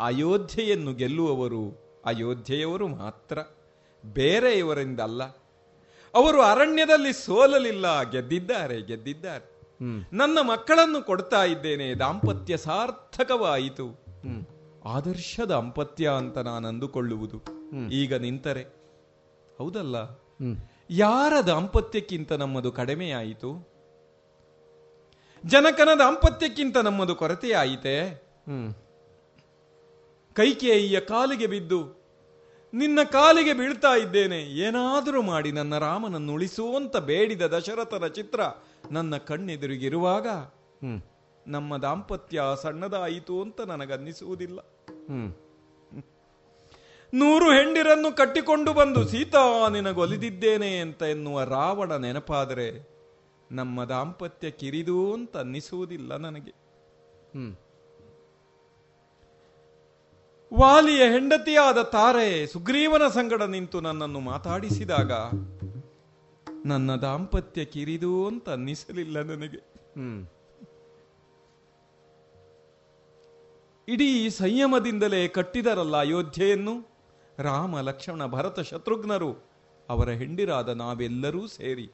ಅಯೋಧ್ಯೆಯನ್ನು ಗೆಲ್ಲುವವರು ಅಯೋಧ್ಯೆಯವರು ಮಾತ್ರ. ಬೇರೆಯವರಿಂದಲ್ಲ ಅವರು ಅರಣ್ಯದಲ್ಲಿ ಸೋಲಲಿಲ್ಲ ಗೆದ್ದಿದ್ದಾರೆ ಗೆದ್ದಿದ್ದಾರೆ. ನನ್ನ ಮಕ್ಕಳನ್ನು ಕೊಡ್ತಾ ಇದ್ದೇನೆ ದಾಂಪತ್ಯ ಸಾರ್ಥಕವಾಯಿತು. ಆದರ್ಶ ದಾಂಪತ್ಯ ಅಂತ ನಾನು ಅಂದುಕೊಳ್ಳುವುದು. ಈಗ ನಿಂತರೆ. ಹೌದಲ್ಲ? ಯಾರ ದಾಂಪತ್ಯಕ್ಕಿಂತ ನಮ್ಮದು ಕಡಿಮೆಯಾಯಿತು? ಜನಕನ ದಾಂಪತ್ಯಕ್ಕಿಂತ ನಮ್ಮದು ಕೊರತೆಯಾಯಿತೆ? ಕೈಕೇಯಿಯ ಕಾಲಿಗೆ ಬಿದ್ದು ನಿನ್ನ ಕಾಲಿಗೆ ಬೀಳ್ತಾ ಇದ್ದೇನೆ. ಏನಾದರೂ ಮಾಡಿ ನನ್ನ ರಾಮನನ್ನು ಉಳಿಸುವಂತ ಬೇಡಿದ ದಶರಥನ ಚಿತ್ರ ನನ್ನ ಕಣ್ಣೆದುರಿಗಿರುವಾಗ ನಮ್ಮ ದಾಂಪತ್ಯ ಸಣ್ಣದಾಯಿತು ಅಂತ ನನಗನ್ನಿಸುವುದಿಲ್ಲ. ನೂರು ಹೆಂಡಿರನ್ನು ಕಟ್ಟಿಕೊಂಡು ಬಂದು ಸೀತಾ ನಿನಗೊಲಿದಿದ್ದೇನೆ ಅಂತ ಎನ್ನುವ ರಾವಣ ನೆನಪಾದರೆ ನಮ್ಮ ದಾಂಪತ್ಯ ಕಿರಿದು ಅಂತ ಅನ್ನಿಸುವುದಿಲ್ಲ ನನಗೆ. ವಾಲಿಯ ಹೆಂಡತಿಯಾದ ತಾರೆ ಸುಗ್ರೀವನ ಸಂಗಡ ನಿಂತು ನನ್ನನ್ನು ಮಾತಾಡಿಸಿದಾಗ ನನ್ನ ದಾಂಪತ್ಯ ಕಿರಿದು ಅಂತ ಅನ್ನಿಸಲಿಲ್ಲ ನನಗೆ. ಇಡೀ ಸಂಯಮದಿಂದಲೇ ಕಟ್ಟಿದರಲ್ಲ ಅಯೋಧ್ಯೆಯನ್ನು? ರಾಮ ಲಕ್ಷ್ಮಣ ಭರತ ಶತ್ರುಘ್ನರು ಅವರ ಹೆಂಡಿರಾದ ನಾವೆಲ್ಲರೂ ಸೇರಿ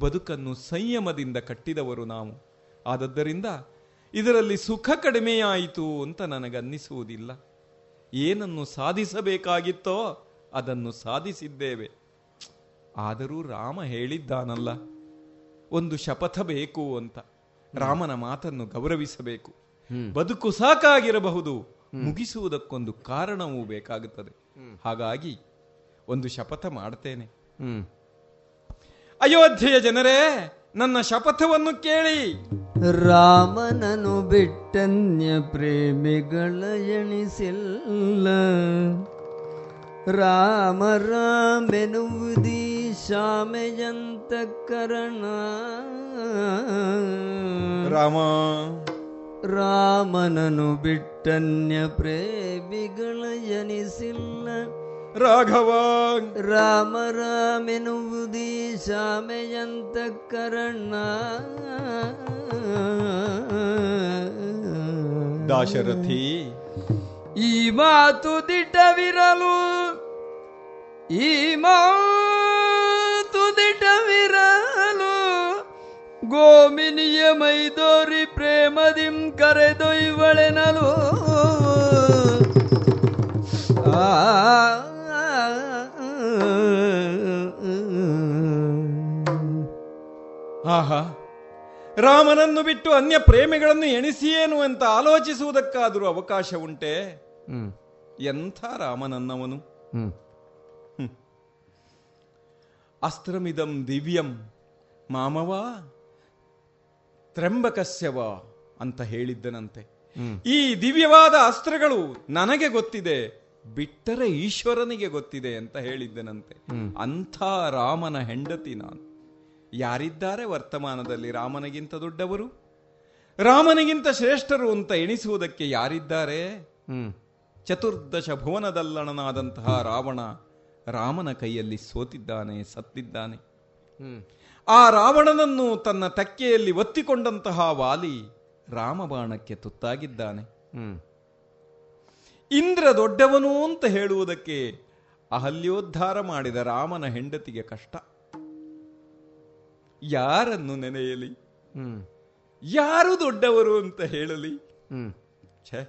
ಬದುಕನ್ನು ಸಂಯಮದಿಂದ ಕಟ್ಟಿದವರು ನಾವು. ಆದದ್ದರಿಂದ ಇದರಲ್ಲಿ ಸುಖ ಕಡಿಮೆಯಾಯಿತು ಅಂತ ನನಗನ್ನಿಸುವುದಿಲ್ಲ. ಏನನ್ನು ಸಾಧಿಸಬೇಕಾಗಿತ್ತೋ ಅದನ್ನು ಸಾಧಿಸಿದ್ದೇವೆ. ಆದರೂ ರಾಮ ಹೇಳಿದ್ದಾನಲ್ಲ ಒಂದು ಶಪಥ ಬೇಕು ಅಂತ. ರಾಮನ ಮಾತನ್ನು ಗೌರವಿಸಬೇಕು. ಬದುಕು ಸಾಕಾಗಿರಬಹುದು ಮುಗಿಸುವುದಕ್ಕೊಂದು ಕಾರಣವೂ ಬೇಕಾಗುತ್ತದೆ. ಹಾಗಾಗಿ ಒಂದು ಶಪಥ ಮಾಡ್ತೇನೆ. ಅಯೋಧ್ಯೆಯ ಜನರೇ ನನ್ನ ಶಪಥವನ್ನು ಕೇಳಿ. ರಾಮನನು ಬಿಟ್ಟನ್ಯ ಪ್ರೇಮಿಗಳ ಎಣಿಸಿಲ್ಲ. ರಾಮ ರಾಮೆನುವುದೀ ಶಾಮೆಯಂತ ಕರಣ. ರಾಮ. ರಾಮನನು ಬಿಟ್ಟನ್ಯ ಪ್ರೇಮಿಗಳ ಎನಿಸಿಲ್ಲ ರಾಘವ ರಾಮ ರಾಮೆನುವುದಿ ಶಾಮೆಯಂತ ಕರಣ ದಾಶರಥಿ. ಈ ಮಾತು ದಿಟವಿರಲು ಈ ಮಾತು ದಿಟವಿರಲು ಗೋಮಿನಿಯ ಮೈದೋರಿ ಪ್ರೇಮದಿಂ ಕರೆದೊಯ್ವಳೆನಲು ಆ ಆಹಾ ರಾಮನನ್ನು ಬಿಟ್ಟು ಅನ್ಯ ಪ್ರೇಮಿಗಳನ್ನು ಎಣಿಸಿಯೇನು ಅಂತ ಆಲೋಚಿಸುವುದಕ್ಕಾದರೂ ಅವಕಾಶ ಉಂಟೆ? ಎಂಥ ರಾಮನನ್ನವನು? ಹ್ಮ್. ಅಸ್ತ್ರಮಿದಂ ದಿವ್ಯಂ ಮಾಮವಾ ತ್ರಂಬಕಸ್ಯವ ಅಂತ ಹೇಳಿದ್ದನಂತೆ. ಈ ದಿವ್ಯವಾದ ಅಸ್ತ್ರಗಳು ನನಗೆ ಗೊತ್ತಿದೆ ಬಿಟ್ಟರೆ ಈಶ್ವರನಿಗೆ ಗೊತ್ತಿದೆ ಅಂತ ಹೇಳಿದ್ದನಂತೆ. ಅಂಥ ರಾಮನ ಹೆಂಡತಿ ನಾನು. ಯಾರಿದ್ದಾರೆ ವರ್ತಮಾನದಲ್ಲಿ ರಾಮನಿಗಿಂತ ದೊಡ್ಡವರು? ರಾಮನಿಗಿಂತ ಶ್ರೇಷ್ಠರು ಅಂತ ಎಣಿಸುವುದಕ್ಕೆ ಯಾರಿದ್ದಾರೆ? ಚತುರ್ದಶ ಭುವನದಲ್ಲಣನಾದಂತಹ ರಾವಣ ರಾಮನ ಕೈಯಲ್ಲಿ ಸೋತಿದ್ದಾನೆ ಸತ್ತಿದ್ದಾನೆ. ಆ ರಾವಣನನ್ನು ತನ್ನ ತಕ್ಕೆಯಲ್ಲಿ ಒತ್ತಿಕೊಂಡಂತಹ ವಾಲಿ ರಾಮಬಾಣಕ್ಕೆ ತುತ್ತಾಗಿದ್ದಾನೆ. ಇಂದ್ರ ದೊಡ್ಡವನು ಅಂತ ಹೇಳುವುದಕ್ಕೆ ಅಹಲ್ಯೋದ್ಧಾರ ಮಾಡಿದ ರಾಮನ ಹೆಂಡತಿಗೆ ಕಷ್ಟ. ಯಾರನ್ನು ನೆನೆಯಲಿ? ಯಾರು ದೊಡ್ಡವರು ಅಂತ ಹೇಳಲಿ? ಛೆ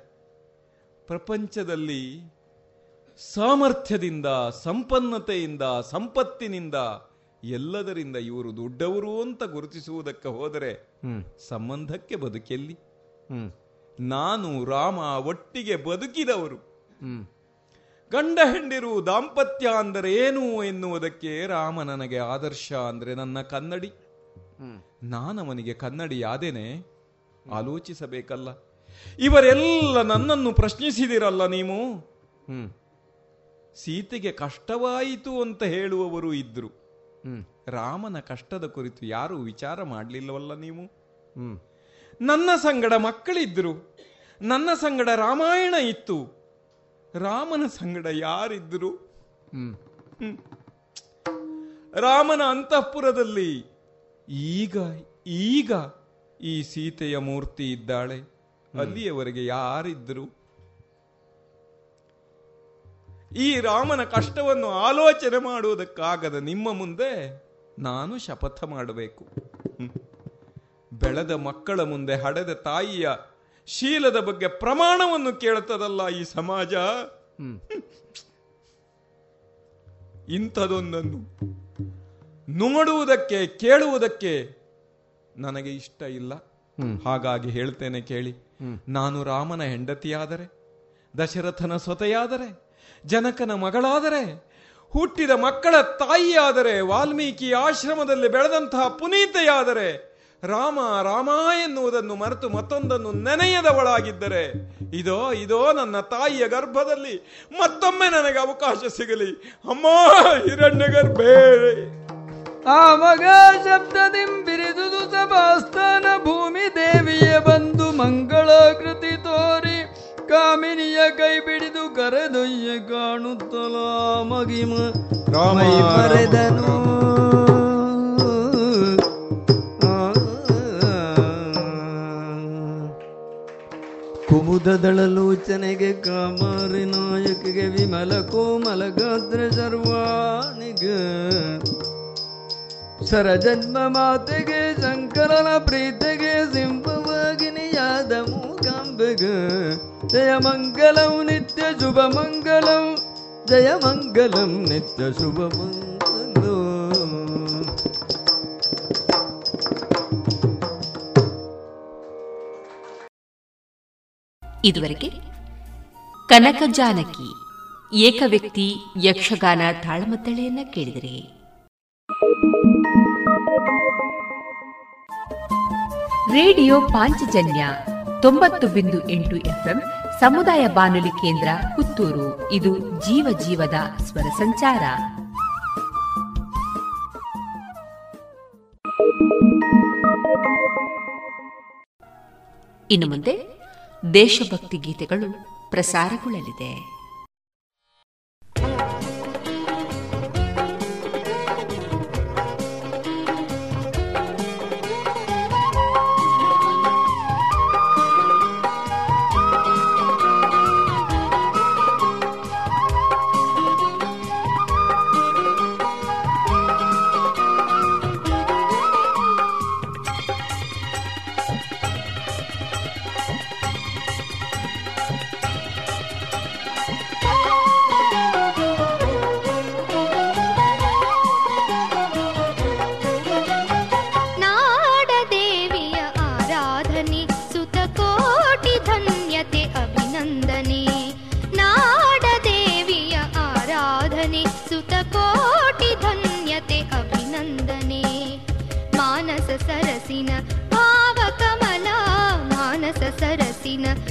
ಪ್ರಪಂಚದಲ್ಲಿ ಸಾಮರ್ಥ್ಯದಿಂದ ಸಂಪನ್ನತೆಯಿಂದ ಸಂಪತ್ತಿನಿಂದ ಎಲ್ಲದರಿಂದ ಇವರು ದೊಡ್ಡವರು ಅಂತ ಗುರುತಿಸುವುದಕ್ಕೆ ಹೋದರೆ ಸಂಬಂಧಕ್ಕೆ ಬದುಕೆಲ್ಲಿ? ನಾನು ರಾಮ ಒಟ್ಟಿಗೆ ಬದುಕಿದವರು. ಗಂಡ ಹೆಂಡಿರು ದಾಂಪತ್ಯ ಅಂದರೆ ಏನು ಎನ್ನುವುದಕ್ಕೆ ರಾಮ ನನಗೆ ಆದರ್ಶ ಅಂದರೆ ನನ್ನ ಕನ್ನಡಿ. ನಾನವನಿಗೆ ಕನ್ನಡಿ ಆದೇನೆ ಆಲೋಚಿಸಬೇಕಲ್ಲ. ಇವರೆಲ್ಲ ನನ್ನನ್ನು ಪ್ರಶ್ನಿಸಿದಿರಲ್ಲ ನೀವು? ಸೀತೆಗೆ ಕಷ್ಟವಾಯಿತು ಅಂತ ಹೇಳುವವರು ಇದ್ರು. ರಾಮನ ಕಷ್ಟದ ಕುರಿತು ಯಾರು ವಿಚಾರ ಮಾಡಲಿಲ್ಲವಲ್ಲ ನೀವು? ನನ್ನ ಸಂಗಡ ಮಕ್ಕಳಿದ್ರು. ನನ್ನ ಸಂಗಡ ರಾಮಾಯಣ ಇತ್ತು. ರಾಮನ ಸಂಗಡ ಯಾರಿದ್ರು. ರಾಮನ ಅಂತಃಪುರದಲ್ಲಿ ಈಗ ಈಗ ಈ ಸೀತೆಯ ಮೂರ್ತಿ ಇದ್ದಾಳೆ. ಅಲ್ಲಿಯವರೆಗೆ ಯಾರಿದ್ರು ಈ ರಾಮನ ಕಷ್ಟವನ್ನು ಆಲೋಚನೆ ಮಾಡುವುದಕ್ಕಾಗದ ನಿಮ್ಮ ಮುಂದೆ ನಾನು ಶಪಥ ಮಾಡಬೇಕು. ಬೆಳೆದ ಮಕ್ಕಳ ಮುಂದೆ ಹಡೆದ ತಾಯಿಯ ಶೀಲದ ಬಗ್ಗೆ ಪ್ರಮಾಣವನ್ನು ಕೇಳುತ್ತದಲ್ಲ ಈ ಸಮಾಜ? ಇಂಥದೊಂದನ್ನು ನೋಡುವುದಕ್ಕೆ ಕೇಳುವುದಕ್ಕೆ ನನಗೆ ಇಷ್ಟ ಇಲ್ಲ. ಹಾಗಾಗಿ ಹೇಳ್ತೇನೆ ಕೇಳಿ. ನಾನು ರಾಮನ ಹೆಂಡತಿಯಾದರೆ ದಶರಥನ ಸೊತೆಯಾದರೆ ಜನಕನ ಮಗಳಾದರೆ ಹುಟ್ಟಿದ ಮಕ್ಕಳ ತಾಯಿಯಾದರೆ ವಾಲ್ಮೀಕಿ ಆಶ್ರಮದಲ್ಲಿ ಬೆಳೆದಂತಹ ಪುನೀತೆಯಾದರೆ ರಾಮ ರಾಮ ಎನ್ನುವುದನ್ನು ಮರೆತು ಮತ್ತೊಂದನ್ನು ನೆನೆಯದವಳಾಗಿದ್ದರೆ ಇದೋ ಇದೋ ನನ್ನ ತಾಯಿಯ ಗರ್ಭದಲ್ಲಿ ಮತ್ತೊಮ್ಮೆ ನನಗೆ ಅವಕಾಶ ಸಿಗಲಿ. ಅಮ್ಮ ಹಿರಣ್ಯ ಗರ್ಭೇ ಆ ಮಗ ಶಬ್ದದಿಂಬಿರಿದುದು ಸಭಾಸ್ಥಾನ ಭೂಮಿ ದೇವಿಯ ಬಂದು ಮಂಗಳಾಕೃತಿ ತೋರಿ ಕಾಮಿನಿಯ ಕೈ ಬಿಡಿದು ಕರೆದೊಯ್ಯ ಕಾಣುತ್ತಲ ಮಗಿಮ. ರಾಮ, ಬರೆದನು ಕುಮುದದಳಲೋಚನೆಗೆ ಕಾಮಾರಿ ನಾಯಕಿಗೆ ವಿಮಲ ಕೋಮಲ ಗಾತ್ರ ಸರ್ವಾನಿಗೆ ಸರಜನ್ಮ ಮಾತೆಗೆ, ಶಂಕರನ ಪ್ರೀತಿಗೆ ಸಿಂಹವಾಗಿನಿಯಾದ ಮೂಕಾಂಬೆಗ. ಜಯ ಮಂಗಲಂ, ನಿತ್ಯ ಶುಭ ಮಂಗಲಂ, ಜಯ ಮಂಗಲಂ, ನಿತ್ಯ ಶುಭ ಇದುವರೆಗೆ ಕನಕ ಜಾನಕಿ ಏಕವ್ಯಕ್ತಿ ಯಕ್ಷಗಾನ ತಾಳಮದ್ದಳೆಯನ್ನ ಕೇಳಿದರೆ. ರೇಡಿಯೋ ಪಾಂಚಜನ್ಯ ತೊಂಬತ್ತು ಬಿಂದು ಎಂಟು ಎಫ್ಎಂ ಸಮುದಾಯ ಬಾನುಲಿ ಕೇಂದ್ರ ಪುತ್ತೂರು. ಇದು ಜೀವ ಜೀವದ ಸ್ವರ ಸಂಚಾರ. ಇನ್ನು ಮುಂದೆ ದೇಶಭಕ್ತಿ ಗೀತೆಗಳು ಪ್ರಸಾರಗೊಳ್ಳಲಿದೆ. Argentina.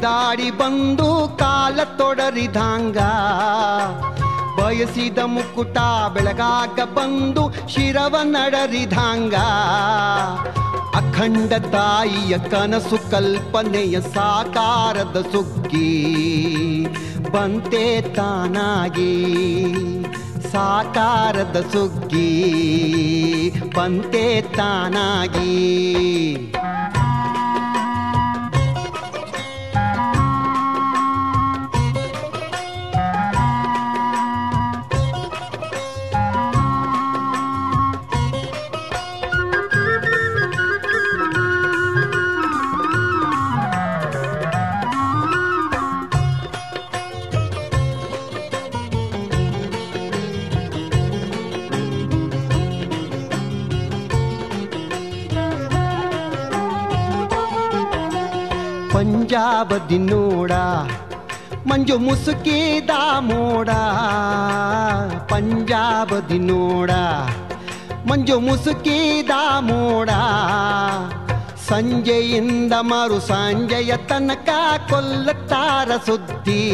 ಬಿಡಿದಾಡಿ ಬಂದು ಕಾಲ ತೊಡರಿದಾಂಗ. ಬಯಸಿದ ಮುಕುಟ ಬೆಳಗಾಗ ಬಂದು ಶಿರವ ನಡರಿದಾಂಗ. ಅಖಂಡ ತಾಯಿಯ ಕನಸು ಕಲ್ಪನೆಯ ಸಾಕಾರದ ಸುಗ್ಗಿ. ಬಂತೆ ತಾನಾಗಿ ಸಾಕಾರದ ಸುಗ್ಗಿ. ಬಂತೆ ತಾನಾಗಿ ಪಂಜಾಬದಿ ನೋಡ, ಮಂಜು ಮುಸುಕಿದ ಮೋಡ. ಪಂಜಾಬದಿ ನೋಡ, ಮಂಜು ಮುಸುಕಿದ ಮೋಡ. ಸಂಜೆಯಿಂದ ಮರು ಸಂಜೆಯ ತನಕ ಕೊಲ್ಲುತ್ತಾರ ಸುದ್ದಿ.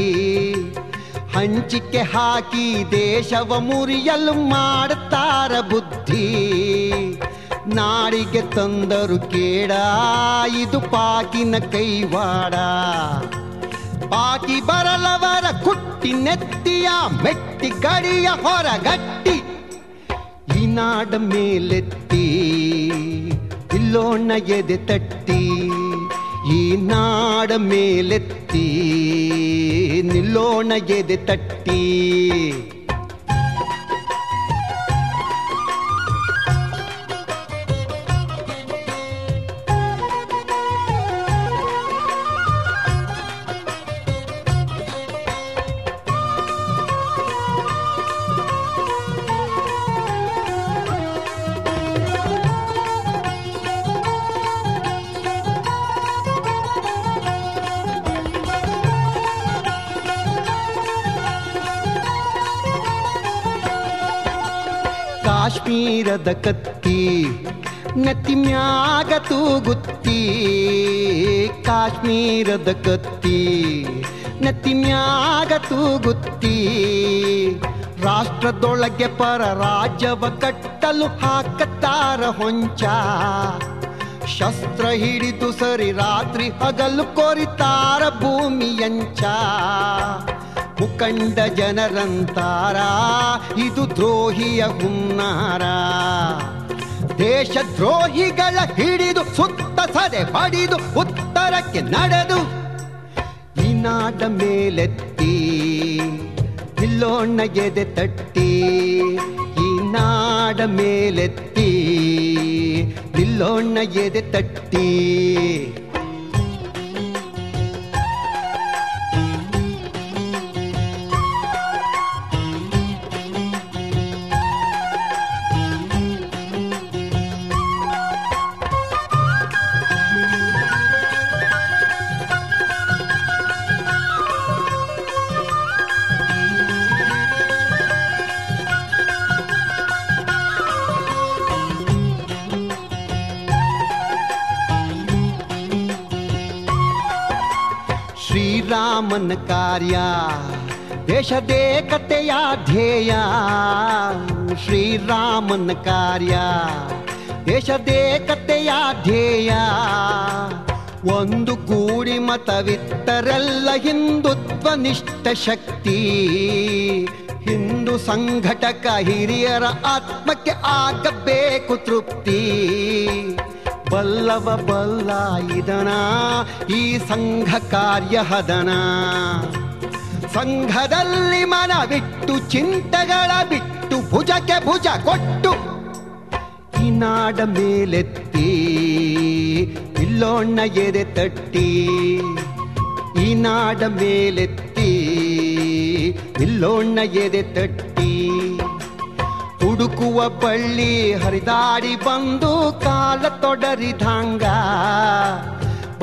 ಹಂಚಿಕೆ ಹಾಕಿ ದೇಶವ ಮುರಿಯಲು ಮಾಡುತ್ತಾರ ಬುದ್ಧಿ. ನಾಡಿಗೆ ತಂದರು ಕೇಡ. ಇದು ಪಾಕಿನ ಕೈವಾಡ. ಪಾಕಿ ಬರಲವರ ಕುಟ್ಟಿ ನೆತ್ತಿಯ, ಮೆಟ್ಟಿ ಕಡಿಯ ಹೊರಗಟ್ಟಿ. ಈ ನಾಡ ಮೇಲೆತ್ತಿ, ಇಲ್ಲೋಣ ಎದೆ ತಟ್ಟಿ. ಈ ನಾಡ ಮೇಲೆತ್ತಿ, ನಿಲ್ಲೋಣ ಎದೆ ತಟ್ಟಿ. ಕಾಶ್ಮೀರದ ಕತ್ತಿ ನೆತ್ತಿ ಮ್ಯಾಗ ತೂಗುತ್ತಿ, ಕಾಶ್ಮೀರದ ಕತ್ತಿ, ನೆತ್ತಿ ಮ್ಯಾಗ ತೂಗುತ್ತಿ, ರಾಷ್ಟ್ರದೊಳಗೆ ಪರ ರಾಜವ ಕಟ್ಟಲು ಹಾಕತ್ತಾರ ಹೊಂಚ. ಶಸ್ತ್ರ ಹಿಡಿದು ಸರಿ ರಾತ್ರಿ ಹಗಲು ಕೊರಿತಾರ ಭೂಮಿಯಂಚ. ಮುಖಂಡ ಜನರಂತಾರ, ಇದು ದ್ರೋಹಿಯ ಹುನ್ನಾರ. ದೇಶ ದ್ರೋಹಿಗಳ ಹಿಡಿದು ಸುತ್ತ ಸದೆ ಪಡಿದು ಉತ್ತರಕ್ಕೆ ನಡೆದು ಈ ನಾಡ ಮೇಲೆತ್ತಿ ಇಲ್ಲೋಣ್ಣ ಗೆದೆ ತಟ್ಟಿ. ಈ ನಾಡ ಮೇಲೆತ್ತಿ ಇಲ್ಲೋಣ್ಣ ಗೆದೆ ತಟ್ಟಿ. ಶ್ರೀರಾಮನ ಕಾರ್ಯ ದೇಶದೇಕತೆಯ ಧ್ಯೇಯ. ಶ್ರೀರಾಮನ ಕಾರ್ಯ ದೇಶದೇಕತೆಯ ಧ್ಯೇಯ. ಒಂದು ಗೂಡಿ ಮತವಿತ್ತರೆಲ್ಲ ಹಿಂದುತ್ವ ನಿಷ್ಠ ಶಕ್ತಿ. ಹಿಂದೂ ಸಂಘಟಕ ಹಿರಿಯರ ಆತ್ಮಕ್ಕೆ ಆಗಬೇಕು ತೃಪ್ತಿ. ಬಲ್ಲವ ಬಲ್ಲ ಇದನ, ಈ ಸಂಘ ಕಾರ್ಯ ಹದನ. ಸಂಘದಲ್ಲಿ ಮನ ಬಿಟ್ಟು ಚಿಂತೆಗಳ ಬಿಟ್ಟು, ಭುಜಕ್ಕೆ ಭುಜ ಕೊಟ್ಟು ಈ ನಾಡ ಮೇಲೆತ್ತಿ, ಇಲ್ಲೋಣ್ಣ ಎದೆ ತಟ್ಟಿ, ಈ ನಾಡ ಮೇಲೆತ್ತಿ, ಇಲ್ಲೋಣ್ಣ ಎದೆ ತಟ್ಟಿ. ಹುಡುಕುವ ಬಳ್ಳಿ ಹರಿದಾಡಿ ಬಂದು ಕಾಲ ತೊಡರಿದಂಗ.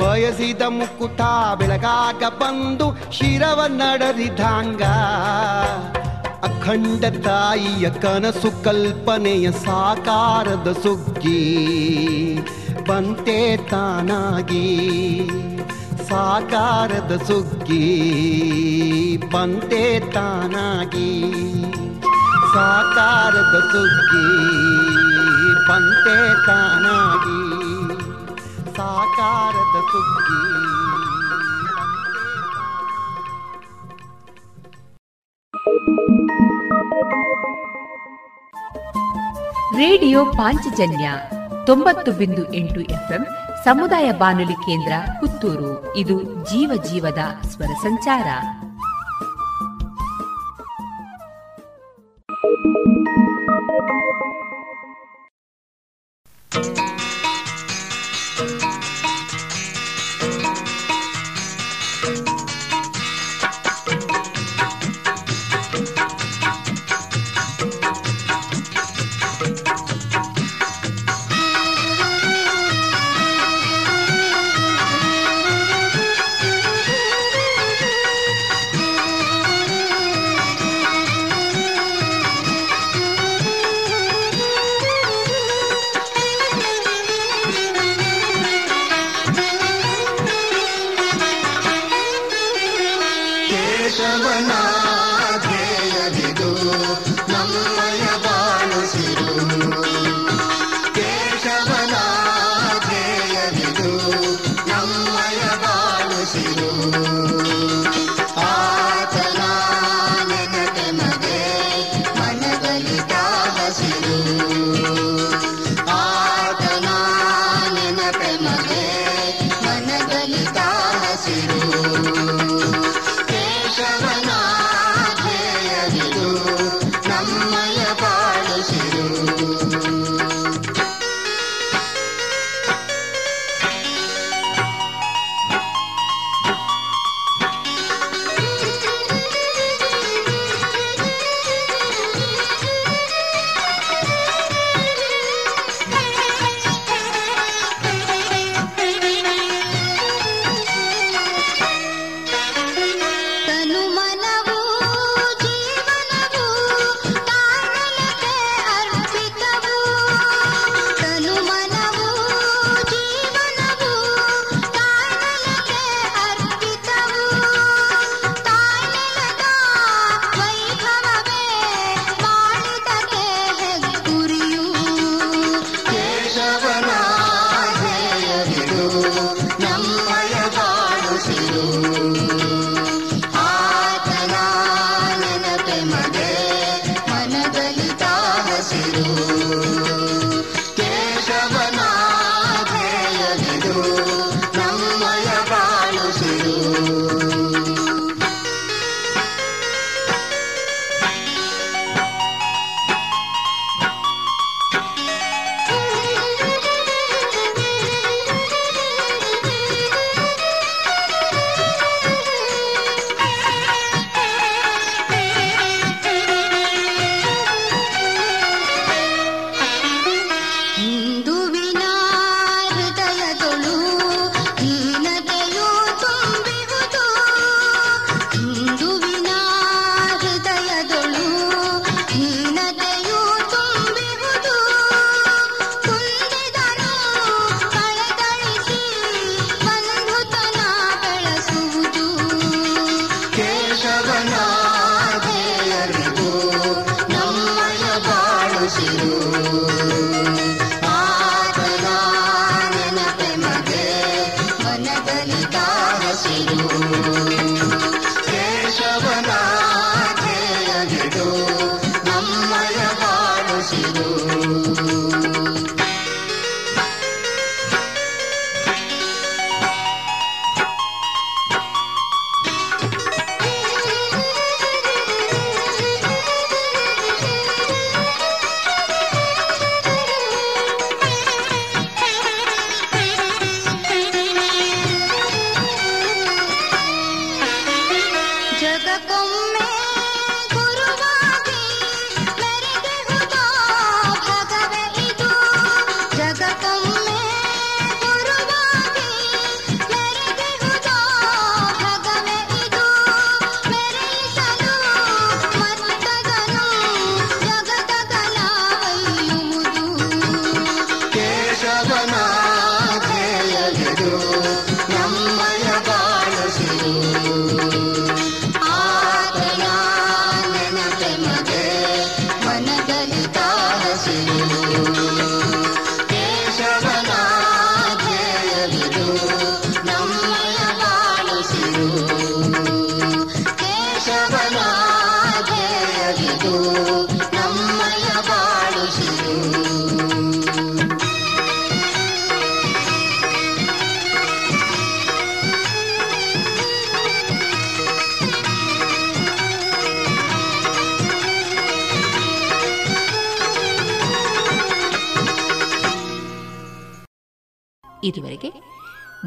ಬಯಸಿದ ಮುಕ್ಕುಟ ಬೆಳಗಾಗ ಬಂದು ಶಿರವ ನಡರಿದಂಗ. ಅಖಂಡ ತಾಯಿಯ ಕನಸು ಕಲ್ಪನೆಯ ಸಾಕಾರದ ಸುಗ್ಗಿ. ಬಂತೆ ತಾನಾಗಿ ಸಾಕಾರದ ಸುಗ್ಗಿ. ಬಂತೆ ತಾನಾಗಿ ಸಾಕಾರದ ಸುಗ್ಗಿ ಪಂತೆ ತಾನಾಗಿ. ಸಾಕಾರದ ಸುಗ್ಗಿ ರೇಡಿಯೋ ಪಾಂಚಜನ್ಯ ತೊಂಬತ್ತು ಬಿಂದು ಎಂಟು ಎಫ್ಎಂ ಸಮುದಾಯ ಬಾನುಲಿ ಕೇಂದ್ರ ಪುತ್ತೂರು. ಇದು ಜೀವ ಜೀವದ ಸ್ವರ ಸಂಚಾರ. thank you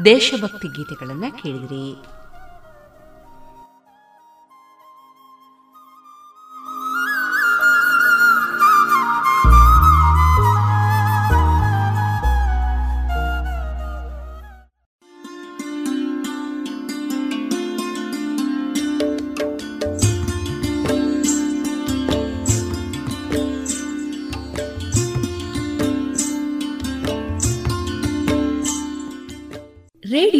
ದೇಶಭಕ್ತಿ ಗೀತೆಗಳನ್ನ ಕೇಳಿದ್ರಿ.